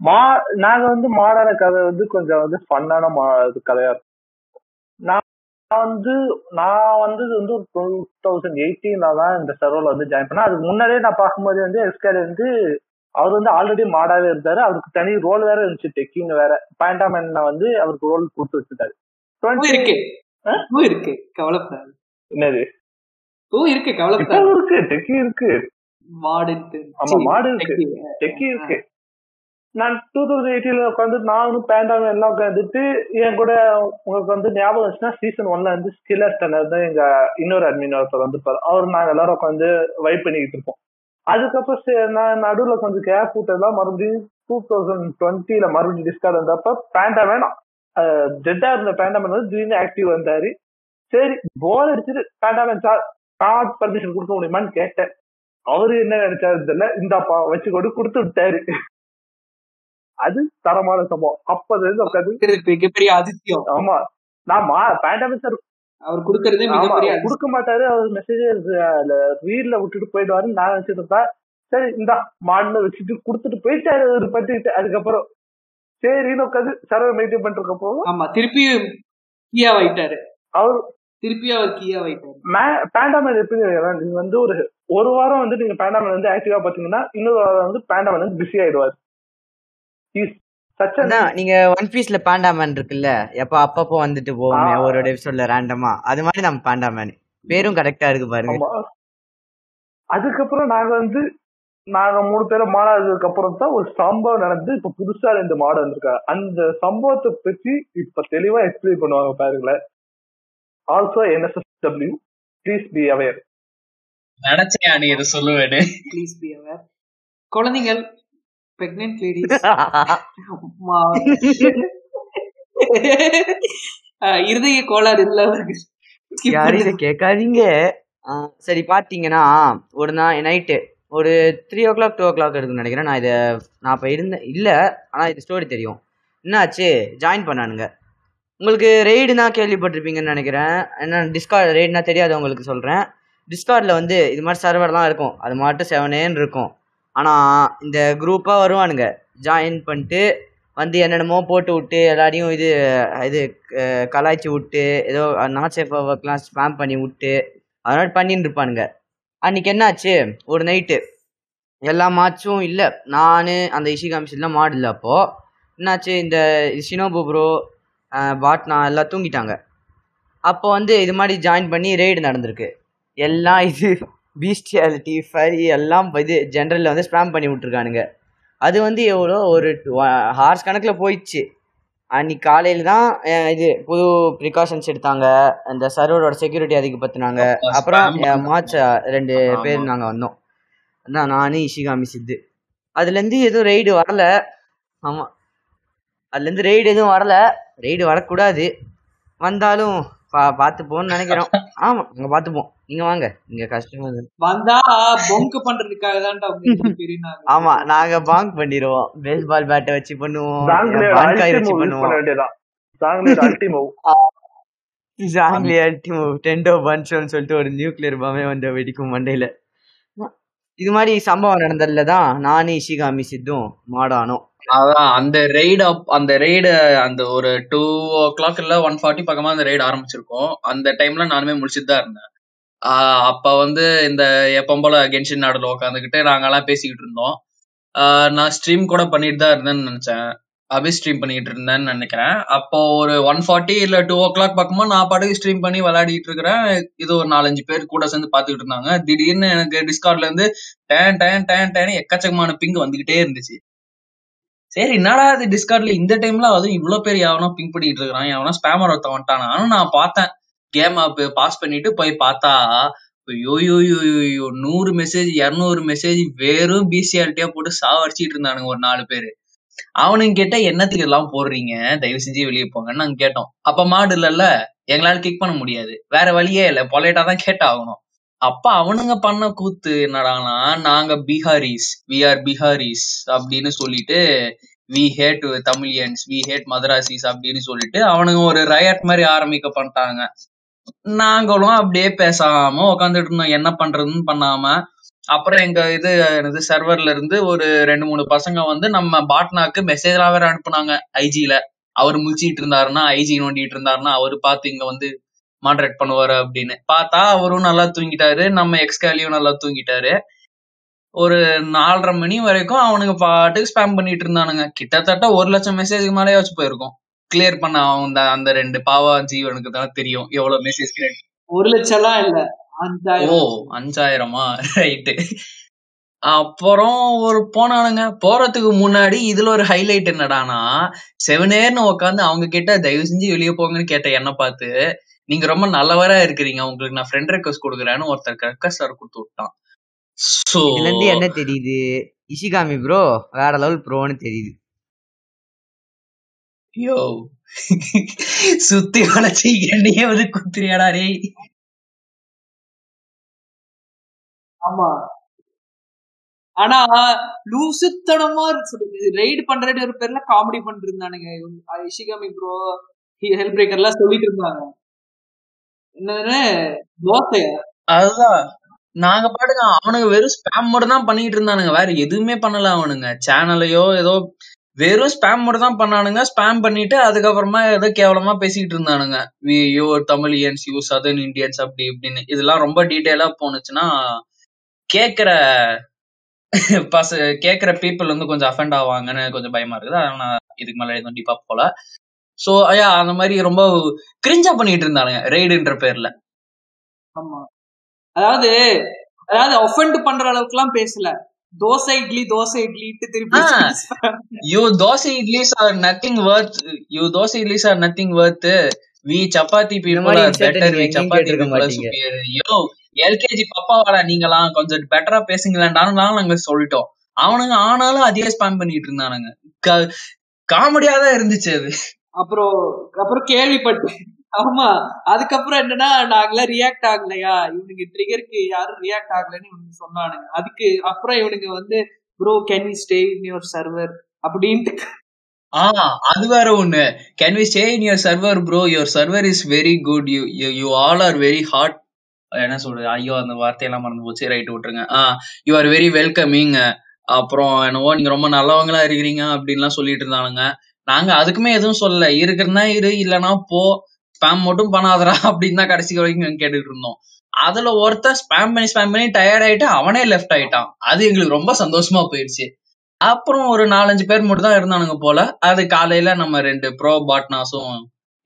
மா நாங்க வந்து மாடான கதை வந்து கொஞ்சம் வந்து ஃபன்னான மா கதையா இருக்கும். நான் வந்து நான் வந்து ஒரு டூ தௌசண்ட் எயிட்டீன்ல தான் இந்த சர்வர்ல வந்து ஜாயின் பண்ணேன். அதுக்கு முன்னாடியே நான் பார்க்கும்போது வந்து எஸ்கேல வந்து அவர் வந்து ஆல்ரெடி மாடாவே இருந்தாரு. அவருக்கு தனி ரோல் வேற இருந்துச்சு டெக்கிங் வேற. பேண்டாமேன் வந்து அவருக்கு ரோல் கொடுத்து வச்சுட்டாரு. பூ 20 இருக்கு இருக்கு. கவலைப்படாது என்னது? பூ இருக்கு கவலைப்படாது. இருக்கு டெக்கி இருக்கு. மாடுன்ட்டு ஆமா, மாடு இருக்கு. டெக்கி இருக்கு. நான் டூ தௌசண்ட் எயிட்டில உட்காந்து நானும் பேண்டாமேன் எல்லாம் உட்காந்துட்டு என் கூட உங்களுக்கு வந்து ஞாபகம் வச்சுன்னா சீசன் ஒன்ல வந்து ஸ்கில்லர் ஸ்டாண்டர் தான் எங்க இன்னொரு அட்மின் ஒருத்தர் வந்துருப்பாரு அவர் நாங்க எல்லாரும் உட்காந்து வைப் பண்ணிக்கிட்டு இருப்போம். அதுக்கப்புறம் நான் நடுவுல கொஞ்சம் கேப் விட்டதெல்லாம் மறுபடியும் டூ தௌசண்ட் டுவெண்ட்டில மறுபடியும் டிஸ்கார்ட் வந்தப்ப பேண்டாமேன் டெட்டா இருந்த பேண்டாமேன் வந்து திடீர்னு ஆக்டிவ் வந்தாரு. சரி போர் அடிச்சுட்டு பேண்டாமேன் சார் கார்ட் பர்மிஷன் கொடுக்க முடியுமான்னு கேட்டேன். அவரு என்ன நினைச்சாரு தெரியல. இந்தாப்பா வச்சு கொண்டு கொடுத்து விட்டாரு. அது தரமான சம்பவம். அப்பதுல இருந்து உட்காந்து மிகப்பெரிய அதிசயம். ஆமா. நான் மா பேண்டாமிக் சார் அவர் கொடுக்கறதே கொடுக்க மாட்டாரு அவர் மெசேஜ் வீட்ல விட்டுட்டு போயிடுவாரு நான் இருப்பேன் சரி இந்தா மாடுன்னு வச்சுட்டு கொடுத்துட்டு போயிட்டாரு ஒரு பட்டு அதுக்கப்புறம் சரின்னு உட்காந்து சர்வர் மெயின்டைன் பண்ணிட்டு போது ஆமா திருப்பியும் கியா வைட்டாரு அவர் திருப்பியும் அவர் கியா வைட்டாரு பேண்டாமேன் எப்படி? நீங்க வந்து ஒரு ஒரு வாரம் வந்து நீங்க பேண்டாமேன் வந்து ஆக்டிவா பாத்தீங்கன்னா இன்னொரு வாரம் வந்து பேண்டாமேன் வந்து பிஸி ஆயிடுவாரு. நீங்க ஒன் பீஸ்ல பேண்டாமேன் இருக்குல்ல? எப்ப அப்பப்போ வந்துட்டு போவோமே. ஒரு எபிசோட்ல ரேண்டமா அது மாதிரி நம்ம பேண்டாமேன் பேரும் கரெக்டா இருக்கு பாருங்க. அதுக்கப்புறம் நாங்க வந்து நாங்க மூணு பேரும் மாடாததுக்கு அப்புறம் தான் ஒரு சம்பவம் நடந்து இப்ப புதுசா ரெண்டு மாடு வந்திருக்காங்க. அந்த சம்பவத்தை பத்தி இப்ப தெளிவா எக்ஸ்பிளைன் பண்ணுவாங்க பாருங்களேன். Also NSFW please be aware நினைச்சேன் நீ இதை சொல்லுவேன்னு ப்ளீஸ் பி அவர் குழந்தைகள் பிரெக்னென்ட் லேடிஸ் இருதய கோளாறு இல்லாதவர்கள் யாரும் இதை. கேட்காதீங்க? ஆ, சரி பாத்தீங்கன்னா ஒரு நாள் நைட்டு ஒரு three o'clock two o'clock இருக்குன்னு நினைக்கிறேன். நான் இதை நான் இப்போ இருந்தேன். இல்லை ஆனால் இது ஸ்டோரி தெரியும். என்னாச்சு? ஜாயின் பண்ணானுங்க. உங்களுக்கு ரெய்டுனா கேள்விப்பட்டிருப்பீங்கன்னு நினைக்கிறேன். என்ன டிஸ்கார்ட் ரெய்டுனா தெரியாதவங்களுக்கு சொல்கிறேன் டிஸ்கார்டில் வந்து இது மாதிரி சர்வர்லாம் இருக்கும். அது மட்டும் செவனேன்னு இருக்கும். ஆனால் இந்த குரூப்பாக வருவானுங்க. ஜாயின் பண்ணிட்டு வந்து என்னென்னமோ போட்டு விட்டு எல்லாரையும் இது இது கலாய்ச்சி விட்டு ஏதோ நாட் சேஃப் ஒர்க்லாம் ஸ்பேம் பண்ணி விட்டு அதனால பண்ணின்னு இருப்பானுங்க. அன்னைக்கு என்னாச்சு? ஒரு நைட்டு எல்லா மாட்சும் இல்லை. நான் அந்த இஷிகாமிஷிலாம் மாடு இல்லை அப்போது என்னாச்சு? இந்த ஷினோபு ப்ரோ பாட்னா எல்லாம் தூங்கிட்டாங்க. அப்போ வந்து இது மாதிரி ஜாயின் பண்ணி ரெய்டு நடந்திருக்கு. எல்லாம் இது பீஸ்டியாலிட்டி ஃபரி எல்லாம் இது ஜென்ரலில் வந்து ஸ்பேம் பண்ணி விட்ருக்கானுங்க அது வந்து எவ்வளோ ஒரு ஹார்ஸ் கணக்கில் போயிடுச்சு. அன்னைக்கு காலையில் தான் இது புது ப்ரிகாஷன்ஸ் எடுத்தாங்க. அந்த சர்வரோட செக்யூரிட்டி அதிகப்படுத்தினாங்க. அப்ப அப்புறம். மார்ச் ரெண்டு. பேர் நாங்கள் வந்தோம். நானு இஷிகாமி சித்து. அதுலேருந்து எதுவும் ரெய்டு வரல. ஆமாம் அதுலேருந்து ரெய்டு எதுவும் வரல. ரெய்டு வரக்கூடாது. வந்தாலும் பா பார்த்துப்போம்னு நினைக்கிறோம். ஆமாம் நாங்கள் பார்த்துப்போம். நீங்கள் வாங்க. இங்கே கஷ்டமா. வந்தா. பொங்கு பண்றதுக்காக தான்டா ஆமா நாங்க பாங்க் பண்ணிடுவோம் பேஸ்பால் பேட்டை வச்சு பண்ணுவோம். அல்டி வச்சு பண்ணுவோம். ஜாங்லி அல்டி டென்டோ பன்ச்சோன்னு சொல்லிட்டு ஒரு நியூக்ளியர் பாமே வந்து வெடிக்கும் மண்டையில. இது மாதிரி சம்பவம் நடந்ததுல தான் நானு இஷிகாமி சித்தும் மாடானோம் அதான் அந்த ரெய்டு அந்த ரெய்டு அந்த ஒரு டூ ஓ கிளாக் இல்ல ஒன் ஃபார்ட்டி பக்கமா அந்த ரெய்டு ஆரம்பிச்சிருக்கோம். அந்த டைம்ல நானுமே முடிச்சுட்டு தான் இருந்தேன். அப்ப வந்து இந்த எப்பவும் போல கென்ஷின் நாடுல உட்காந்துக்கிட்டு நாங்கெல்லாம் பேசிக்கிட்டு இருந்தோம். நான் ஸ்ட்ரீம் கூட பண்ணிட்டு தான் இருந்தேன்னு நினைச்சேன். அபி ஸ்ட்ரீம் பண்ணிட்டு இருந்தேன்னு நினைக்கிறேன். அப்போ ஒரு ஒன் ஃபார்ட்டி இல்ல டூ ஓ கிளாக் பக்கமா நான் பாட்டுக்கு ஸ்ட்ரீம் பண்ணி விளையாடிட்டு இருக்கிறேன். இது ஒரு நாலஞ்சு பேர் கூட சேர்ந்து பாத்துக்கிட்டு இருந்தாங்க. திடீர்னு எனக்கு டிஸ்கார்ட்ல இருந்து டேன் டேன் டேன் டேன் எக்கச்சக்கமான பிங்க் வந்துகிட்டே இருந்துச்சு. சரி என்னடா இது டிஸ்கார்ட்ல இந்த டைம்ல அதுவும் இவ்வளவு பேர் எவனோ பிங் பண்ணிட்டு இருக்கான் எவனோ ஸ்பேமர் ஒருத்தன் வந்துட்டானா? ஆனா நான் பார்த்தேன். கேம் ஆப் பாஸ் பண்ணிட்டு போய் பார்த்தா ஐயோ நூறு மெசேஜ் இரநூறு மெசேஜ் வெறும் பிசிஆர்டியா போட்டு சாவடிச்சிட்டு இருந்தானுங்க ஒரு நாலு பேரு. அவனுங்க கேட்டா என்னத்துக்கு எல்லாம் போடுறீங்க? தயவு செஞ்சு வெளியே போங்கன்னு நாங்க கேட்டோம். அப்ப மாடு இல்லல்ல. எங்களால கிக் பண்ண முடியாது. வேற வழியே இல்ல. பொலைட்டா தான் கேட்டாகணும். அப்ப அவனுங்க பண்ண கூத்து என்னடானா நாங்க பீகாரிஸ் வி ஆர் பீகாரிஸ் அப்படின்னு சொல்லிட்டு we hate Tamilians we hate Madrasis அப்படின்னு சொல்லிட்டு அவனுங்க ஒரு ரயட் மாதிரி ஆரம்பிக்க பண்ணிட்டாங்க. நாங்களும் அப்படியே பேசாம உட்காந்துட்டு இருந்தோம். என்ன பண்றதுன்னு பண்ணாம அப்புறம் எங்க இது என்னது சர்வர்ல இருந்து ஒரு ரெண்டு மூணு பசங்க வந்து நம்ம பாட்னாக்கு மெசேஜ் வேற அனுப்புனாங்க ஐஜில அவர் முழிச்சிட்டு இருந்தாருன்னா ஐஜி நோண்டிட்டு இருந்தாருன்னா அவரு பார்த்து இங்க வந்து மாடரேட் பண்ணுவாரு அப்படின்னு. பார்த்தா அவரும் நல்லா தூங்கிட்டாரு நம்ம எக்ஸ்காலியும் நல்லா தூங்கிட்டாரு. ஒரு நாலரை மணி வரைக்கும் அவனுங்க பாட்டுக்கு ஸ்பேம் பண்ணிட்டு இருந்தானுங்க. கிட்டத்தட்ட ஒரு லட்சம் மெசேஜ்க்கு மேலே வச்சு போயிருக்கும். கிளியர் பண்ண அவங்க அந்த ரெண்டு பாவா ஜீவனுக்கு தான் தெரியும் எவ்வளவு மெசேஜ் ஒரு லட்சம் எல்லாம் இல்ல ஓ அஞ்சாயிரம்? அஞ்சாயிரமா ரைட்டு அப்புறம் ஒரு போனானுங்க. போறதுக்கு முன்னாடி இதுல ஒரு ஹைலைட் என்னடானா செவனேர்னு உட்காந்து அவங்க கிட்ட தயவு செஞ்சு வெளியே போங்கன்னு கேட்ட என்ன பார்த்து நீங்க ரொம்ப நல்லவரா இருக்கிறீங்க. உங்களுக்கு நான் ஃப்ரெண்ட் ரெக்வஸ்ட் கொடுக்குறேன்னு ஒருத்தர் ரெக்வஸ்ட் வேற கொடுத்து விட்டான். சோ இதுல என்ன தெரியுது? இஷிகாமி ப்ரோ வேற லெவல் ப்ரோன்னு தெரியுது. யோ சுத்தி வளைச்சு என்னையே வந்து குத்துறியாடா டேய். ஆமா. ஆனா லூசுத்தனமா ரைடு பண்றது ஒரு பேர்ல காமெடி இவங்க இஷிகாமி ப்ரோ ஹெல்ப் பிரேக்கர் எல்லாம் சொல்லிட்டு இருந்தாங்க. அதுதான். நாங்க பாட்டுங்க அவனுங்க வெறும் ஸ்பேம் மட்டும் தான் பண்ணிட்டு இருந்தானுங்க. வேற எதுவுமே பண்ணல அவனுங்க. சேனலையோ ஏதோ வெறும் ஸ்பேம் மட்டும் தான் பண்ணானுங்க. ஸ்பேம் பண்ணிட்டு அதுக்கப்புறமா ஏதோ கேவலமா பேசிக்கிட்டு இருந்தானுங்க. We you Tamilians you southern Indians அப்படி இப்படின்னு. இதெல்லாம் ரொம்ப டீட்டெயிலா போனுச்சுன்னா கேக்குற பச கேக்குற பீப்புள் வந்து கொஞ்சம் அஃபெண்ட் ஆவாங்கன்னு கொஞ்சம் பயமா இருக்குது. அதனால இதுக்கு மேல எதுவும் டீப்பா போல சோ ஐயா அந்த மாதிரி ரொம்ப கிரிஞ்சா பண்ணிட்டு இருந்தானுங்க ரெய்டுன்ற பேர்ல. ஆமா. அதாவது அதாவது ஒஃபெண்ட் பண்ற அளவுக்கு எல்லாம் பேசல. தோசை இட்லி தோசை இட்லிட்டு திருப்பி. You dosa idlis are nothing worth you dosa idlis are nothing worth we chapati people are better நீங்க we chapati people. Superior yo LKG பப்பாவாடா நீங்களாம் கொஞ்சம் பெட்டரா பேசுங்களேன்டான்னு நாங்க சொல்லிட்டோம். அவனுங்க ஆனாலும் அதே ஸ்பேம் பண்ணிட்டு இருந்தானுங்க. காமெடியா தான் இருந்துச்சு அது. அப்புறம் அப்புறம் கேள்விப்பட்டேன். ஆமா அதுக்கப்புறம் என்னன்னா நாங்களாம் ரியாக்ட் ஆகலையா? இவனுக்கு ட்ரிகருக்கு யாரும் ரியாக்ட் ஆகலைன்னு இவனுக்கு சொன்னானுங்க. அதுக்கு அப்புறம் இவனுங்க வந்து bro can we stay in your server அப்படின்ட்டு. ஆ அது வேற ஒண்ணு. Can we stay in your server bro your server is very good you you all are very hot என்ன சொல்றது? ஐயோ அந்த வார்த்தையெல்லாம் மறந்து போச்சு. ரைட் விட்டுருங்க. ஆ யூ ஆர் வெரி வெல்கமிங் அப்புறம் என்னவோ நீங்க ரொம்ப நல்லவங்களா இருக்கிறீங்க அப்படின்லாம் சொல்லிட்டு இருந்தானுங்க. நாங்க அதுக்குமே எதுவும் சொல்லல. இருக்கிறனா இரு இல்லனா போ. ஸ்பேம் மட்டும் பண்ணாதடா அப்படின்னு தான் கடைசி வரைக்கும் கேட்டுட்டு இருந்தோம். அதுல ஒருத்தன் ஸ்பேம் பண்ணி ஸ்பேம் பண்ணி டயர்ட் ஆயிட்டு அவனே லெஃப்ட் ஆயிட்டான். அது எங்களுக்கு ரொம்ப சந்தோஷமா போயிடுச்சு அப்புறம் ஒரு நாலஞ்சு பேர் மட்டும் தான் இருந்தானுங்க போல. அது காலையில நம்ம ரெண்டு ப்ரோ பாட்னாஸும்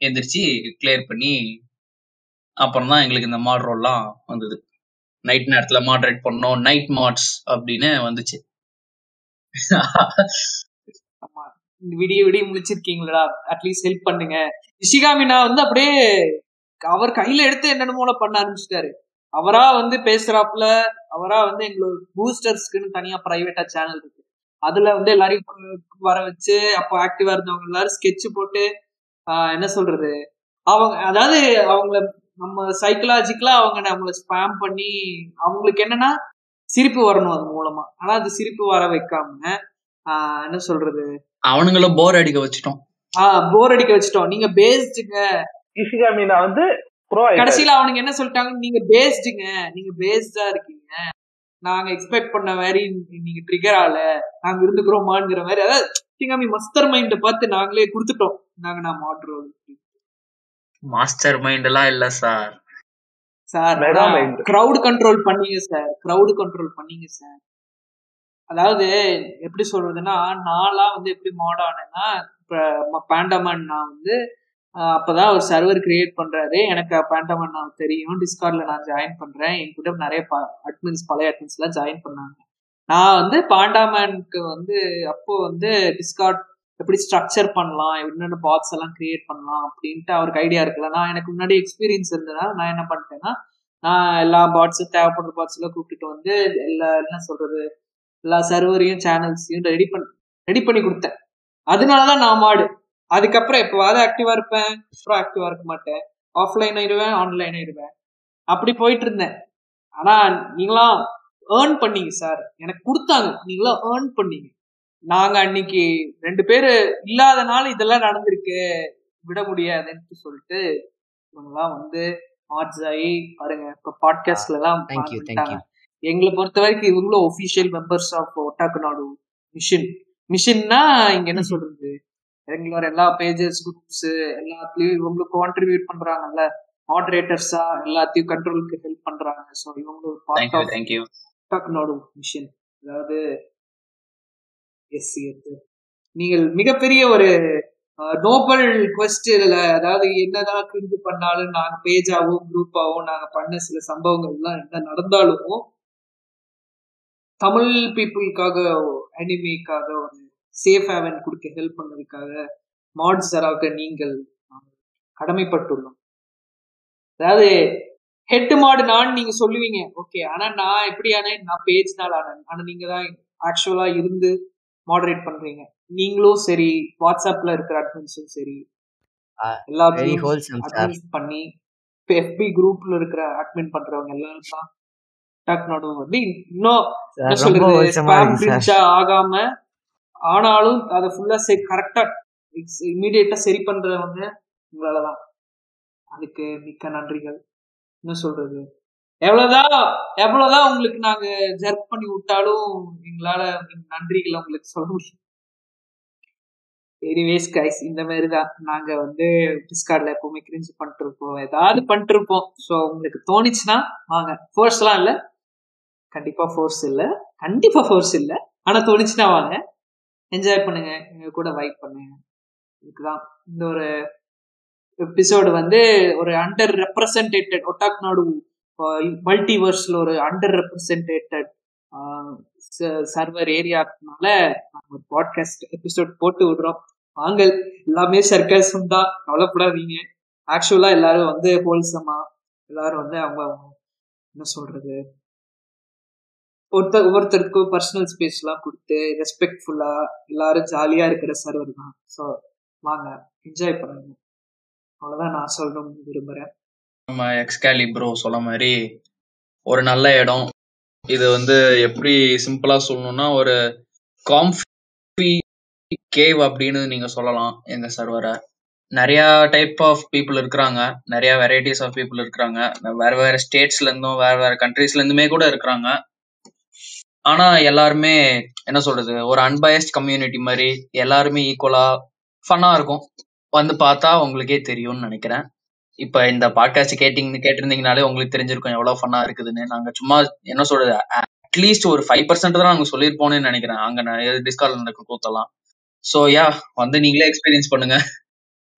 எந்திரிச்சு கிளியர் பண்ணி அப்புறம் தான் எங்களுக்கு இந்த மாட் ரோல்லாம் வந்தது. நைட் நேரத்துல மாட்ரேட் பண்ணோம். நைட் மாட்ஸ் அப்படின்னு வந்துச்சு. விடிய விடிய முடிச்சிருக்கீங்களா அட்லீஸ்ட் ஹெல்ப் பண்ணுங்க. இஷிகாமினா வந்து அப்படியே அவர் கையில எடுத்து என்னென்னமோ பண்ண ஆரம்பிச்சிட்டாரு. அவரா வந்து பேசுறாப்புல அவரா வந்து எங்களோட பூஸ்டர்ஸ்க்குன்னு தனியா பிரைவேட்டா சேனல் இருக்கு. அதுல வந்து எல்லாரையும் வர வச்சு அப்போ ஆக்டிவா இருந்தவங்க எல்லாரும் ஸ்கெட்ச் போட்டு என்ன சொல்றது? அவங்க அதாவது அவங்கள நம்ம சைக்கலாஜிக்கலா அவங்க நம்மள ஸ்பேம் பண்ணி அவங்களுக்கு என்னன்னா சிரிப்பு வரணும் அது மூலமா. ஆனா அது சிரிப்பு வர வைக்காம என்ன சொல்றது? அவனுங்கள போர் அடிக்க வச்சுட்டோம். போர் அடிக்க வச்சுட்டோம். நீங்க பேஸ்டுங்க இஷிகாமினா வந்து ப்ரோ கடைசியில அவனுங்க என்ன சொல்லிட்டாங்க? நீங்க பேஸ்டுங்க நீங்க பேஸ்டா இருக்கீங்க. நாங்க எக்ஸ்பெக்ட் பண்ண மாதிரி நீங்க ட்ரிகர் ஆகல நாங்க இருந்துக்கிறோமாங்கிற மாதிரி. அதாவது சிங்காமி மஸ்தர் மைண்ட பார்த்து நாங்களே கொடுத்துட்டோம். நாங்க நான் மாட்டுறோம் மாஸ்டர் மைண்ட் எல்லாம் இல்ல சார் சார். கிரவுட் கண்ட்ரோல் பண்ணீங்க சார் கிரவுட் கண்ட்ரோல் பண்ணீங்க சார் அதாவது எப்படி சொல்றதுன்னா நான்லாம் வந்து எப்படி மாடானேன்னா இப்போ பேண்டமன் நான் வந்து அப்போதான் ஒரு சர்வர் கிரியேட் பண்ணுறாரு எனக்கு பேண்டமன் நான் தெரியும். டிஸ்கார்டில் நான் ஜாயின் பண்ணுறேன் என் கூட நிறைய அட்மின்ஸ் பழைய அட்மின்ஸ்லாம் ஜாயின் பண்ணாங்க. நான் வந்து பாண்டாமேனுக்கு வந்து அப்போ வந்து டிஸ்கார்ட் எப்படி ஸ்ட்ரக்சர் பண்ணலாம் என்னென்ன பாட்ஸ் எல்லாம் கிரியேட் பண்ணலாம் அப்படின்ட்டு அவருக்கு ஐடியா இருக்குல்ல. நான் எனக்கு முன்னாடி எக்ஸ்பீரியன்ஸ் இருந்ததுனால நான் என்ன பண்ணிட்டேன்னா நான் எல்லா பாட்ஸும் தேவைப்படுற பாட்ஸ் எல்லாம் கூப்பிட்டுட்டு வந்து எல்லா என்ன சொல்றது எல்லா சர்வரையும் சேனல்ஸையும் ரெடி பண்ண ரெடி பண்ணி கொடுத்தேன். அதனாலதான் நான் மாடு அதுக்கப்புறம் எப்பவாவது ஆக்டிவா இருப்பேன் அப்புறம் ஆக்டிவா இருக்க மாட்டேன். ஆஃப்லைன் ஆயிடுவேன் ஆன்லைன் ஆயிடுவேன். அப்படி போயிட்டு இருந்தேன். ஆனா நீங்களாம் ஏர்ன் பண்ணீங்க சார் எனக்கு கொடுத்தாங்க. நீங்களாம் ஏர்ன் பண்ணீங்க. நாங்க அன்னைக்கு ரெண்டு பேரு இல்லாதனால இதெல்லாம் நடந்திருக்கு. விட முடியாதுன்னு சொல்லிட்டு இவங்கெல்லாம் வந்து ஆட்ஸ் ஆகி பாருங்க இப்ப பாட்காஸ்ட்ல எல்லாம் thank you. எங்களை பொறுத்த வரைக்கும் இவங்களும் ஒபிஷியல் மெம்பர்ஸ் ஆஃப் ஒட்டாக்கு நாடு மிஷின் மிஷின்னா இங்க என்ன சொல்றது? எங்களோட எல்லா பேஜஸ் குரூப்ஸ் எல்லாத்துலயும் இவங்களுக்கு கான்ட்ரிபியூட் பண்றாங்கல்ல? மாடரேட்டர்ஸா எல்லாத்தையும் கண்ட்ரோலுக்கு ஹெல்ப் பண்றாங்க. ஸோ இவங்க பார்ட் ஆஃப் தேங்க்யூ டக்னாடு மிஷன் அதாவது எஸ் நீங்கள் மிகப்பெரிய ஒரு நோபல் கொஸ்டின்ல அதாவது என்னதான் கிரிஞ்சு பண்ணாலும் நாங்க பேஜாவோ குரூப்பாவோ நாங்க பண்ண சில சம்பவங்கள் எல்லாம் என்ன நடந்தாலும் தமிழ் பீப்புளுக்காக அனிமேக்காக ஒரு சேஃப் ஹேவன் கொடுக்க ஹெல்ப் பண்ணதுக்காக மாட்ஸராக நீங்கள் கடமைப்பட்டுள்ளோம். அதாவது ஹெட் மாடு நான் நீங்க சொல்லுவீங்க. ஓகே ஆனா நான் எப்படி ஆனேன் நான் பேஜ் நாள் ஆனேன். ஆனா நீங்க தான் ஆக்சுவலா இருந்து மாடரேட் பண்றீங்க. நீங்களும் சரி வாட்ஸ்அப்ல இருக்கிற அட்மின்ஸும் சரி அட்மின் பண்ணி எஃபி குரூப்ல இருக்கிற அட்மின் பண்றவங்க எல்லாரும் தான் டாக் நடுவு வந்து இன்னும் ஆகாம ஆனாலும் அதை ஃபுல்லா கரெக்டா இமீடியட்டா சரி பண்றவங்க உங்களாலதான் அதுக்கு மிக்க நன்றிகள். என்ன சொல்றது? எவ்வளவுதான் எவ்வளவுதான் உங்களுக்கு நாங்க ஜர்க் பண்ணி விட்டாலும் எங்களால நன்றிகளை உங்களுக்கு சொல்ல முடியும். எனிவேஸ் கைஸ் இந்த மாதிரி தான் நாங்க வந்து டிஸ்கார்ட்ல எப்பவுமே கிரிஞ்சு பண்ணிட்டு இருப்போம். ஏதாவது பண்ணிட்டு இருப்போம். ஸோ உங்களுக்கு தோணுச்சுன்னா வாங்க. ஃபோர்ஸ்லாம் இல்ல. கண்டிப்பா ஃபோர்ஸ் இல்ல. கண்டிப்பா ஃபோர்ஸ் இல்ல. ஆனா தோணுச்சுன்னா வாங்க. என்ஜாய் பண்ணுங்க. எங்க கூட வைப் பண்ணுங்க. இதுக்குதான். இந்த ஒரு எபிசோடு வந்து ஒரு அண்டர் ரெப்ரசன்டேட்டட் ஒட்டாக் நாடு மல்டிவர்ஸ்ல ஒரு அண்டர் ரெப்ரசன்டேட்டட் சர்வர் ஏரியாக்குனால ஒரு பாட்காஸ்ட் எபிசோட் போட்டு விடுறோம். வாங்க. எல்லாமே சர்க்கல்ஸும் தான் கவலைப்படாதீங்க. ஆக்சுவலா எல்லாரும் வந்து ஹோல்சமா எல்லாரும் வந்து அவங்க அவங்க என்ன சொல்றது? ஒருத்தர் ஒவ்வொருத்தருக்கும் பர்சனல் ஸ்பேஸ் எல்லாம் கொடுத்து ரெஸ்பெக்ட்ஃபுல்லா எல்லாரும் ஜாலியா இருக்கிற சர்வர் தான் ஸோ வாங்க என்ஜாய் பண்ணுங்க. அவ்வளவுதான் நான் சொல்லணும்னு விரும்புறேன். நம்ம எக்ஸ்கேலி ப்ரோ சொன்ன மாதிரி ஒரு நல்ல இடம். இது வந்து எப்படி சிம்பிளா சொல்லணும்னா ஒரு காம்ஃபி கேவ் அப்படின்னு நீங்க சொல்லலாம் எங்க சர்வரை நிறைய டைப் ஆஃப் பீப்புள் இருக்கிறாங்க. நிறைய வெரைட்டிஸ் ஆஃப் பீப்புள் இருக்கிறாங்க. வேற வேற ஸ்டேட்ஸ்ல இருந்தும் வேற வேற கண்ட்ரீஸ்ல இருந்துமே கூட இருக்கிறாங்க. ஆனா எல்லாருமே என்ன சொல்றது ஒரு அன்பயஸ்ட் கம்யூனிட்டி மாதிரி எல்லாருமே ஈக்குவலா ஃபன்னா இருக்கும். வந்து பார்த்தா உங்களுக்கே தெரியும்னு நினைக்கிறேன். இப்ப இந்த பாட்காஸ்ட் கேட்டிங்க கேட்டிருந்தீங்கனாலே உங்களுக்கு தெரிஞ்சிருக்கும் எவ்வளவு ஃபன்னா இருக்குதுன்னு. நாங்க சும்மா என்ன சொல்றது அட்லீஸ்ட் ஒரு ஃபைவ் பர்சன்ட் தான் நாங்க சொல்லியிருப்போம்னு நினைக்கிறேன். அங்க டிஸ்கால் நடக்க கூத்தலாம் சோ யா வந்து நீங்களே எக்ஸ்பீரியன்ஸ் பண்ணுங்க.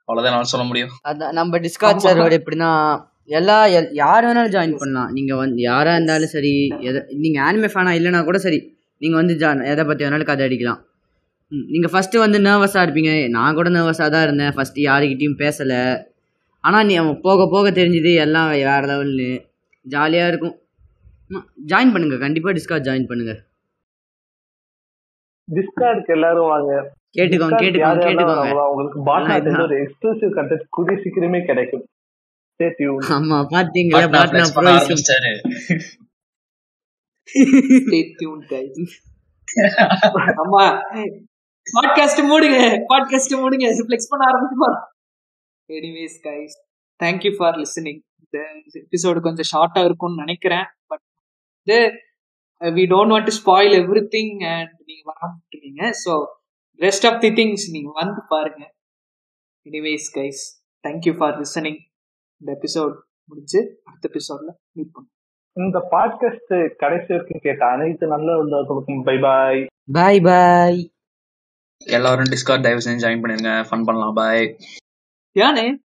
அவ்வளவுதான் நான் சொல்ல முடியும். நம்ம டிஸ்கார்ட் சர்வர் எப்படின்னா எல்லா எல்- யார் வேணாலும் ஜாயின் பண்ணலாம். நீங்க வந்து யாரா இருந்தாலும் சரி எதை நீங்க ஆனிமே ஃபேனா இல்லைனா கூட சரி நீங்க வந்து ஜா எதை பத்தி வேணாலும் கதை அடிக்கலாம். ம், நீங்க ஃபர்ஸ்ட் வந்து நர்வஸா இருப்பீங்க. நான் கூட நர்வஸா தான் இருந்தேன். ஃபர்ஸ்ட் யாருக்கிட்டையும் பேசல. ஆனா நீ போக போக தெரிஞ்சுது எல்லாம் வேற லெவல்னு ஜாலியா இருக்கும். ஜாயின் பண்ணுங்க. கண்டிப்பா டிஸ்கார்ட் ஜாயின் பண்ணுங்க. டிஸ்கார்டுக்கு எல்லாரும் வாங்க. கேட்டுக்கோங்க கேட்டுக்கோங்க கேட்டுக்கோங்க. அவங்களுக்கு பாட்னா. ஒரு எக்ஸ்க்ளூசிவ் கண்டென்ட் கூடிய சீக்கிரமே கிடைக்கும். ஆமா பாத்தீங்களா. ஆமா பாட்காஸ்ட் மூடுங்க பாட்காஸ்ட் மூடுங்க. ஃப்ளெக்ஸ் பண்ண ஆரம்பிச்சுமா anyways guys thank you for listening இந்த எபிசோடு கொஞ்சம் ஷார்ட்டா இருக்கும்னு நினைக்கிறேன். பட் இது we don't want to spoil everything and நீங்க வராமட்டுருக்கீங்க so rest of the things நீங்க வந்து பாருங்க. Anyways guys thank you for listening இந்த எபிசோட் முடிஞ்சு அடுத்த எபிசோட்ல மீட் பண்ணுவோம் இந்த பாட்காஸ்ட் கடைசி வரைக்கும் கேட்ட அனைத்து நல்ல உள்ளவர்களுக்கும் பை பாய் பாய் பாய் எல்லாரும் டிஸ்கார்ட் தயவு செஞ்சு ஜாயின் பண்ணிருங்க. ஃபன் பண்ணலாம். பாய் யானே?